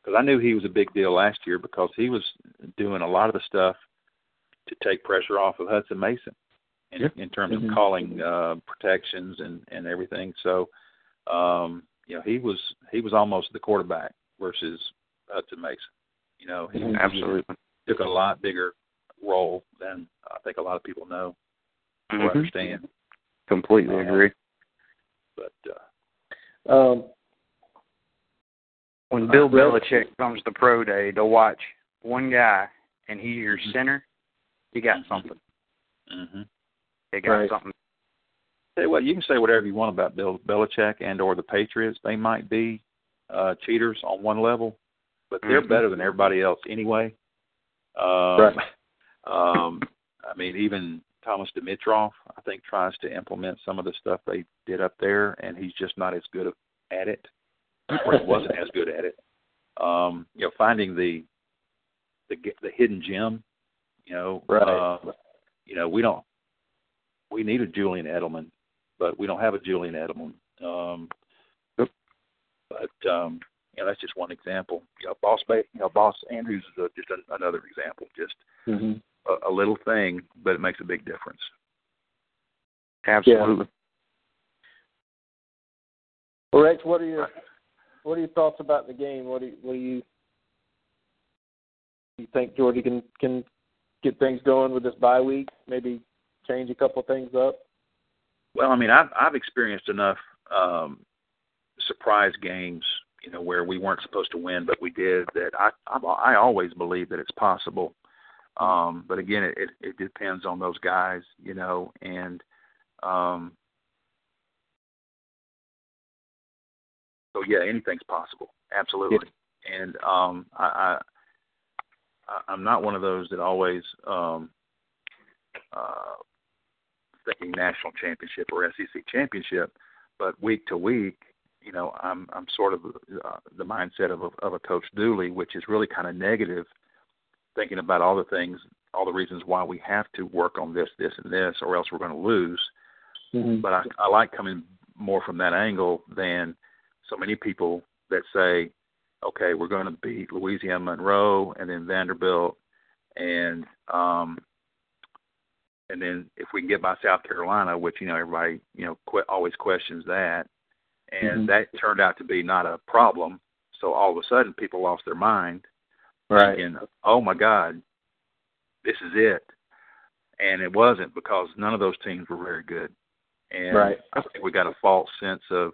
because I knew he was a big deal last year because he was doing a lot of the stuff to take pressure off of Hutson Mason in, in terms Mhm. of calling uh, protections and and everything. So um, you know he was he was almost the quarterback versus Hutson Mason. You know he, Mhm. he Absolutely. took a lot bigger role than I think a lot of people know or Mhm. understand. Completely Uh, agree. But uh, Um, When Bill Well- Belichick comes to pro day to watch one guy and he's your Mhm. center, you got something. hmm You got Right. something. tell you what, you can say whatever you want about Bill Belichick and or the Patriots. They might be uh, cheaters on one level, but they're Mhm. better than everybody else anyway. Um, Right. *laughs* Um, I mean, even Thomas Dimitroff, I think, tries to implement some of the stuff they did up there, and he's just not as good at it, or he wasn't as good at it. Um, you know, finding the the the hidden gem. You know, Right. uh, you know, we don't we need a Julian Edelman, but we don't have a Julian Edelman. Um, but um, you know, that's just one example. You know, Boss you know, Boss Andrews is a, just a, another example. Just Mm-hmm. A, a little thing, but it makes a big difference. Absolutely. Well, Rex, what are your what are your thoughts about the game? What do you, what do you you think Georgia can can get things going with this bye week? Maybe change a couple things up. Well, I mean, I've I've experienced enough um, surprise games, you know, where we weren't supposed to win, but we did. That I I, I always believe that it's possible. Um, but again, it, it depends on those guys, you know, and um, so yeah, anything's possible, absolutely. And um, I, I I- I'm not one of those that always um, uh, thinking national championship or SEC championship, but week to week, you know, I'm I'm sort of uh, the mindset of a, of a coach Dooley, which is really kind of negative, thinking about all the things, all the reasons why we have to work on this, this, and this, or else we're going to lose. Mm-hmm. But I, I like coming more from that angle than so many people that say, okay, we're going to beat Louisiana Monroe and then Vanderbilt, and um, and then if we can get by South Carolina, which you know everybody you know qu- always questions that, and Mhm. that turned out to be not a problem. So all of a sudden, people lost their mind, Right. thinking, "Oh my God, this is it," and it wasn't because none of those teams were very good, and Right. I think we got a false sense of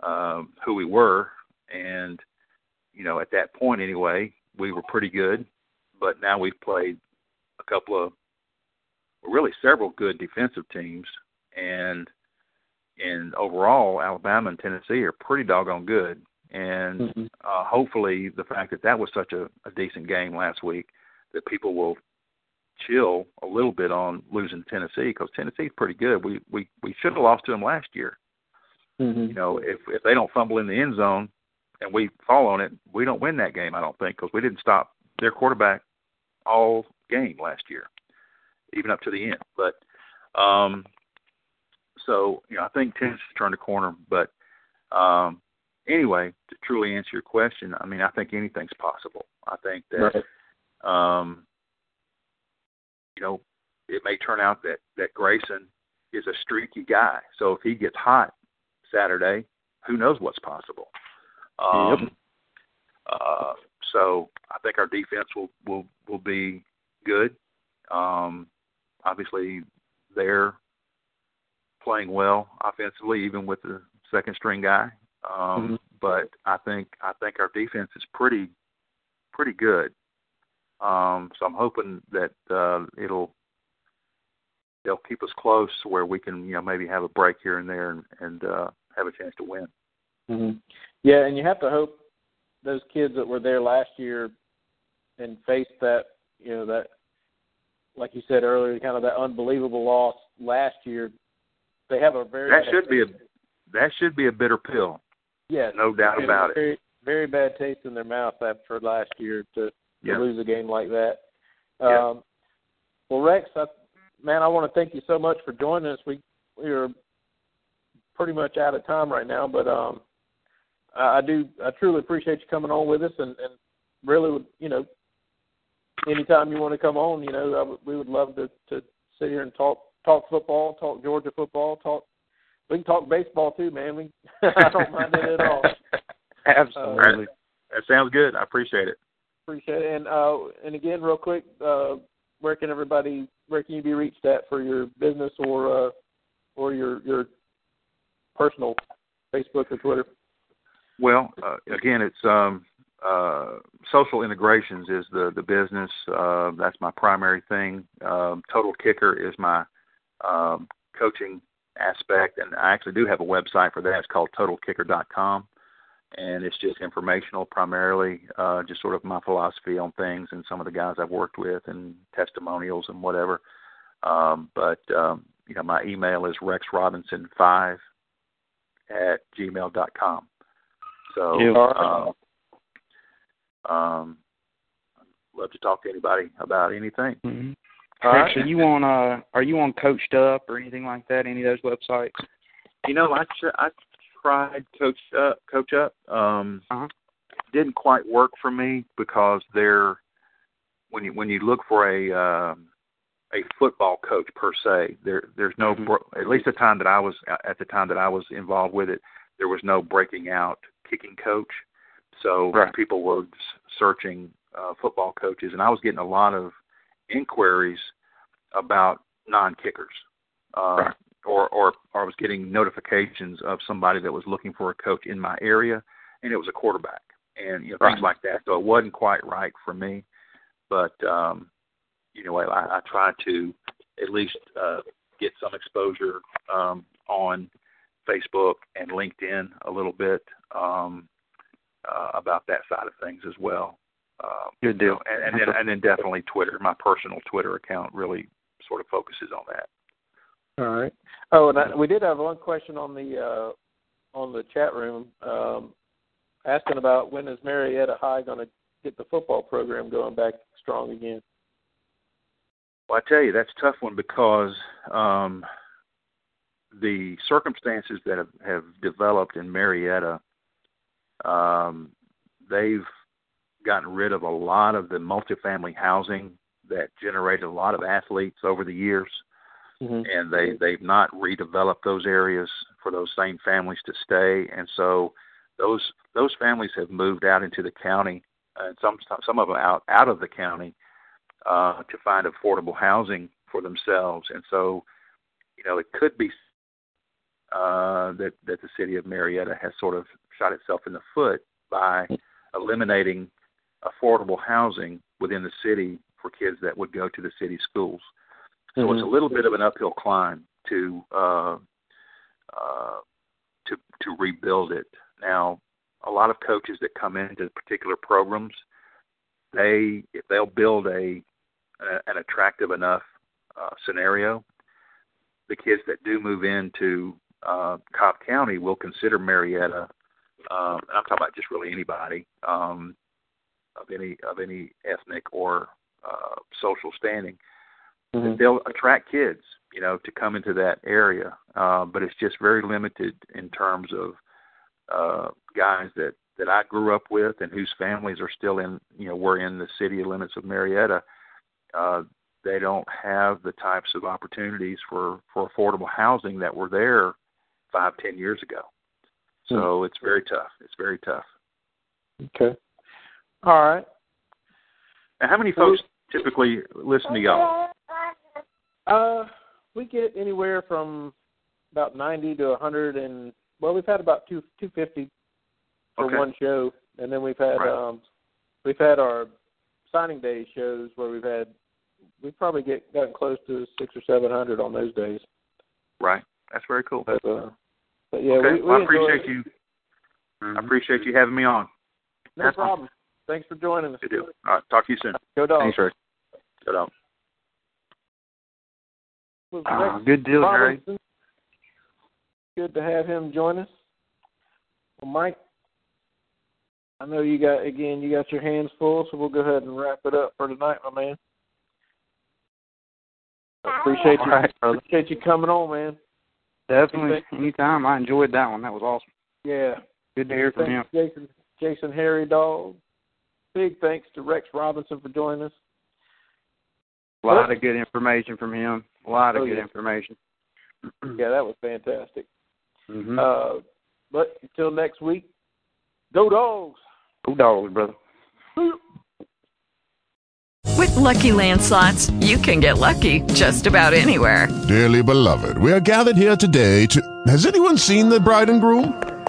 um, who we were, and you know at that point anyway, we were pretty good, but now we've played a couple of really several good defensive teams, and and overall, Alabama and Tennessee are pretty doggone good. And Mhm. uh, hopefully, the fact that that was such a, a decent game last week, that people will chill a little bit on losing to Tennessee because Tennessee's pretty good. We we we should have lost to them last year. Mm-hmm. You know, if if they don't fumble in the end zone and we fall on it, we don't win that game. I don't think because we didn't stop their quarterback all game last year, even up to the end. But um, so you know, I think Tennessee's turned a corner. But um, anyway, to truly answer your question, I mean, I think anything's possible. I think that Right. um, you know, it may turn out that that Greyson is a streaky guy. So if he gets hot Saturday, who knows what's possible? Um, Yep. uh, so I think our defense will will will be good. Um, obviously, they're playing well offensively, even with the second string guy. Um, Mhm. But I think I think our defense is pretty pretty good. Um, so I'm hoping that uh, it'll they'll keep us close where we can you know maybe have a break here and there and, and uh, have a chance to win. Mm-hmm. Yeah, and you have to hope those kids that were there last year and faced that, you know, that, like you said earlier, kind of that unbelievable loss last year. They have a very That should be a that should be a bitter pill, yes, no doubt about a it. very, Very bad taste in their mouth after last year to, to Yeah. lose a game like that. Yeah. Um, well, Rex, I, man, I want to thank you so much for joining us. We we are pretty much out of time right now, but um, I, I do I truly appreciate you coming on with us, and, and really, would you know, anytime you want to come on, you know, I would, we would love to to sit here and talk talk football, talk Georgia football, talk. We can talk baseball too, man. We *laughs* I don't mind it at all. *laughs* Absolutely. That sounds good. I appreciate it. Appreciate it. And uh, and again, real quick, uh, where can everybody, where can you be reached at for your business or uh, or your your personal Facebook or Twitter? Well, uh, again, it's um, uh, social integrations is the the business. Uh, that's my primary thing. Um, Total Kicker is my um, coaching aspect, and I actually do have a website for that. It's called TotalKicker.com, and it's just informational primarily, uh, just sort of my philosophy on things and some of the guys I've worked with and testimonials and whatever. Um, but um, you know, my email is rexrobinson5 at gmail.com. So, Yeah. um, um, love to talk to anybody about anything. Mm-hmm. All right. are you on uh are you on Coached Up or anything like that? Any of those websites? You know, I tr- I tried Coach Up, Coach Up. Um, Uh-huh. didn't quite work for me because they're when you when you look for a um, a football coach per se, there there's no Mm-hmm. at least the time that I was at the time that I was involved with it, there was no breaking out kicking coach. So Right. people were searching uh, football coaches, and I was getting a lot of inquiries about non-kickers, uh, Right. or, or or I was getting notifications of somebody that was looking for a coach in my area, and it was a quarterback, and you know Right. things like that. So it wasn't quite right for me, but um, you know I, I tried to at least uh, get some exposure um, on Facebook and LinkedIn a little bit um, uh, about that side of things as well. Um, Good deal. and, and then and then definitely Twitter. My personal Twitter account really sort of focuses on that. All right. Oh, and I, we did have one question on the uh, on the chat room um, asking about when is Marietta High going to get the football program going back strong again. Well, I tell you, that's a tough one because um, the circumstances that have, have developed in Marietta, um, they've gotten rid of a lot of the multifamily housing that generated a lot of athletes over the years, Mm-hmm. and they they've not redeveloped those areas for those same families to stay, and so those those families have moved out into the county, and some some of them out out of the county uh, to find affordable housing for themselves. And so, you know, it could be uh, that that the city of Marietta has sort of shot itself in the foot by eliminating affordable housing within the city for kids that would go to the city schools. So it's a little bit of an uphill climb to uh, uh, to to rebuild it. Now, a lot of coaches that come into particular programs, they if they'll build a, a an attractive enough uh, scenario, the kids that do move into uh, Cobb County will consider Marietta. Um, and I'm talking about just really anybody um, of any of any ethnic or uh, social standing. Mhm. They'll attract kids, you know, to come into that area, uh, but it's just very limited in terms of uh, guys that that I grew up with and whose families are still in, you know, were in the city limits of Marietta. Uh, they don't have the types of opportunities for for affordable housing that were there five, ten years ago. So it's very tough. It's very tough. Okay. All right. Now, how many folks typically listen to y'all? Uh, we get anywhere from about ninety to a hundred, and well, we've had about two two fifty for Okay. one show, and then we've had Right. um, we've had our signing day shows where we've had we probably get gotten close to six or seven hundred on those days. Right. That's very cool. But uh, but yeah, okay. we, we well, I appreciate it. you. I appreciate you having me on. No problem. Thanks for joining us. Good deal. All right. Talk to you soon. Go dogs. Thanks, Rick. Go down. Uh, good deal, Jerry. Robinson. Good to have him join us. Well, Mike, I know you got again. You got your hands full, so we'll go ahead and wrap it up for tonight, my man. I appreciate you. All right, brother. Appreciate you coming on, man. Definitely. Anytime. I enjoyed that one. That was awesome. Yeah. Good to hear from him. Jason. Jason Harry Dog. Big thanks to Rex Robinson for joining us. A lot of good information from him. A lot of Oh, good yeah. information. *clears throat* Yeah, that was fantastic. Mm-hmm. Uh, but until next week, go dogs. Go dogs, brother. With Lucky Land slots, you can get lucky just about anywhere. Dearly beloved, we are gathered here today to. Has anyone seen the bride and groom?